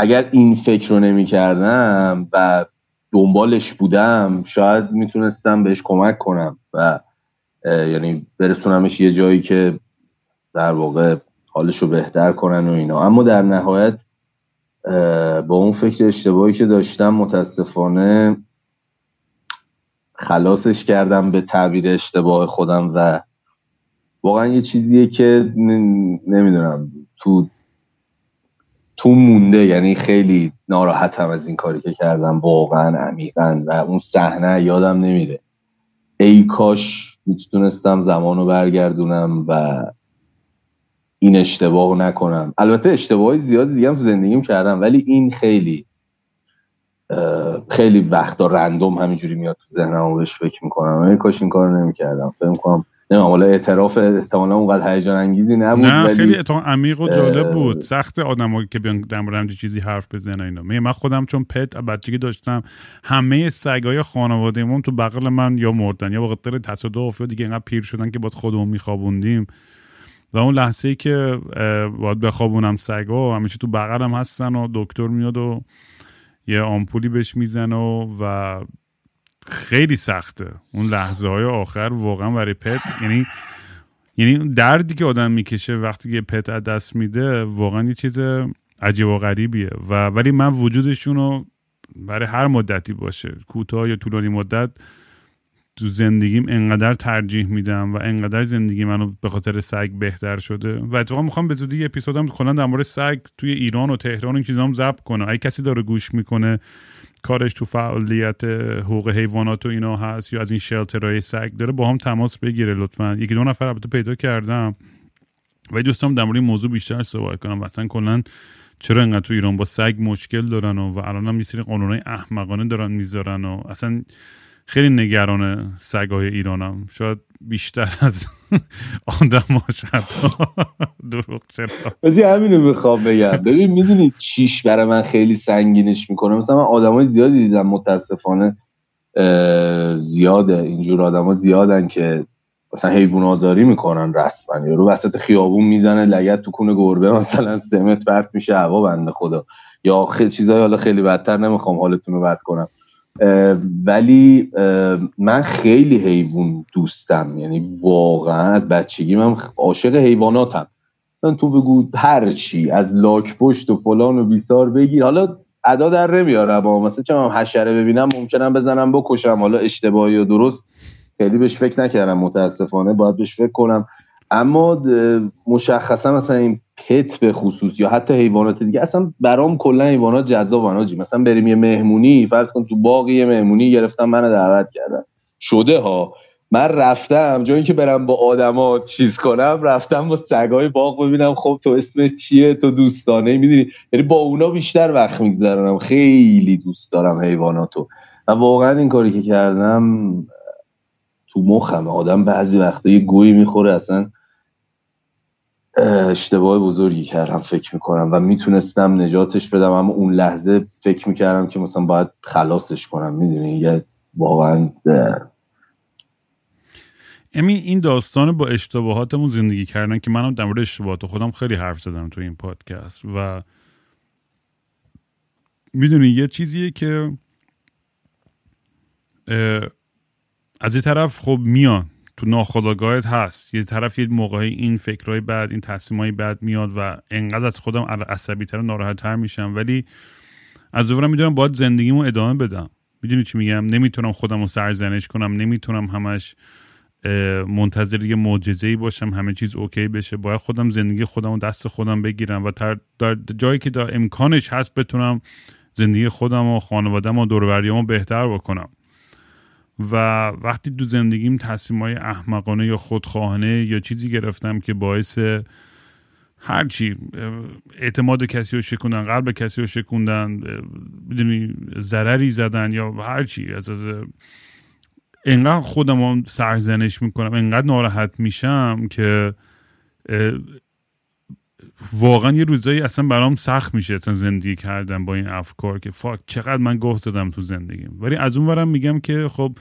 S2: اگر این فکر رو نمی کردم و دنبالش بودم شاید می‌تونستم بهش کمک کنم و یعنی برسونمش یه جایی که در واقع حالش رو بهتر کنن و اینا. اما در نهایت با اون فکر اشتباهی که داشتم متاسفانه خلاصش کردم به تعبیر اشتباه خودم و واقعا یه چیزیه که نمی‌دونم تو تو مونده یعنی خیلی ناراحتم از این کاری که کردم. واقعا عمیقا و اون صحنه یادم نمیره. ای کاش می‌تونستم زمان رو برگردونم و این اشتباه نکنم. البته اشتباه زیادی دیگه هم تو زندگیم کردم ولی این خیلی خیلی وقتا رندوم همینجوری میاد تو ذهنم بهش فکر می‌کنم. ای کاش این کار نمی‌کردم. فکر کنم نه حالا اعتراف احتمالا اونقدر هیجان انگیزی نبود
S1: نه ولی... خیلی عمیق و جالب بود. سخت آدمایی که بیان در مورد چیزی حرف بزنن اینا. من خودم چون پت بچگی داشتم همه سگای خانوادهمون تو بغل من یا مردن یا به خاطر تصادف یا دیگه اینقدر پیر شدن که باید خودمون میخوابوندیم. و اون لحظه ای که باید بخوابونم سگا همیشه تو بغلم هستن و دکتر میاد و یه آمپولی بهش می‌زنه و خیلی سخته. اون لحظه های آخر واقعا برای پت یعنی یعنی دردی که آدم می‌کشه وقتی که پت از دست میده واقعا یه چیز عجیب و غریبیه. و ولی من وجودشون رو برای هر مدتی باشه. کوتاه یا طولانی مدت تو زندگیم انقدر ترجیح میدم و انقدر زندگی منو به خاطر سگ بهتر شده. و اتفاقا می‌خوام به زودی اپیزودم کلا در مورد سگ توی ایران و تهران این چیزام ضبط کنم. اگه کسی داره گوش می‌کنه کارش تو فعالیت حقوق حیوانات و اینا هست یا از این شلترهای سگ داره با هم تماس بگیره لطفا. یکی دو نفر البته پیدا کردم. و دوستم در مورد این موضوع بیشتر صحبت کنم. مثلا کلا چرا انقدر تو ایران با سگ مشکل دارن و, و الان هم یه سری قانونای احمقانه دارن می‌ذارن و اصلا خیلی نگران سگای ایرانم. شاید بیشتر از آدم حتی دروغ
S2: چرا؟ همینو می‌خوام بگم. ببین می‌دونی چیش برای من خیلی سنگینش می‌کنه؟ مثلا من آدمای زیادی دیدم متاسفانه زیاده. اینجور آدما زیادن که مثلا حیوان آزاری می‌کنن رسما. یا رو وسط خیابون می‌زنه لگت تو کونه گربه مثلا سمت پرت میشه هوا بنده خدا. یا خیلی چیزای حالا خیلی بدتر نمی‌خوام حالتون رو بد کنم. ولی من خیلی حیوان دوستم یعنی واقعا از بچگی من عاشق حیواناتم. مثلا تو بگو هر چی از لاک پشت و فلان و بیسار بگیر. حالا ادا در نمیارم مثلا چه من حشره ببینم ممکنم بزنم بکشم. حالا اشتباهی و درست خیلی بهش فکر نکردم متاسفانه. باید بهش فکر کنم. اما مشخصا مثلا این پت به خصوص یا حتی حیوانات دیگه. اصلا برام کلا حیوانات جذاب آجی مثلا بریم یه مهمونی فرض کن تو باغ یه مهمونی گرفتم منو دعوت کردن. شده ها. من رفتم جایی که برم با آدما چیز کنم رفتم با سگای باغ ببینم خب تو اسم چیه تو دوستانه می‌دونی؟ یعنی با اونا بیشتر وقت میگذرونم. خیلی دوست دارم حیواناتو. و واقعا این کاری که کردم تو مخم آدم بعضی وقتا یه گویی می‌خوره اصلا اشتباه بزرگی کردم فکر می‌کنم و می‌تونستم نجاتش بدم اما اون لحظه فکر می‌کردم که مثلا باید خلاصش کنم می‌دونی؟ یه واقعا
S1: امین این داستان با اشتباهاتمون زندگی کردن که منم در مورد اشتباهات خودم خیلی حرف زدم تو این پادکست و می‌دونی یه چیزیه که از یه طرف خب میان تو ناخداگاهت هست. یه طرف یه موقعی این فکرهای بعد این تصمیمهای بعد میاد و انقدر از خودم عصبی تر ناراحت تر میشم. ولی از اونورم می‌دونم باید زندگیمو ادامه بدم. می‌دونی چی میگم؟ نمی‌تونم خودم رو سرزنش کنم. نمی‌تونم همش منتظر یه معجزه ای باشم همه چیز اوکی بشه. باید خودم زندگی خودم و دست خودم بگیرم و در جایی که در امکانش هست بتونم زندگی خودم و خانوادم و دوربریامو بهتر بکنم. و وقتی تو زندگیم تصمیم های احمقانه یا خودخواهانه یا چیزی گرفتم که باعث هرچی اعتماد کسی رو شکوندن قلب کسی رو شکوندن بدونی ضرری زدن یا هرچی از از انقدر خودم سرزنش می‌کنم انقدر ناراحت میشم که واقعا یه روزایی اصلا برام سخت میشه اصلا زندگی کردن با این افکار که فاک چقدر من گوه زدم تو زندگیم ولی از اون ورم میگم که خب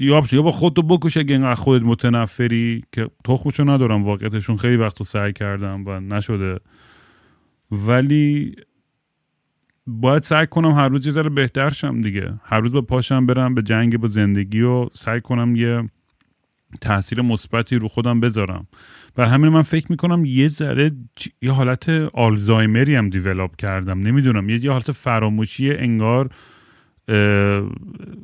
S1: یا با خودتو بکش اگه اینقدر خودت متنفری که تخمشو ندارم واقعیتشون خیلی وقت سعی کردم و نشده. ولی باید سعی کنم هر روز یه ذره بهتر شم دیگه. هر روز با پاشم برم به جنگ با زندگی و سعی کنم یه تاثیر مثبتی رو خودم بذارم. بر همین من فکر می‌کنم یه ذره یه حالت آلزایمری هم دیولاب کردم. نمی‌دونم یه حالت فراموشی انگار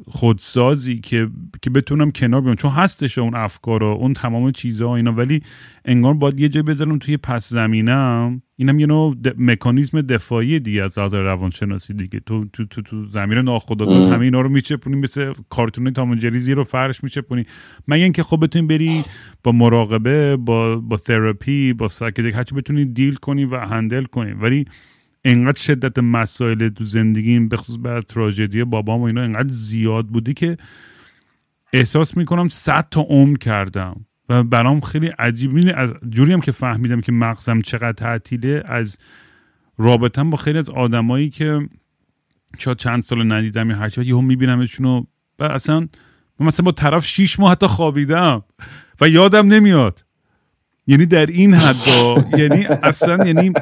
S1: خودسازی که که بتونم کنار بیام. چون هستش اون افکار و اون تمام چیزها اینا. ولی انگار باید یه جای بذارم توی پس زمینم. اینم یه نوع مکانیزم دفاعی دیگه از لحاظ روانشناسی دیگه. تو تو تو, تو زمین ناخودآگاه همه اینا رو میچپونی مثل کارتون تام جری زیر فرش میچپونی. مگه اینکه خب بتونی بری با مراقبه با با تراپی با psychedelic هرچی بتونی deal کنی و handle کنی. ولی انقدر شدت مسائل تو زندگیم بخصوص بعد تراژدی بابام و اینا انقدر زیاد بودی که احساس می‌کنم صد تا عمر کردم. و برام خیلی عجیب. از جوری هم که فهمیدم که مغزم چقدر تعطیله از رابطم با خیلی از آدمایی که شاید چند سال ندیدم یا هرچی یهو میبینمشون و اصلا مثلا با طرف شیش ماه حتی خوابیدم و یادم نمیاد. یعنی در این حدا یعنی اصلا یعنی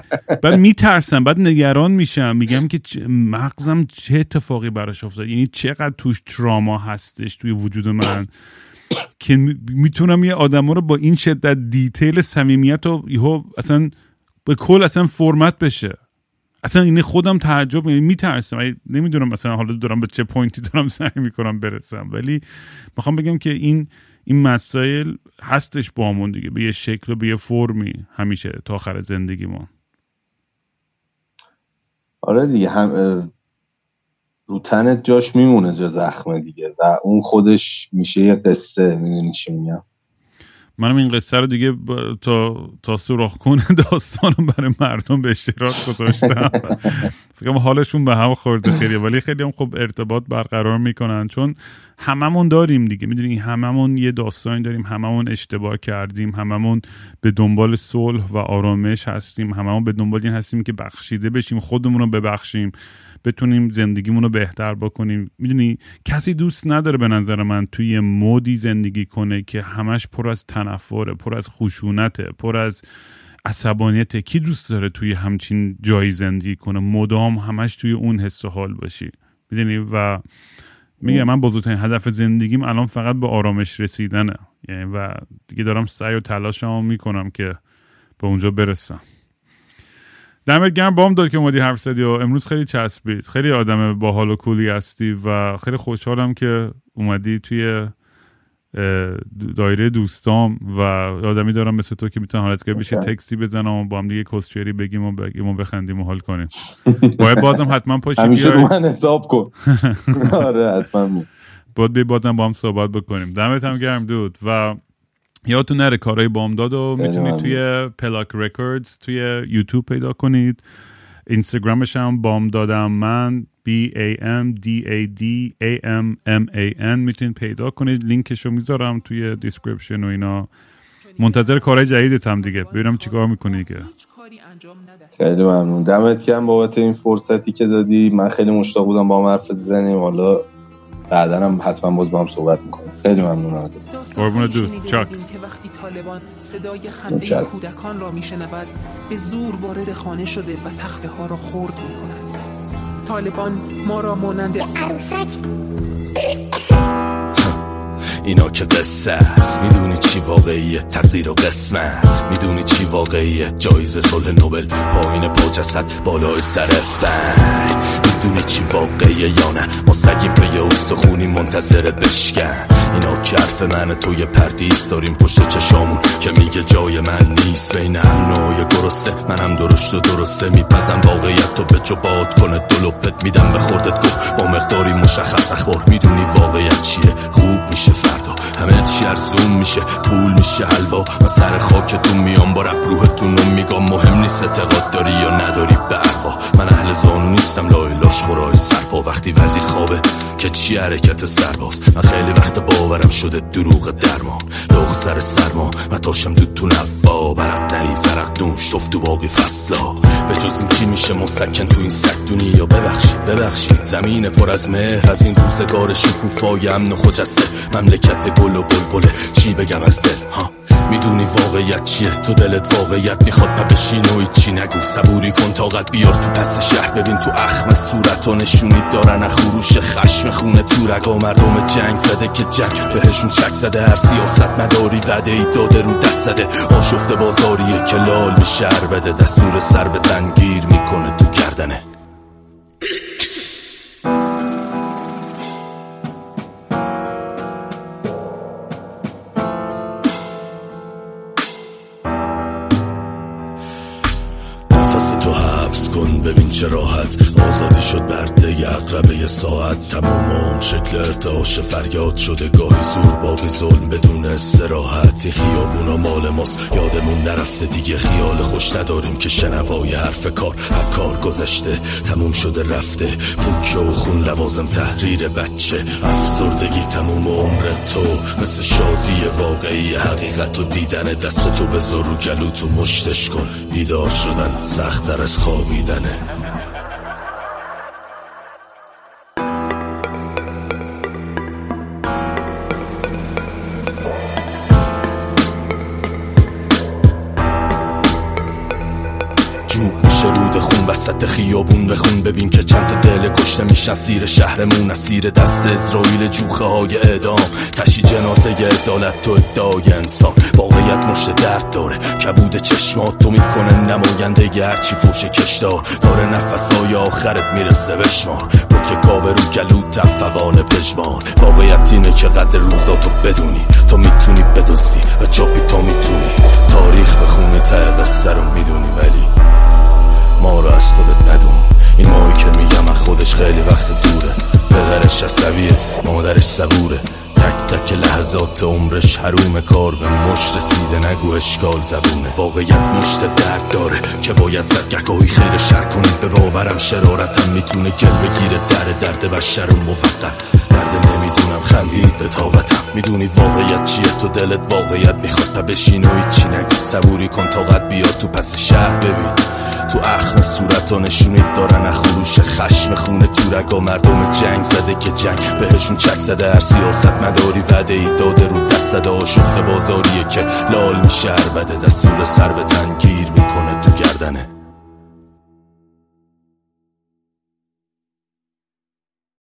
S1: بعد میترسم بعد نگران میشم. میگم که مغزم چه اتفاقی براش افتاد؟ یعنی چقدر توش تراما هستش توی وجود من که می‌تونم یه آدم رو با این شدت detail صمیمیت و یهو اصلا به کل اصلا فرمت بشه. اصلا این خودم تعجب میترسم. نمی‌دونم مثلا حالا دارم به چه point ی دارم سعی می‌کنم برسم. ولی می‌خوام بگم که این این مسائل هستش با دیگه به یه شکل و به یه فرمی همیشه تا آخر زندگی ما
S2: آره دیگه هم رو تنت جاش میمونه جا زخمه دیگه و اون خودش میشه یه قصه می‌دونی چی میگم؟
S1: منم این قصه رو دیگه تا تا سوراخ کنه داستانم برای مردم به اشتراک گذاشتم. فکرم حالشون به هم خورده خیلی ولی خیلی هم خب ارتباط برقرار می‌کنن. چون هممون داریم دیگه. می‌دونی هممون یه داستانی داریم. هممون اشتباه کردیم. هممون به دنبال صلح و آرامش هستیم. هممون به دنبال این هستیم که بخشیده بشیم. خودمون رو ببخشیم. بتونیم زندگیمون رو بهتر بکنیم. می‌دونی کسی دوست نداره به نظر من توی مودی زندگی کنه که همش پر از تنفره پر از خشونته پر از عصبانیت کی دوست داره توی همچین جایی زندگی کنه؟ مدام همش توی اون حس حال باشی. می‌دونی؟ و میگم من بزرگترین هدف زندگیم الان فقط به آرامش رسیدنه. یعنی و دیگه دارم سعی و تلاشمو می‌کنم که به اونجا برسم. دمت گرم بام داد که اومدی حرف زدی و امروز خیلی چسبید. خیلی آدم باحال و کولی هستی و خیلی خوشحالم که اومدی توی دایره دوستام و آدمی دارم مثل تو که می‌تونم حالت بشه تکسی بزنم و با هم دیگه کسچری بگیم و بگیم و بخندیم و حال کنیم. باید بازم حتما پاشی
S2: همیشه رو من حساب کن. آره حتما.
S1: باید بازم با هم صحبت بکنیم. دمت هم گرم دود. و یادتون نره کارهای داد و می‌تونید توی پلاک رکوردز توی یوتیوب پیدا کنید. اینستاگرامش هم بام دادم من B A M D A D A M M A N می‌تونید پیدا کنید. لینکش رو می‌ذارم توی description و اینا. منتظر کارهای جدیدت هم دیگه. ببینم چیکار می‌کنی که.
S2: خیلی ممنون. دمت گرم بابت این فرصتی که دادی. من خیلی مشتاق بودم با هم حرف بزنیم. حالا بعدا هم حتما باز با هم صحبت می‌کنیم. خیلی ممنون ازت.
S1: قربون دو چاکس.
S3: که وقتی طالبان صدای خنده کودکان را میشنود به زور وارد خانه شده و تخته ها را خورد می‌کند. طالبان ما را مانند عروسک.
S4: اینا که قصه است. می‌دونی چی واقعیه تقدیر و قسمت؟ می‌دونی چی واقعیه جایزه صلح نوبل؟ پایین پا جسد بالای سر می‌دونی چی واقعیه یا نه؟ ما سگیم یه استخونی منتظر بشکن. اینا حرف من تو یه پردیس داریم پشت چشامون که میگه جای من نیست. بین هم نوع گرسته منم درشت و درسته میپزم. واقعیت تو به جو باد کنه دلوپت میدم به خوردت گفت با مقداری مشخص اخبار می‌دونی واقعیت چیه. خوب میشه فردا. همه چی ارزون میشه. پول میشه حلوا. من سر خاکتون میام با روحتون رو میگم مهم نیست اعتقاد داری یا نداری. زانو نیستم لای لاش خورای سرپا وقتی وزیر خوابه که چی حرکت سرباز من خیلی وقت باورم شده دروغ درمان. لغ سر سرما من تاشم دو تو نوا. برق دری زرق دوش صفت و باقی فصلا. به جز این چی میشه مسکن تو این سک دنیا؟ ببخشید ببخشید. زمین پر از مهر از این روزگار شکوفای امن و خجسته. مملکت گل و بلبله چی بگم از دل؟ ها؟ می‌دونی واقعیت چیه؟ تو دلت واقعیت می‌خواد پا بشین و چی نگو. صبوری کن طاقت بیار تو پس شهر. ببین تو اخم صورت و نشونی دارن خروش خشم خونه تو رگا مردم جنگ زده که جنگ. بهشون چک زده. هر سیاست مداری وده ای داده رو دست زده. آشفته بازاریه که لال میشه. بده دستور سر به تنگیر می‌کنه تو گردنه. چه راحت آزادی شد برده اقربه یه ساعت. تمام شکل ارتعاش فریاد شده. گاهی زور باقی ظلم بدون استراحت خیابونا مال ماست. یادمون نرفته دیگه. خیال خوش نداریم که شنوای حرف کار. کار گذشته تموم شده رفته. پوکه و خون لوازم تحریر بچه. افسردگی تموم عمر تو. مثل شادی واقعی. حقیقت و دیدن دست تو. بذار رو گلو تو مشتش کن. بیدار شدن. سختتر از خوابیدنه. کشته میشن سیر شهرمون اسیر دست اسرائیل جوخه های اعدام. تشی جنازه عدالت تو ادعای انسان. واقعیت مشت درد داره. کبود چشمات تو می‌کنه نماینده هرچی فوش کشدار داره نفسای آخرت می‌رسه بشمار که کابه رو گلو تفقان پژمان. واقعیت اینه که قدر روزاتو بدونی. تو می‌تونی بدوستی و چاپی تو می‌تونی. تاریخ بخونی ته قصه رو می‌دونی ولی ما رو از خودت ندون این ماهی که میگم خودش خیلی وقت دوره. پدرش عصبیه مادرش صبوره. تک تک لحظات عمرش حروم کار به مشت رسیده نگو اشکال زبونه. واقعیت مشت درد داره که باید زد گهگاهی خیر شر کنید به باورم شرارتم می‌تونه گل بگیره. در درد و شر موقت. درد نمی‌دونم خندید به تابتم. می‌دونی واقعیت چیه؟ تو دلت واقعیت می‌خواد. و بشین و هیچی نگو صبوری کن طاقت بیار تو پس شهر. ببین. تو اخم صورت ها نشونید دارن خروش خشم خونه تو رگا مردم جنگ زده که جنگ. بهشون چک زده هر سیاست مداری وده ای داده رو دست زده آشفته بازاریه که لال میشه بده دستور سر به تنگیر می‌کنه تو گردنه.